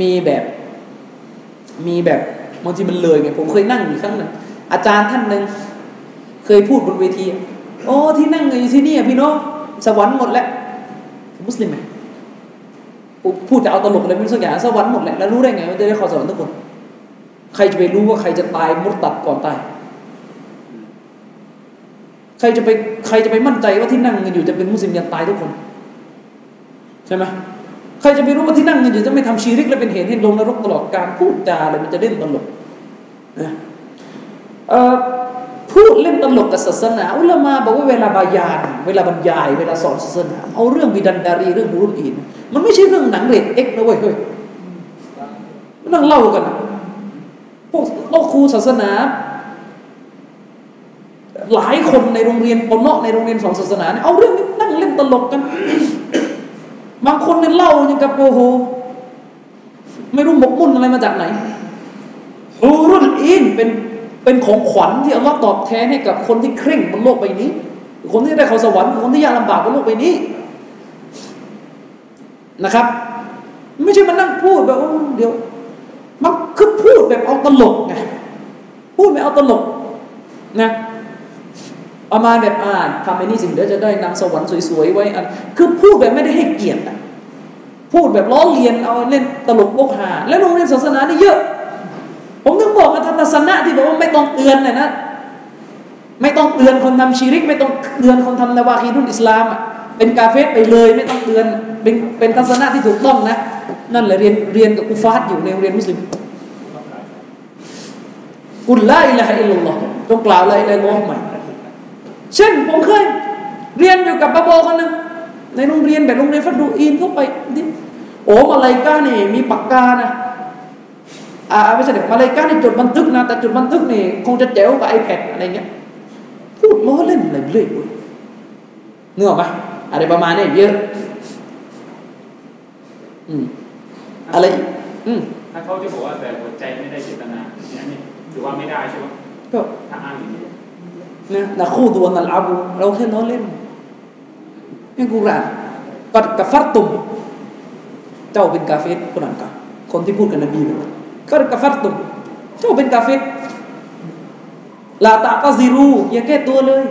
มีแบบ มีแบบบางทีมันเลยไงผมเคยนั่งอยู่ครั้งหนึ่งอาจารย์ท่านหนึ่งเคยพูดบนเวที โอ้ที่นั่งอยู่ที่นี่พี่น้องสวรรค์หมดแล้วมุสลิมไหมพูดแต่เอาตลกเลยไม่รู้สักอย่างสวรรค์หมดแหละแล้วรู้ได้ไงว่าจะได้ขอสวรรค์ทุกคน ใครจะไปรู้ว่าใครจะตายมุตตัดก่อนตาย ใครจะไปใครจะไปมั่นใจว่าที่นั่งกันอยู่จะเป็นมุสลิมยันตายทุกคน ใช่ไหมใครจะไปรู้ว่าที่นั่งกันอยู่จะไม่ทำชีริกและเป็นเหตุให้ลงนรกตลอดการพูดจาอะไรมันจะเล่นตลกนะพูดเล่นตลกกับศาสนาอุลามาบอกว่าเวลาบายานเวลาบรรยาย เวลาสอนศาสนาเอาเรื่อง bidadari เรื่องحور عينมันไม่ใช่เรื่องหนังเรท X นะเว้ยเฮ้ยมันนั่งเล่ากันพวกโลกครูศาสนา หลายคนในโรงเรียนปนเนาะในโรงเรียนสอนศาสนาเนี่ยเอาเรื่องนี้นั่งเล่นตลกกัน บางคนเนี่ยเล่าอย่างกับโอ้โหไม่รู้หมกมุ่นอะไรมาจากไหนฮูรุนอีนเป็นเป็นของขวัญที่อัลลอฮ์ตอบแทนให้กับคนที่เคร่งบนโลกใบนี้ คนที่ได้เขาสวรรค์คนที่ยากลำบากบนโลกใบนี้นะครับ ไม่ใช่มานั่งพูดแบบเดี๋ยวมันคือพูดแบบเอาตลกไงพูดแบบเอาตลกนะ ประมาณแบบอ่านทำไอ้นี่สิ่งเดี๋ยวจะได้นางสวรรค์สวยๆไว้อันคือพูดแบบไม่ได้ให้เกียรติพูดแบบล้อเลียนเอาเล่นตลกโบกหา แล้วโรงเรียนศาสนานี่เยอะ ผมถึงบอกกับทัศนะที่บอกว่าไม่ต้องเตือนนะนะไม่ต้องเตือนคนทำชีริก ไม่ต้องเตือนคนทำนาวาคีรุนอิสลามอะเป็นกาเฟสไปเลย ไม่ต้องเตือนเป็นเป็นทัศนะที่ถูกต้องนะ นั่นแหละเรียนเรียนกับกุฟาร์อยู่ในโรงเรียนมุสลิมกุลลาอิลาฮะอิลลัลลอฮ์จงกล่าวลาอิลาฮะอิลลัลลอฮ์ใหม่ เช่นผมเคยเรียนอยู่กับบาโบคนหนึงในโรงเรียนแบบโรงเรียนฟัดดูอินเข้าไปดิโอ้มาลายกานี่มีปากกานะอ่าไม่ใช่เด็กมาลายกานี่จดบันทึกนะ แต่จดบันทึกนี่คงจะเจ๋วกับ iPad อะไรเงี้ยพูดล้อเล่นอะไรเรื่อยเว้ยเนื้ออกไหมอะไรประมาณนี้เยอะ อืมอะไรอีกอืมถ้าเขาจะบอกว่าแต่หัวใจไม่ได้เจตนาเนี่ยนี่ถือว่าไม่ได้ใช่ไหมก็ถ้าอ้างอย่างนี้ นะนะคู่ดวนนัลอาบูเราแค่ล้อเล่นนี่กุรานกัดกับฟัดตุมเจ้าเป็นกาเฟสคนนั้นกับคนที่พูดกับนบีแบบกัดกับฟัดตุมเจ้าเป็นกาเฟสลาตาตาซิรูอย่าแก้ตัวเลย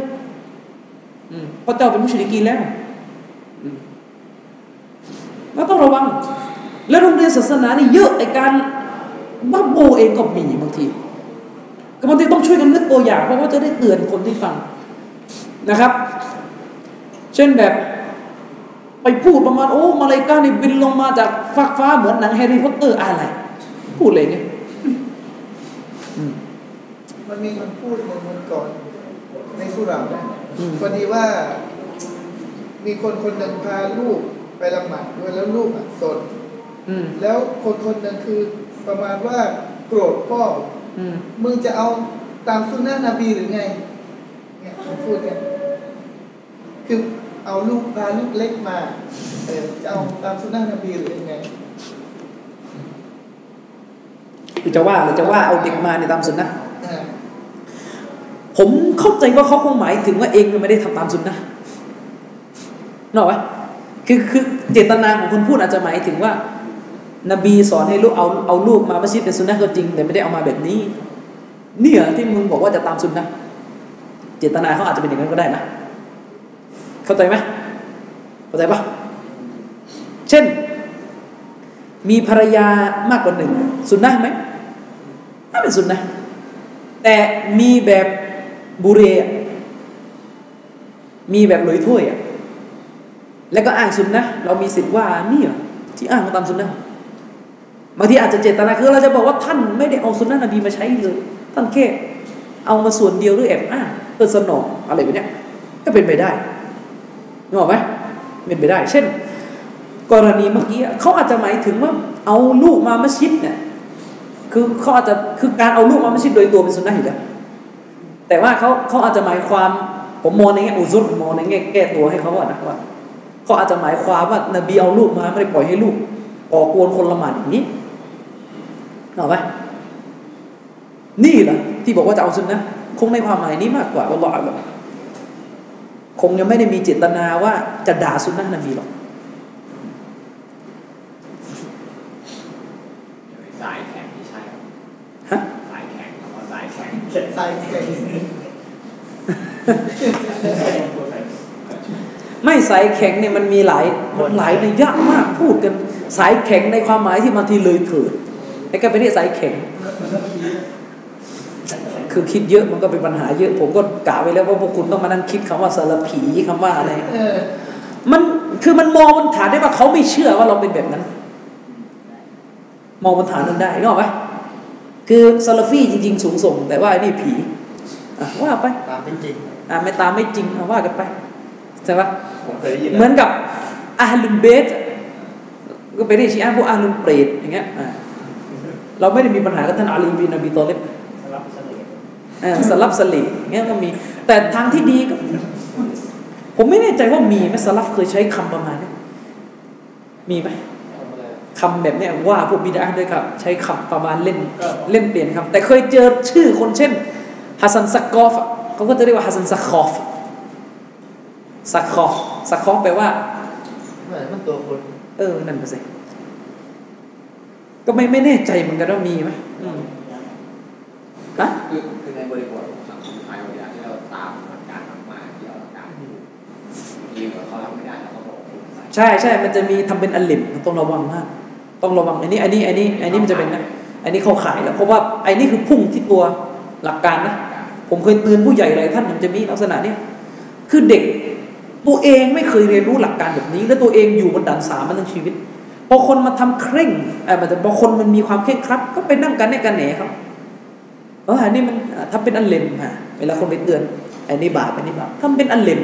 เพราะเจ้าเป็นมุชริกีนแล้วเราต้องระวัง แล้วโรงเรียนศาสนานี่เยอะไอการบ้าโบเองก็มีบางที ก็บางทีต้องช่วยกันนึกตัวอย่าง เพราะว่าจะได้เตือนคนที่ฟังนะครับ เช่นแบบไปพูดประมาณโอ้มาเลกานี่บินลงมาจากฟากฟ้าเหมือนหนังแฮร์รี่พอตเตอร์อะไร พูดเลยเนี่ยอืมมันมีคำพูดหนึ่งมันก่อนในสุราษฎร์นะอืมพอดีว่า มีคนคนหนึ่งพาลูกไปละหมาดด้วยแล้วลูกอะสนอืมแล้วคนคนหนึ่งคือประมาณว่าโกรธพ่ออื มมึงจะเอาตามสุนนะนบีหรือไง เนี่ยคำพูดเนี่ยคือเอาลูกพาลูกเล็กมาเออจะเอาตามสุนนะนบีหรือยังไงคือจะว่าหรือจะว่าเอาเด็กมาในยตามสุนนะอ่าผมเข้าใจว่าเขาคงหมายถึงว่าเองไม่ได้ทำตามสุนนะนกออกไหมคือคือเจตนาของคนพูดอาจจะหมายถึงว่า นบีสอนให้ลูกเอาเอาลูกมามัสยิดเป็นสุนนะก็จริง แต่ไม่ได้เอามาแบบนี้ เนี่ยที่มึงบอกว่าจะตามสุนนะเจตนาเขาอาจจะเป็นอย่างนั้นก็ได้นะ เข้าใจไหมเข้าใจปะเช่น มีภรรยามากกว่าหนึ่งสุนนะไหมไม่เป็นสุนนะแต่มีแบบบุเรมีแบบลอยถ้วยอะแล้วก็อ้างสุนนะเรามีสิทธิ์ว่านี่ยที่อ้างมาตามสุนนะ บางทีอาจจะเจตนาคือเราจะบอกว่าท่านไม่ได้เอาสุนนะนบีมาใช้เลยท่านแค่เอามาส่วนเดียวหรือแอบอ้างเพื่อสนองอะไรแบบนี้ก็เป็นไปได้นึกออกไหมเป็นไปได้ เช่น กรณีเมื่อกี้เขาอาจจะหมายถึงว่าเอาลูกมามัสยิดเนี่ยคือเขาอาจจะคือการเอาลูกมามัสยิดโดยตัวเป็นสุนนะอยู่แล้วแต่ว่าเขาเขาอาจจะหมายความผมมองในแง่อุซุรมองในแง่แก้ตัวให้เขาอะนะว่าเขาอาจจะหมายความว่านบีเอาลูกมาไม่ได้ปล่อยให้ลูกก่อกวนคนละหมาดอย่างนี้ เห็นไหมนี่แหละที่บอกว่าจะเอาสุนนะคงในความหมายนี้มากกว่าอัลลอฮฺคงยังไม่ได้มีเจตนาว่าจะด่าสุนนะนบีหรอกสายแข็งที่ใช่ครับฮะสายแข็งคำว่าสายแข็งใส่แข่งไม่สายแข็งเนี่ยมันมีหลายมันหลายในยยากมากพูดกัน สายแข็งในความหมายที่บางทีเลยเถิด ไอ้ก็เป็นเรียกสายแข็งคือคิดเยอะมันก็เป็นปัญหาเยอะ ผมก็กะไว้แล้วว่าพวกคุณต้องมานั่งคิดคำว่าสารผีคำว่าอะไรเออมันคือมันมองบนฐานได้ว่าเขาไม่เชื่อว่าเราเป็นแบบนั้น มองบนฐานนั้นได้นึกออกไหมคือซาลาฟีจริง ๆ สูงส่ง แต่ว่าไอ้นี่ผีอะว่าไปตามเป็นจริงอะไม่ตามไม่จริงเอาว่ากันไปใช่ปะผมเคยได้ยินเหมือนกับอาลุนเบสก็ไปเรียกชีอะห์พวกอาลุนเปรตอย่างเงี้ยอะ เราไม่ได้มีปัญหากับท่านอาลีบินนบีตอเลบสลับเสน่ห์เออสลับสลีอย่างเงี้ยก็มี แต่ทางที่ดีก็ ผมไม่แน่ใจว่ามีไหมสลับเคยใช้คำประมาณนี้มีไหมคำแบบเนี้ยว่าพวกบิดาด้วยครับ ใช้คำประมาณเล่นเล่นเปลี่ยนคำแต่เคยเจอชื่อคนเช่นฮัสซันซักกอฟอะเขาก็จะเรียกว่าฮัสซันซักคอฟซักคอฟซักคอฟแปลว่าเหมือนมันตัวคน เออ นั่นก็สิ ก็ไม่ไม่แน่ใจเหมือนกันว่ามีไหมอืมฮะคือคือในบริบทของสังคมไทยเวลาที่เราตามหลักการมากๆที่เราหลักการอยู่ทีมเขารับไม่ได้แล้วเขาบอกคุณใส่ใช่ใช่มันจะมีทำเป็นอันลิมต้องระวังมาก ต้องระวังอันนี้อันนี้อันนี้อันนี้มันจะเป็นนะอันนี้เข้าขายแล้วเพราะว่าไอ้นี่คือพุ่งที่ตัวหลักการนะผมเคยเตือนผู้ใหญ่หลายท่านมันจะมีลักษณะเนี้ยคือเด็กตัวเองไม่เคยเรียนรู้หลักการแบบนี้ แล้วตัวเองอยู่บนดันสามาทั้งชีวิต พอคนมาทำเคร่งเออมันจะพอคนมันมีความเคร่งครัดก็ไปนั่งกันแน่กันแหนครับเอออันนี้มันอะทำเป็นอันเลมฮะเวลาคนไปเตือนอันนี้บาปอันนี้บาปทำเป็นอันเลม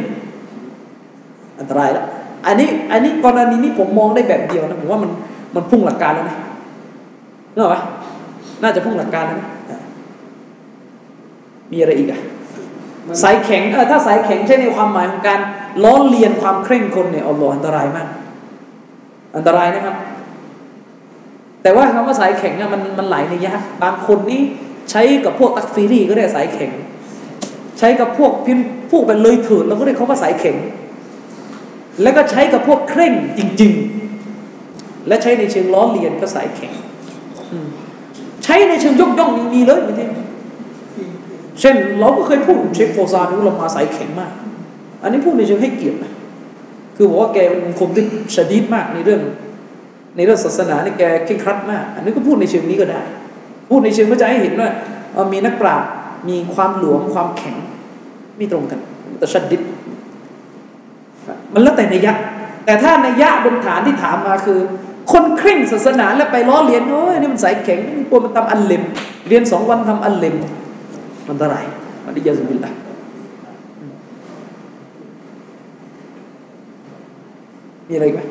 อันตรายแล้วอันนี้อันนี้กรณีนี้ผมมองได้แบบเดียวนะผมว่ามันมันพุ่งหลักการแล้วนะนึกออกปะน่าจะพุ่งหลักการแล้วนะอะมีอะไรอีกอะสายแข็งเออถ้าสายแข็งใช้ในความหมายของการล้อเลียนความเคร่งคนเนี่ยอัลลอฮ์อันตรายมาก อันตรายนะครับ แต่ว่าคำว่าสายแข็งเนี่ยมันมันหลายในยะบางคนนี่ใช้กับพวกตักฟีรีก็ได้สายแข็ง ใช้กับพวกพินพวกแบบเลยเถิดเราก็เรียกเขาว่าสายแข็ง แล้วก็ใช้กับพวกเคร่งจริง ๆ และใช้ในเชิงล้อเลียนก็สายแข็งใช้ในเชิงยกย่องยังมีเลยไม่ใช่เช่นเราก็เคยพูดเชคโฟซานนี่เรามาสายแข็งมาก อันนี้พูดในเชิงให้เกียรตินะ คือบอกว่าแกเป็นคนที่ชดีดมากในเรื่อง ในเรื่องศาสนานี่แกเคร่งครัดมาก อันนี้ก็พูดในเชิงนี้ก็ได้ พูดในเชิงเพื่อจะให้เห็นว่ามีนักปราชญ์มีความหลวมความแข็งไม่ตรงกัน แต่ชดิดมันแล้วแต่ในัยะ แต่ถ้าในัยะบนฐานที่ถามมาคือ คนเคร่งศาสนาแล้วไปล้อเลียนโอ้ยนี่มันสายแข็งนี่กลัวมันทำอันเล็มเรียนสองวันทำอันเล็มมันเท่าไหร่มันดิยาสุบิลละ มีอะไรอีกไหม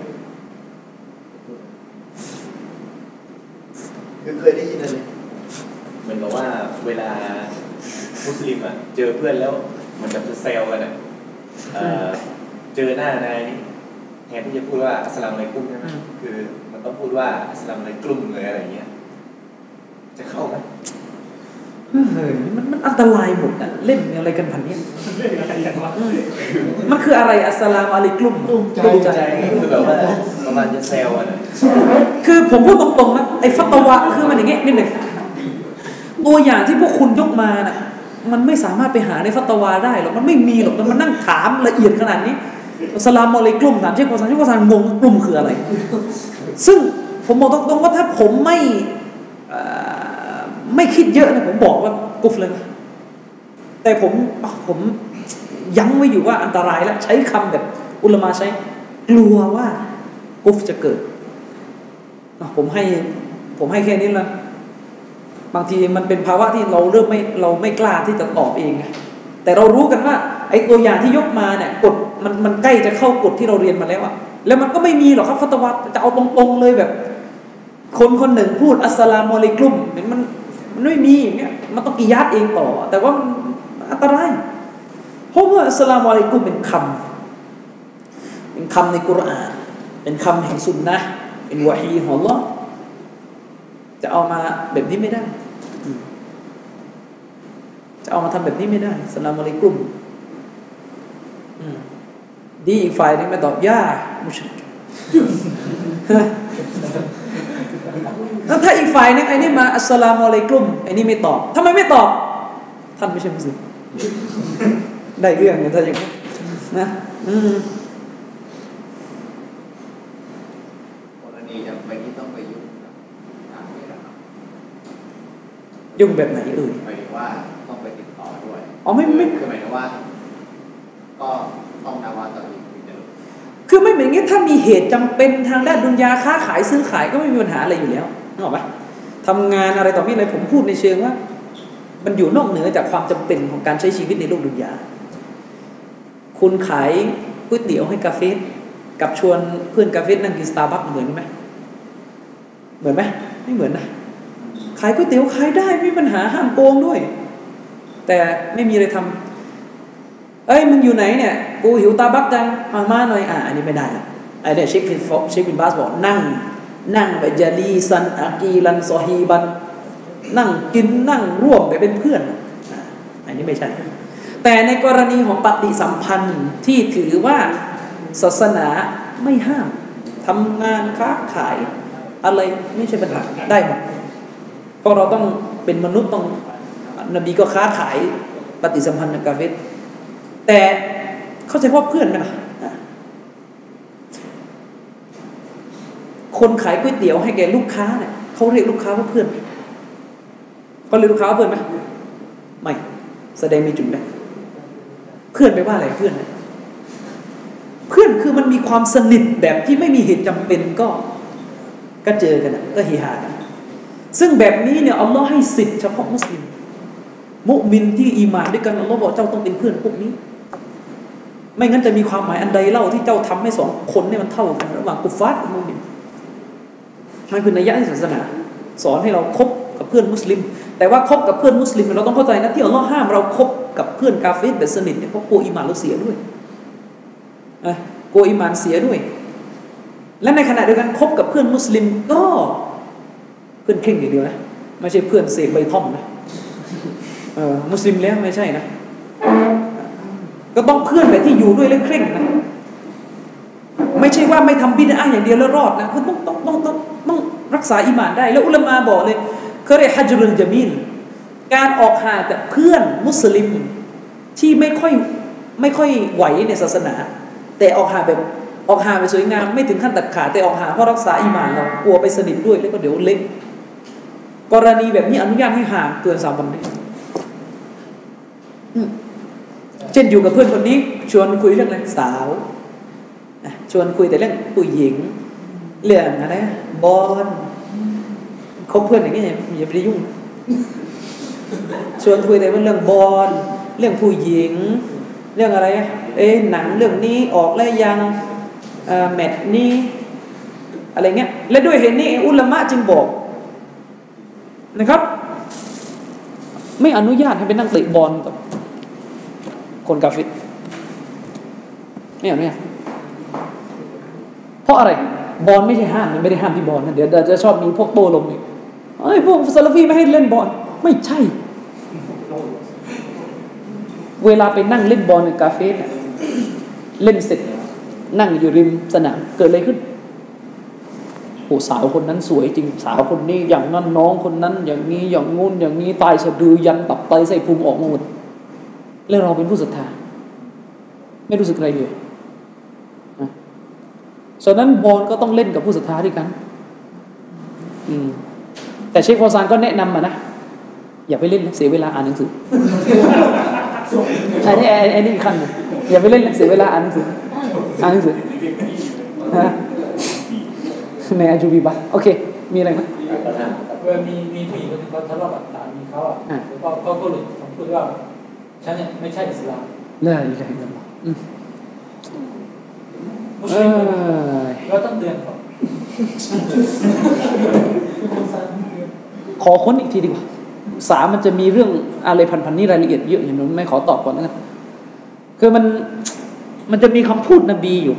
คือเคยได้ยินอะไรเหมือนกับว่าเวลามุสลิมอะ เจอเพื่อนแล้วเหมันจะจะแซวกันอะเอ่อเจอหน้านายนี่แทนที่จะพูดว่าอัสสลามุอะลัยกุมใช่ไหมคือ มันต้องพูดว่าอัสสลามุอะลัยกลุ่มเลยอะไรเงี้ยจะเข้าไหม เฮ้ยมันมันอันตรายหมดนะเล่นอะไรกันพันเนี้ยเรื่องอะไรอย่างวะมันคืออะไรอัสสลามุอะลัยกุมกลุ่มใจกลุ่มใจใจคือแบบว่าประมาณจะแซวกันอะคือผมพูดตรงๆนะไอ้ฟัตวะคือมันอย่างเงี้ยนิดหนึ่งตัวอย่างที่พวกคุณยกมาน่ะ มันไม่สามารถไปหาในฟัตวาได้หรอกมันไม่มีหรอกมันมานั่งถามละเอียดขนาดนี้อัสสลามุอะลัยกุมถามเชคโกซันเชคโกซันงงกลุ่มคืออะไร ซึ่งผมบอกตรงๆว่าถ้าผมไม่เอ่อ ไม่คิดเยอะนะผมบอกว่ากุฟเลยนะแต่ผมผมยั้งไว้อยู่ว่าอันตรายแล้วใช้คำแบบอุลมาใช้กลัวว่ากุฟจะเกิดผมให้ผมให้แค่นี้ละบางทีมันเป็นภาวะที่เราเริ่มไม่เราไม่กล้าที่จะตอบเองไงแต่เรารู้กันว่า ไอ้ตัวอย่างที่ยกมาเนี่ยกฎมันมันใกล้จะเข้ากฎที่เราเรียนมาแล้วอะแล้วมันก็ไม่มีหรอกครับฟัตวัตจะเอาตรงๆเลยแบบ คนคนหนึ่งพูดอัสลามอลัยกุมมันมัน มันไม่มีเงี้ยมันต้องกิยาตเองต่อ แต่ว่ามันอันตรายเพราะว่าอัสลามอะลัยกุมเป็นคำเป็นคำในกุรอาน เป็นคำแห่งสุนนะเป็นวะฮีของ Allah จะเอามาแบบนี้ไม่ได้ จะเอามาทำแบบนี้ไม่ได้สลามอะลัยกุมอืมดีอีกฝ่ายนึงมาตอบย่ามุชริก แล้วถ้าอีกฝ่ายนึงไอ้นี่มาอัสสลามุอะลัยกุมไอ้นี่ไม่ตอบทำไมไม่ตอบ ท่านไม่ใช่มุสลิมได้เรื่องเนี่ยถ้าอย่างนี้นะอืมกรณีจำเป็นที่ต้องไปยุ่งกับการเวลาครับยุ่งแบบไหนเอ่ยหมายถึงว่าต้องไปติดต่อด้วย อ๋อไม่ไม่คือหมายถึงว่า ก็ต้องนาวาต่ออี คือไม่เหมือนงี้ถ้ามีเหตุจำเป็นทางด้านดุนยาค้าขายซื้อขายก็ไม่มีปัญหาอะไรอยู่แล้วนึกออกปะทำงานอะไรต่อมีอะไรผมพูดในเชิงว่า มันอยู่นอกเหนือจากความจำเป็นของการใช้ชีวิตในโลกดุนยา คุณขายก๋วยเตี๋ยวให้กาเฟกับชวนเพื่อนกาเฟนั่งกินสตาร์บัคเหมือนไหมเหมือนไหมไม่เหมือนนะขายก๋วยเตี๋ยวขายได้ไม่มีปัญหาห้ามโกงด้วย แต่ไม่มีอะไรทำ เอ้ยมึงอยู่ไหนเนี่ยกูหิวตาบักจังมามาหน่อยอะอันนี้ไม่ได้ละไอ้เนี่ยเชคบินฟเชคบินบาสบอกนั่ง นั่งไปจารีซันอากีรันซอฮีบันนั่งกินนั่งร่วมไปเป็นเพื่อนอันนี้ไม่ใช่ แต่ในกรณีของปฏิสัมพันธ์ที่ถือว่าศาสนาไม่ห้ามทำงานค้าขายอะไรไม่ใช่ปัญหาได้หมดเพราะเราต้องเป็นมนุษย์ต้องนบีก็ค้าขายปฏิสัมพันธ์กับกาเฟร แต่เข้าใจว่าเพื่อนไหมล่ะคนขายก๋วยเตี๋ยวให้แกลูกค้าเนี่ยเขาเรียกลูกค้าว่าเพื่อนไหมเขาเรียกลูกค้าว่าเพื่อนไหมไม่ แสดงมีจุดแบ่งเพื่อนไปว่าอะไรเพื่อนเนี่ยเพื่อนคือมันมีความสนิทแบบที่ไม่มีเหตุจำเป็นก็ ก็เจอกันอะก็เฮฮากันซึ่งแบบนี้เนี่ยอัลลอฮ์ให้สิทธิ์เฉพาะมุสลิม มุมินที่อีมานด้วยกันอัลลอฮ์บอกเจ้าต้องเป็นเพื่อนพวกนี้ ไม่งั้นจะมีความหมายอันใดเล่าที่เจ้าทำให้สองคนนี่มันเท่ากันระหว่างกุฟาร์กับมุมินมันคือนัยยะที่ศาสนา สอนให้เราคบกับเพื่อนมุสลิม แต่ว่าคบกับเพื่อนมุสลิมเราต้องเข้าใจนะที่อัลลอฮ์ห้ามเราคบกับเพื่อนกาเฟรแบบสนิทเนี่ยเพราะกลัวอีหมานเราเสียด้วยนะกลัวอีหมานเสียด้วย และในขณะเดียวกันคบกับเพื่อนมุสลิมก็เพื่อนเคร่งอย่างเดียวนะไม่ใช่เพื่อนเสพใบท่อมนะเออมุสลิมแล้วไม่ใช่นะ ก็ต้องเพื่อนแบบที่อยู่ด้วยและเคร่งนะไม่ใช่ว่าไม่ทำบิดาอย่างเดียวแล้วรอดนะคือต้องต้องต้องต้องต้องรักษาอิมานได้ แล้วอุลมาบอกเลยเขาเรียกฮัจรุลจามิลการออกห่างจากเพื่อนมุสลิมที่ไม่ค่อยไม่ค่อยไหวในศาสนา แต่ออกห่างแบบออกห่างไปสวยงาม ไม่ถึงขั้นตัดขาดแต่ออกห่างเพราะรักษาอิมานเรากลัวไปสนิทด้วยแล้วก็เดี๋ยวเล็กกรณีแบบนี้อนุญาตให้ห่างเกินสามวันได้ เช่นอยู่กับเพื่อนคนนี้ชวนคุยเรื่องอะไรสาวชวนคุยแต่เรื่องผู้หญิง เรื่องอะไรบอลคบเพื่อนอย่างนี้อย่าอย่าไปยุ่ง ชวนคุยแต่เรื่องบอลเรื่องผู้หญิง เรื่องอะไรเอ๊หนังเรื่องนี้ออกแล้วยังเออแมตช์นี้อะไรเงี้ยและด้วยเหตุนี้องอุลามะจึงบอกนะครับ ไม่อนุญาตให้ไปนั่งเตะบอลกับ คนกาฟิรไม่อนุญาเพราะอะไร บอลไม่ใช่ห้ามมันไม่ได้ห้ามที่บอลนะเดี๋ยวเดี๋ยวจะชอบมีพวกโตลงอีกเอ้ยพวกซาลฟีไม่ให้เล่นบอลไม่ใช่ เวลาไปนั่งเล่นบอลในกาเฟ่เนี่ยเล่นเสร็จ นั่งอยู่ริมสนามเกิดอะไรขึ้นโอ้สาวคนนั้นสวยจริงสาวคนนี้อย่างนั้นน้องคนนั้น อย่างนี้อย่างงู้นอย่างนี้ตายสะดือยันตับไตใส่พุงออกมาหมด แล้วเราเป็นผู้ศรัทธา ไม่รู้สึกอะไรเลยนะฉะนั้นบอลก็ต้องเล่นกับผู้ศรัทธาด้วยกัน อืม แต่เชคฟอซานก็แนะนำมานะ อย่าไปเล่นนะเสียเวลาอ่านหนังสือใช่ที่ไอ้ไอ้นี่อีกขั้นหนึ่งอย่าไปเล่นนะเสียเวลาอ่านหนังสืออ่านหนังสือฮะในอาจูบีบะโอเค มีอะไรไหมเวลามีมีผู้หญิงคนหนึงเขาทะเลาะกับสามีเขาอะอะแล้วก็เขาก็หลุดคำพูดว่า ฉันเนี่ยไม่ใช่อิสลามละอิละฮะอิลลัลลอฮ์อืมมุสเอลิมอเราต้องเตือนเขาขอค้นอีกทีดีกว่าสามมันจะมีเรื่องอะไรพันๆนี่รายละเอียดเยอะอย่างนั้นไม่ขอตอบก่อนแล้วกันคือมันมันจะมีคำพูดนบีอยู่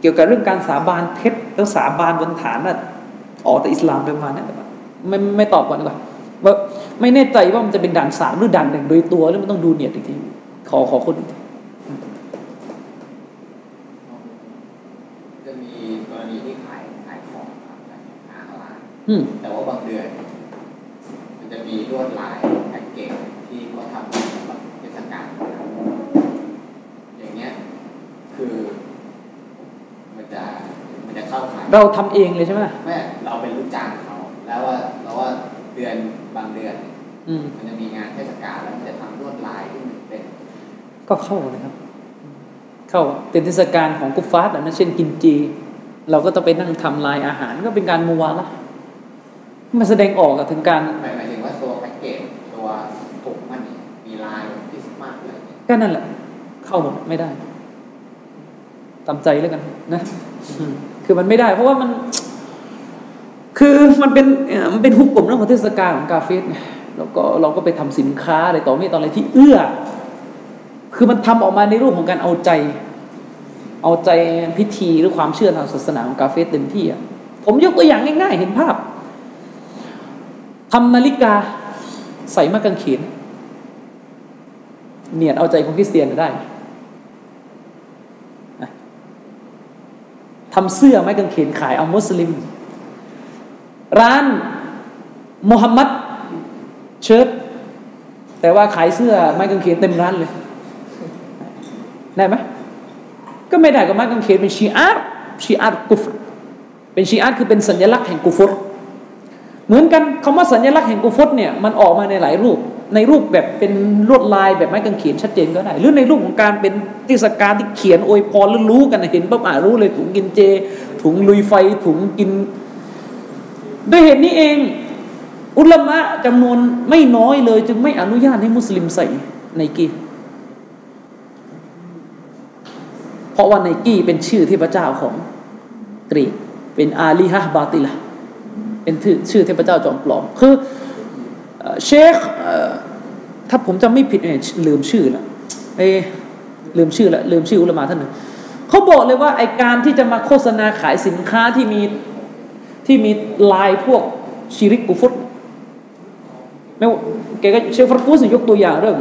เกี่ยวกับเรื่องการสาบานเท็จแล้วสาบานบนฐานน่ะออกแต่อิสลามประมาณนั้นไม่ไม่ไม่ตอบก่อนดีกว่า ว่าไม่แน่ใจว่ามันจะเป็นด่านสามหรือด่านหนึ่งโดยตัวหรือมันต้องดูเนียดอีกทีขอขอคนอีกทีจะมีกรณีที่ขายขายของครับขายสินค้าออนไลน์อืมแต่ว่าบางเดือน มันจะมีลวดลายแพ็กเกจที่เขาทำสำหรับเทศกาลนะครับอย่างเงี้ยคือมันจะมันจะเข้าขายเราทำเองเลยใช่ไหมแม่เราเป็นลูกจ้างเขาแล้วว่าแล้วว่า เดือนบางเดือนอืมมันจะมีงานเทศกาลแล้วมันจะทำลวดลายที่มันเป็น ก็เข้าเลยครับ เข้าเป็นเทศกาลของกุฟฟาร์แบบนั้นเช่นกินจี เราก็ต้องไปนั่งทำลายอาหารก็เป็นการมูวาละมาแสดงออกอะถึงการหมายหมายถึงว่าตัวแพ็กเกจตัวถุงมันเนี่ยมีลายแบบคริสต์มาสอะไรอย่างเงี้ยก็นั่นแหละ เข้าหมดไม่ได้ตามใจแล้วกันนะอืมคือมันไม่ได้ เพราะว่ามัน คือมันเป็นมันเป็นฮุกกลมเรื่องของเทศกาลของกาเฟสไงแล้วก็เราก็ไปทำสินค้าอะไรต่อไม่ต่ออะไรที่เอื้อ คือมันทำออกมาในรูปของการเอาใจ เอาใจพิธีหรือความเชื่อทางศาสนาของกาเฟสเต็มที่อะผมยกตัวอย่างง่ายๆ เห็นภาพทำนาฬิกาใส่มากางเขนเนียดเอาใจคนคริสเตียนได้ทำเสื้อไม้กางเขนขายเอามุสลิม ร้านมูฮัมหมัดเชิ้ตแต่ว่าขายเสื้อไม้กางเขนเต็มร้านเลยได้ไหมก็ไม่ได้ก็ไม้กางเขนเป็น شعار شعار كفر เป็น شعار คือเป็นสัญลักษณ์แห่งกุฟรเหมือนกันคำว่าสัญลักษณ์แห่งกุฟรเนี่ยมันออกมาในหลายรูป ในรูปแบบเป็นลวดลายแบบไม้กางเขนชัดเจนก็ได้ หรือในรูปของการเป็นเทศกาลที่เขียนอวยพรแล้วรู้กันเห็นปั๊บอ่ารู้เลยถุงกินเจ ถุงลุยไฟถุงกิน ด้วยเหตุนี้เอง อุลามะจำนวนไม่น้อยเลย จึงไม่อนุญาตให้มุสลิมใส่ไนกี้เพราะว่าไนกี้เป็นชื่อเทพเจ้าของกรีกเป็นอาลีฮะบาติละเป็นชื่อเทพเจ้าจอมปลอม คือเชคถ้าผมจำไม่ผิดเนี่ยลืมชื่อละเอลืมชื่อละลืมชื่ออุลามะท่านหนึ่งเขาบอกเลยว่าไอการที่จะมาโฆษณาขายสินค้าที่มี ที่มีลายพวกชิริกกุฟุตไม่แกก็เชฟฟรกุสยกตัวอย่างเรื่อง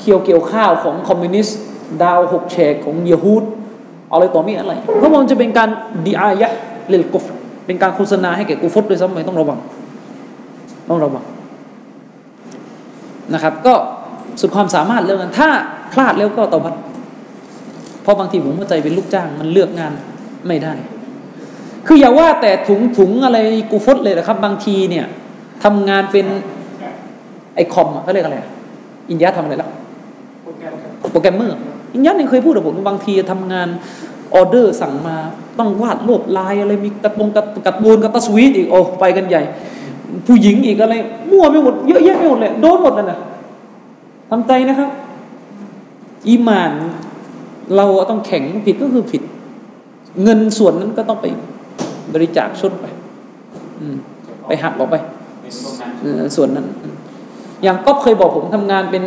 เคียวเกี่ยวข้าวของคอมมิวนิสต์ดาวหกแฉกของเยฮูดอะไรต่อมีอะไร เพราะมันจะเป็นการดีอายะเลลกุฟเป็นการโฆษณาให้แก่กุฟุตด้วยซ้ำไปต้องระวัง ต้องระวังนะครับ ก็สุดความสามารถเรื่องนั้น ถ้าพลาดแล้วก็ตอบัดเพราะบางทีผมเข้าใจเป็นลูกจ้างมันเลือกงานไม่ได้ คืออย่าว่าแต่ถุงถุงอะไรกูฟดเลยนะครับ บางทีเนี่ยทำงานเป็นไอคอมเขาเรียกอะไรอินยาทำอะไรแล้วโปรแกรมเมอร์อินยาเนี่ยเคยพูดกับผมว่าบางทีทำงานออเดอร์สั่งมาต้องวาดลวดลายอะไรมีกระตรงกระกัดบูนกับตัสวีทอีกโอ้ไปกันใหญ่ ผู้หญิงอีกอะไร มั่วไปหมดเยอะแยะไปหมดเลยโดนหมดเลยนะทำใจนะครับ อีมาน เราต้องแข็งผิดก็คือผิด เงินส่วนนั้นก็ต้องไป บริจาคชดไป อืม ไปหักออกไปเป็นตรงนั้นเออส่วนนั้น อย่างก๊อฟเคยบอกผมทำงานเป็น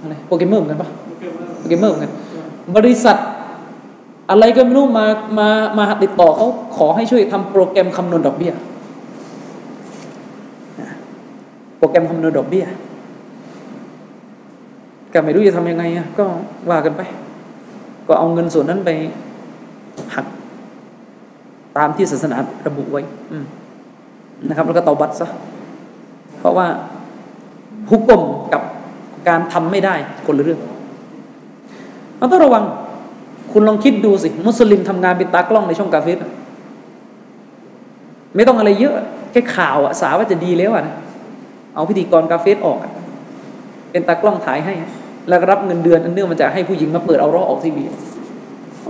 อะไรโปรแกรมเมอร์เหมือนกันปะโปรแกรมเมอร์เหมือนกัน บริษัท อะไรก็ไม่รู้มามามาติดต่อเขาขอให้ช่วยทำโปรแกรมคำนวณดอกเบี้ยนะโปรแกรมคำนวณดอกเบี้ยก็ไม่รู้จะทำยังไงอะก็ว่ากันไป ก็เอาเงินส่วนนั้นไปหัก ตามที่ศาสนาระบุไว้นะครับ แล้วก็เตาบัตซะเพราะว่าฮุกกลมกับการทำไม่ได้คนละเรื่องเราต้องระวัง คุณลองคิดดูสิ มุสลิมทำงานเป็นตากล้องในช่องกาเฟสไม่ต้องอะไรเยอะแค่ข่าวอะสาว่าจะดีแล้วอะนะเอาพิธีกรกาเฟสออกอะเป็นตากล้องถ่ายให้ แล้วรับเงินเดือนอันเนื่องมาจากให้ผู้หญิงมาเปิดเอาร้อออกทีวีอั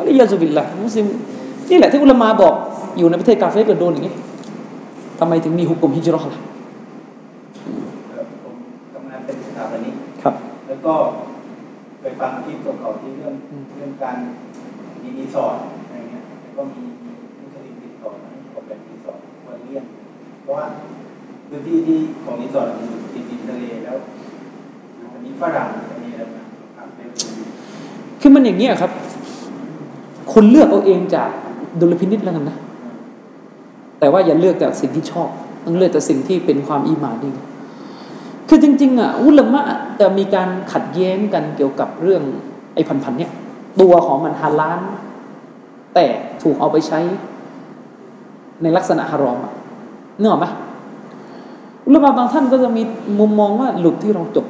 ลลอฮฺยาซุบิลละมุสลิม นี่แหละที่อุลามาบอกอยู่ในประเทศกาเฟรก็โดนอย่างนี้ทำไมถึงมีฮุก่มฮิจเราะห์ล่ะผมทำงานเป็นสถาปนิกครับ แล้วก็เคยฟังที่เก่าๆที่เรื่องอืมเรื่องการมีรีสอร์ทอะไรเงี้ยแล้วก็มีมุสลิมติดต่อมาให้ออกแบบรีสอร์ทวันเลี่ยงเพราะว่าพื้นที่ที่ของรีสอร์ทมันอยู่ติดริมทะเลแล้วมันมีฝรั่งมีอะไรมาอาบเป็นคือมันอย่างนี้ยครับ คุณเลือกเอาเองจาก ดุลพินิษแล้วกันนะ แต่ว่าอย่าเลือกจากสิ่งที่ชอบ ต้องเลือกจากสิ่งที่เป็นความอีหมานดีคือจริง ๆอะอุลามะจะมีการขัดแย้งกันเกี่ยวกับเรื่องไอ้พันๆเนี่ยตัวของมันฮาลาลแต่ถูกเอาไปใช้ในลักษณะฮารอมอะเนื้อไหมอุลามะบางท่านก็จะมีมุมมองว่าหลุดที่เราจบ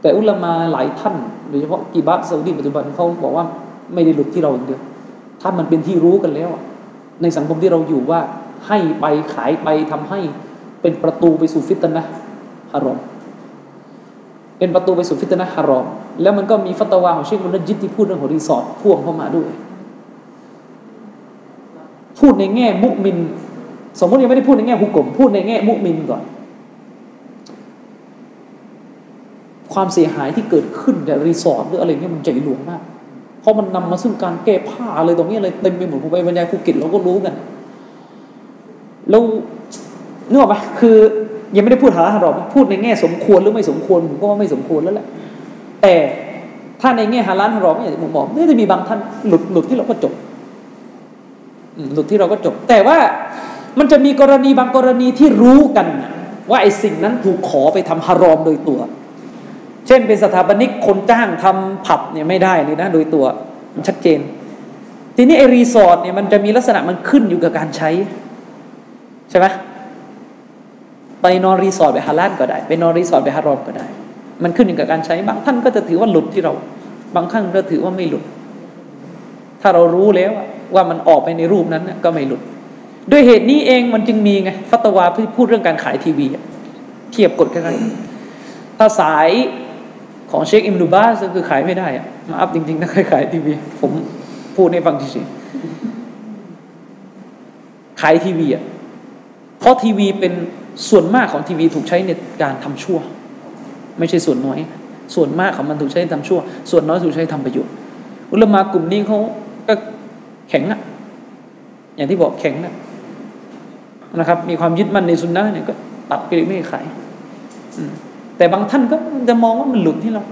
แต่อุลามาหลายท่านโดยเฉพาะกีบาสซาอุดีปัจจุบันเขาบอกว่าไม่ได้หลุดที่เราอย่างเดียว ถ้ามันเป็นที่รู้กันแล้ว ในสังคมที่เราอยู่ว่า ให้ไปขายไปทำให้เป็นประตูไปสู่ฟิตนะห์ฮารอมเป็นประตูไปสู่ฟิตนะห์ฮารอมแล้วมันก็มีฟัตวาของเชคมุนจิตที่พูดเรื่องของรีสอร์ทพ่วงเข้ามาด้วย พูดในแง่มุมอื่น สมมติยังไม่ได้พูดในแง่ฮุก่มพูดในแง่มุมอื่นก่อน ความเสียหายที่เกิดขึ้นจากรีสอร์ทหรืออะไรเงี้ยมันใหญ่หลวงมาก เพราะมันนำมาซึ่งการแก้ผ้าอะไรตรงนี้อะไรเต็มไปหมดผมไปบรรยายภูเก็ตเราก็รู้กันแล้วนึกออกปะคือยังไม่ได้พูดหาหรอกพูดในแง่สมควรหรือไม่สมควรผมก็ว่าไม่สมควรแล้วแหละแต่ถ้าในแง่ฮาลาลฮารอมเนี่ยผมบอกไม่ได้มีบางท่านหลุดหลุดที่เราก็จบหลุดที่เราก็จบ แต่ว่ามันจะมีกรณีบางกรณีที่รู้กัน ว่าไอ้สิ่งนั้นถูกขอไปทำฮารอมโดยตัว เช่นเป็นสถาปนิกคนจ้างทำผับเนี่ยไม่ได้เลยนะโดยตัวมันชัดเจน ทีนี้ไอ้รีสอร์ทเนี่ยมันจะมีลักษณะมันขึ้นอยู่กับการใช้ ใช่ไหมไปนอนรีสอร์ทไปฮาลาลก็ได้ไปนอนรีสอร์ทไปฮารอมก็ได้ มันขึ้นอยู่กับการใช้บางท่านก็จะถือว่าหลุดที่เรา บางท่านก็ถือว่าไม่หลุด ถ้าเรารู้แล้วว่ามันออกไปในรูปนั้นน่ะก็ไม่หลุด ด้วยเหตุนี้เองมันจึงมีไงฟัตวาพูดเรื่องการขายทีวีเทียบกฎกันถ้าสาย ของเชคอิมดูบาสก็คือขายไม่ได้อะมาอัพจริงๆถ้าใครขายทีวี ผมพูดให้ฟังเฉยๆขายทีวีอะเพราะทีวีเป็นส่วนมากของทีวีถูกใช้ในการทำชั่ว ไม่ใช่ส่วนน้อย ส่วนมากของมันถูกใช้ทำชั่ว ส่วนน้อยถูกใช้ทำประโยชน์อุลมากลุ่มนี้เขาก็แข็งอะอย่างที่บอกแข็งนะนะครับ มีความยึดมั่นในสุนนะเนี่ยก็ตัดไปไม่ขาย อืม แต่บางท่านก็จะมองว่ามันหลุดที่เรา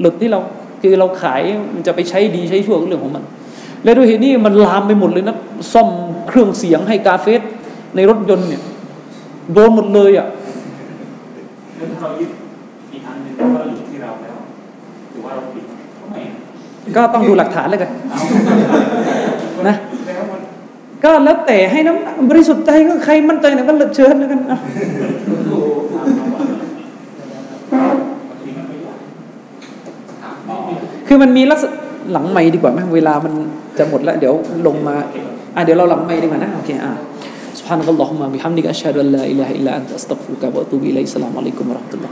หลุดที่เราคือเราขายมันจะไปใช้ดีใช้ชั่วก็เรื่องของมัน และด้วยเหตุนี้มันลามไปหมดเลยนะซ่อมเครื่องเสียงให้กาเฟสในรถยนต์เนี่ยโดนหมดเลยอะแล้วถ้าเรายึดอีกอันหนึ่งก็หลุดที่เราแล้วถือว่าเราผิดก็ไม่ก็ต้องดูหลักฐานเลยกันเอานะแล้วมันก็แล้วแต่ให้น้ำบริสุทธิ์ใจก็ใครมั่นใจนะก็เชิญแล้วกันอะ บางทีมันไม่อยาก คือมันมีลักษณะหลังไม่ดีกว่าไหมเวลามันจะหมดแล้ว เดี๋ยวลงมาอ่ะเดี๋ยวเราหลังไม่ดีกว่านะโอเคอ่ะ سبحانك اللهم وبحمدك أشهد أن لا إله إلا أنت أستغفرك وأتوب إليك السلام عليكم ورحمة الله